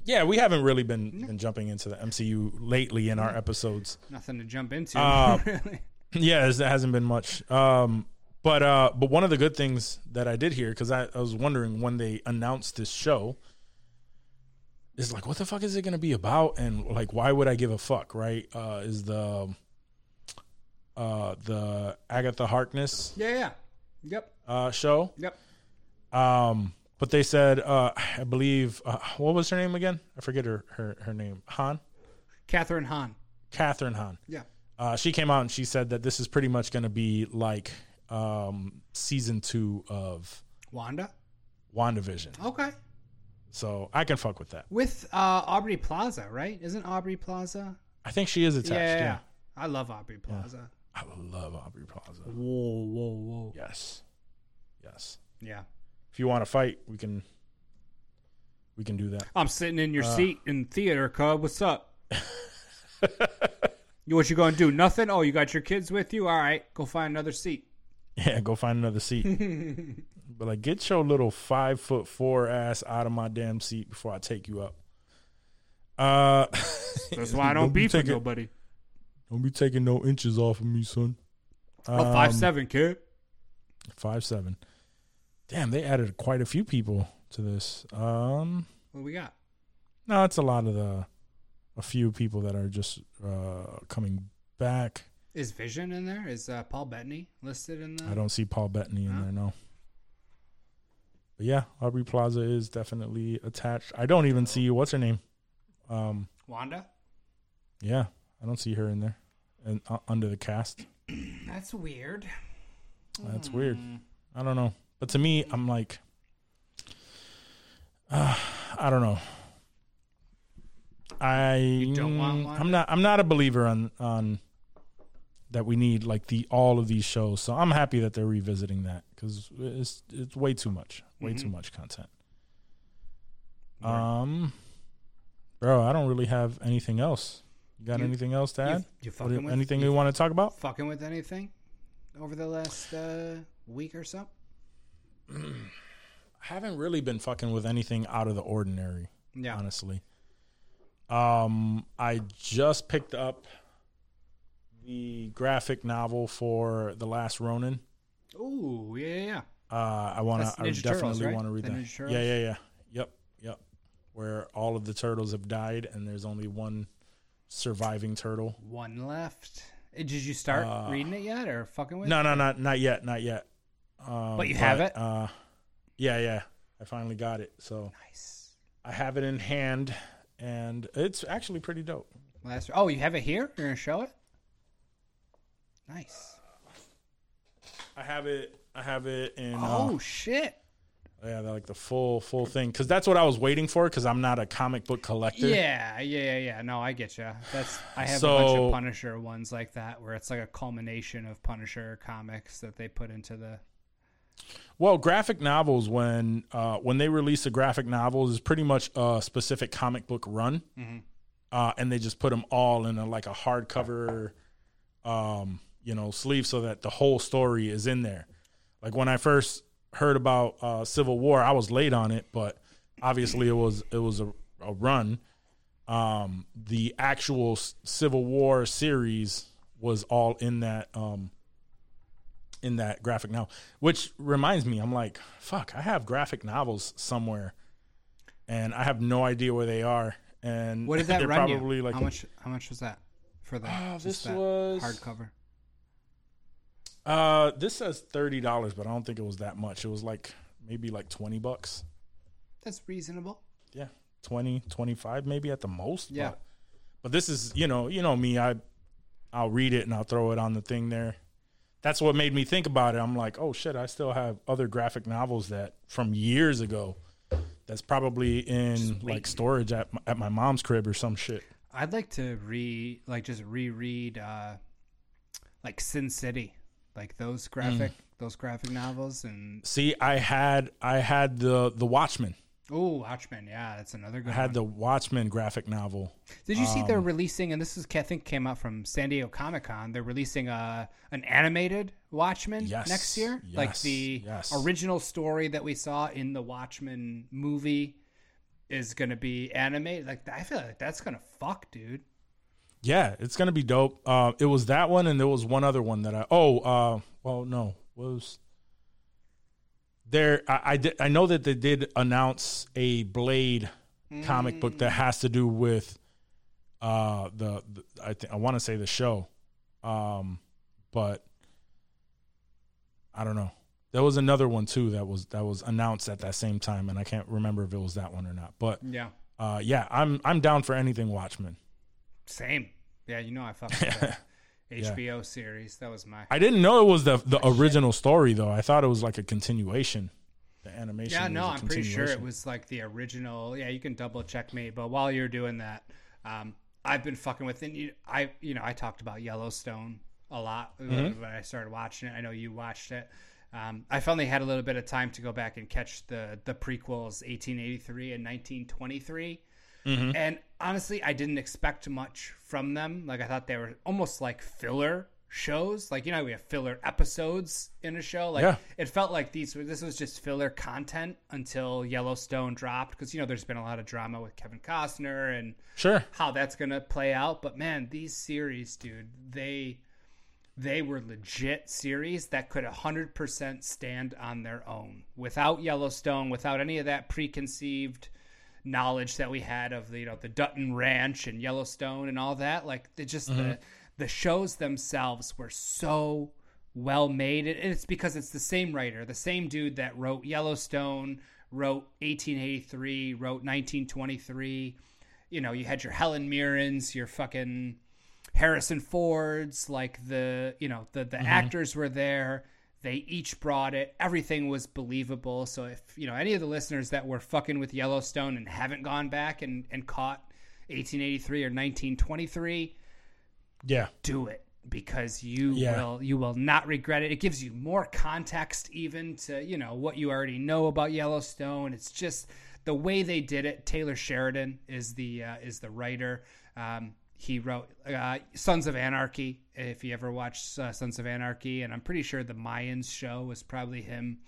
yeah, we haven't really been been jumping into the MCU lately in our episodes. nothing to jump into. Uh, really. yeah, there hasn't been much. Um, but uh, but one of the good things that I did hear because I, I was wondering when they announced this show is like, what the fuck is it going to be about, and like, why would I give a fuck? Right? Uh, is the uh the Agatha Harkness Yeah, yeah. Yep. uh show? Yep. Um, but they said, uh, I believe, uh, what was her name again? I forget her her her name. Hahn, Kathryn Hahn. Kathryn Hahn. Yeah. Uh, she came out and she said that this is pretty much going to be like um, season two of Wanda. WandaVision. Okay. So I can fuck with that. With uh, Aubrey Plaza, right? Isn't Aubrey Plaza? I think she is attached. yeah, Yeah. yeah. I love Aubrey Plaza. I love Aubrey Plaza. Whoa, whoa, whoa. Yes, yes. Yeah. If you want to fight, we can. We can do that. I'm sitting in your Uh, seat in theater, cub. What's up? you what you gonna do? Nothing? Oh, you got your kids with you? All right, go find another seat. Yeah, go find another seat. but like, get your little five foot four ass out of my damn seat before I take you up. Uh, That's why I don't be beef with taking- nobody. Don't be taking no inches off of me, son. Oh, five Um, seven, kid. Five seven. Damn, they added quite a few people to this. Um, What we got? no, it's a lot of the, a few people that are just uh coming back. Is Vision in there? Is uh, Paul Bettany listed in there? I don't see Paul Bettany in Huh? there, no. But yeah, Aubrey Plaza is definitely attached. I don't even see what's her name. Um, Wanda. yeah, I don't see her in there, and uh, under the cast. That's weird. That's weird. I don't know, but to me, I'm like, uh, I don't know. I don't want Wanda? I'm not. I'm not a believer on on that we need like the all of these shows. So I'm happy that they're revisiting that because it's it's way too much, way too Mhm. much content. Um, bro, I don't really have anything else. You got You- anything else to you- add? you fucking with- anything you- you want to talk about? Fucking with anything over the last uh, week or so? I haven't really been fucking with anything out of the ordinary. Yeah. honestly. Um, I just picked up the graphic novel for The Last Ronin. Oh, yeah, yeah, yeah. Uh, I want to. I Ninja definitely right? want to read The that. Yeah, yeah, yeah. Yep, yep. Where all of the turtles have died and there's only one surviving turtle. One left. Uh, Did you start Uh, reading it yet, or fucking with? No, it? no, not not yet, not yet. Um, But you have it? Uh, yeah, yeah. I finally got it. So nice. I have it in hand, and it's actually pretty dope. Last. Oh, you have it here. You're gonna show it. Nice. I have it. I have it in. Oh uh, shit. yeah, they're like the full full thing because that's what I was waiting for because I'm not a comic book collector. Yeah, yeah, yeah, yeah. No, I get you. That's I have a bunch of Punisher ones like that where it's like a culmination of Punisher comics that they put into the. Well, graphic novels when uh, when they release a graphic novel is pretty much a specific comic book run, Mhm. uh, and they just put them all in a, like a hardcover, um, you know, sleeve so that the whole story is in there. Like when I first heard about uh, Civil War, I was late on it, but obviously it was it was a, a run. Um, the actual Civil War series was all in that. Um, in that graphic novel, which reminds me, I'm like, fuck, I have graphic novels somewhere, and I have no idea where they are. And What did that run probably you? like how much? How much was that for? Oh, just this that was- hardcover. Uh, this says thirty dollars, but I don't think it was that much. It was like maybe like twenty bucks. That's reasonable. Yeah, 20, 25 maybe at the most. Yeah. But, but this is, you know, you know me. I, I'll read it and I'll throw it on the thing there. That's what made me think about it. I'm like, oh shit, I still have other graphic novels that from years ago. That's probably in like storage at my, at my mom's crib or some shit. I'd like to re like just reread uh like Sin City, like those graphic those graphic novels and See, I had I had the the Watchmen. Oh Watchmen, yeah, that's another good I had one. the Watchmen graphic novel. Did you see they're Um, releasing and this is I think came out from San Diego Comic Con. They're releasing a an animated Watchmen Yes, next year, like the yes. original story that we saw in the Watchmen movie is going to be animated. Like I feel like that's going to fuck, dude. Yeah, it's gonna be dope. Uh, it was that one, and there was one other one that I. Oh, uh, well, no, was there? I, I did. I know that they did announce a Blade comic book that has to do with uh the, the I think I want to say the show, um, but I don't know. There was another one too that was that was announced at that same time, and I can't remember if it was that one or not. But Yeah. uh, yeah, I'm I'm down for anything Watchmen. Same. Yeah, you know I fucked HBO series. That was my I didn't know it was the the original story though. I thought it was like a continuation. The animation. Yeah, no, I'm pretty sure it was like the original. Yeah, you can double check me. But while you're doing that, um, I've been fucking with. And you, I, you know, I talked about Yellowstone a lot Mhm. when I started watching it. I know you watched it. Um, I finally had a little bit of time to go back and catch the the prequels, 1883 and 1923. Mhm. And honestly, I didn't expect much from them. Like I thought they were almost like filler shows. Like you know, we have filler episodes in a show. Like Yeah. it felt like these this was just filler content until Yellowstone dropped because you know there's been a lot of drama with Kevin Costner and Sure. how that's gonna play out. But man, these series, dude, they they were legit series that could 100% stand on their own without Yellowstone, without any of that preconceived knowledge that we had of the you know the Dutton Ranch and Yellowstone and all that. Like they just the Mhm. the shows themselves were so well made. And it's because it's the same writer, the same dude that wrote Yellowstone, wrote 1883, wrote 1923. You know, you had your Helen Mirrens, your fucking Harrison Fords, like the you know the the Mhm. actors were there. They each brought it. Everything was believable. So if you know any of the listeners that were fucking with Yellowstone and haven't gone back and and caught 1883 or 1923, Yeah. do it because you Yeah. will you will not regret it. It gives you more context even to, you know, what you already know about Yellowstone. It's just the way they did it. Taylor Sheridan is the uh, is the writer. Um, he wrote uh, Sons of Anarchy. If you ever watched uh, Sons of Anarchy, and I'm pretty sure the Mayans show was probably him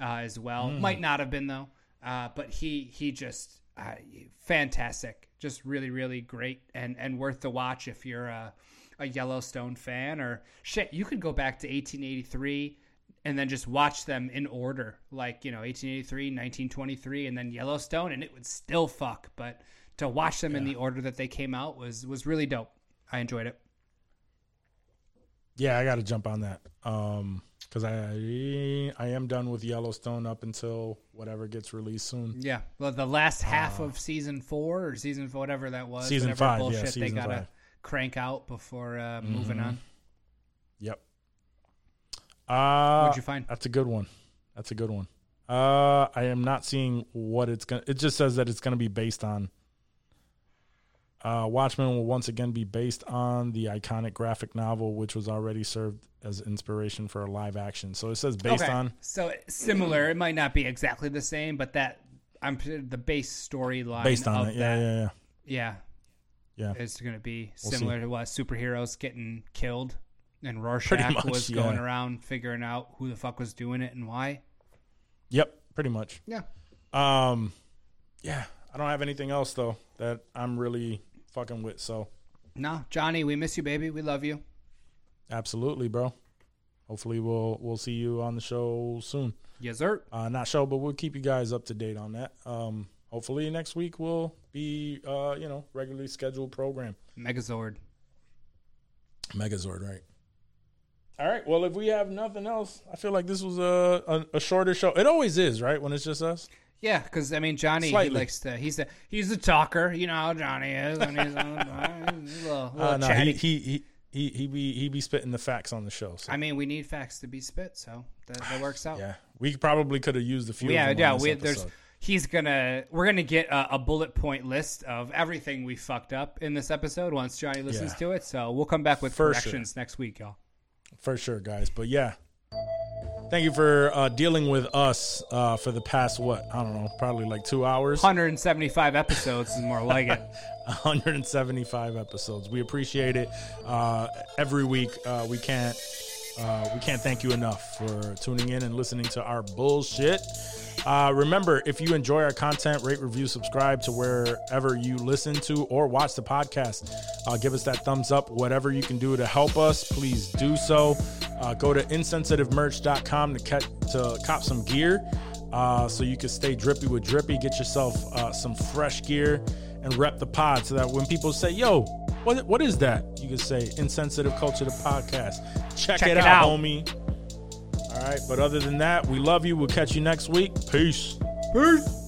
uh, as well. Mm. Might not have been though. Uh, but he he just uh, fantastic, just really really great and and worth the watch if you're a, a Yellowstone fan or shit. You could go back to 1883 and then just watch them in order, like you know 1883, 1923, and then Yellowstone, and it would still fuck. But to watch them in the order that they came out was was really dope. I enjoyed it. Yeah, I got to jump on that. Um, because I I am done with Yellowstone up until whatever gets released soon. Yeah, well, the last half of season four or season four, whatever that was, Uh, Season five, yeah, bullshit they gotta five. crank out before uh, moving Mhm. on. Yep. Uh, What'd you find? That's a good one. That's a good one. Uh, I am not seeing what it's gonna. It just says that it's gonna be based on. Uh, Watchmen will once again be based on the iconic graphic novel, which was already served as inspiration for a live action. So it says based Okay. on so similar. It might not be exactly the same, but that I'm the base storyline based on it. Yeah, that, yeah, yeah. yeah, Yeah. It's going to be We'll similar see. to what superheroes getting killed, and Rorschach much, was yeah. going around figuring out who the fuck was doing it and why. Yep, pretty much. Yeah. Um, yeah. I don't have anything else though that I'm really fucking with. So No, Johnny, we miss you, baby. We love you. absolutely, bro. Hopefully we'll we'll see you on the show soon. Yes, sir. Uh, not show, but we'll keep you guys up to date on that. Um, hopefully next week will be uh, you know regularly scheduled program. Megazord. Megazord, right? All right. Well, if we have nothing else, I feel like this was a a, a shorter show. It always is, right? When it's just us. Yeah, because I mean Johnny, Slightly. he likes to. He's a he's a talker. You know how Johnny is. He's, a, he's a little, little Uh, no, chatty. he, he he he be he be spitting the facts on the show. So I mean, we need facts to be spit, so that, that works out. yeah, we probably could have used a few. yeah, yeah. on We, there's he's gonna we're gonna get a, a bullet point list of everything we fucked up in this episode once Johnny listens Yeah. to it. So we'll come back with For sure. corrections next week, y'all. for sure, guys. But yeah, thank you for uh, dealing with us uh, for the past what I don't know, probably like two hours. 175 episodes is more like it. 175 episodes. We appreciate it. Uh, every week, uh, we can't uh, we can't thank you enough for tuning in and listening to our bullshit. Uh, remember, if you enjoy our content, rate, review, subscribe to wherever you listen to or watch the podcast. Uh, give us that thumbs up. Whatever you can do to help us, please do so. Uh, go to insensitivemerch.com to, catch, to cop some gear uh, so you can stay drippy with drippy. Get yourself uh, some fresh gear and rep the pod so that when people say, yo, what, what is that? You can say Insensitive Culture, the podcast. Check, Check it, it out, out. homie. All right. But other than that, we love you. We'll catch you next week. Peace. Peace.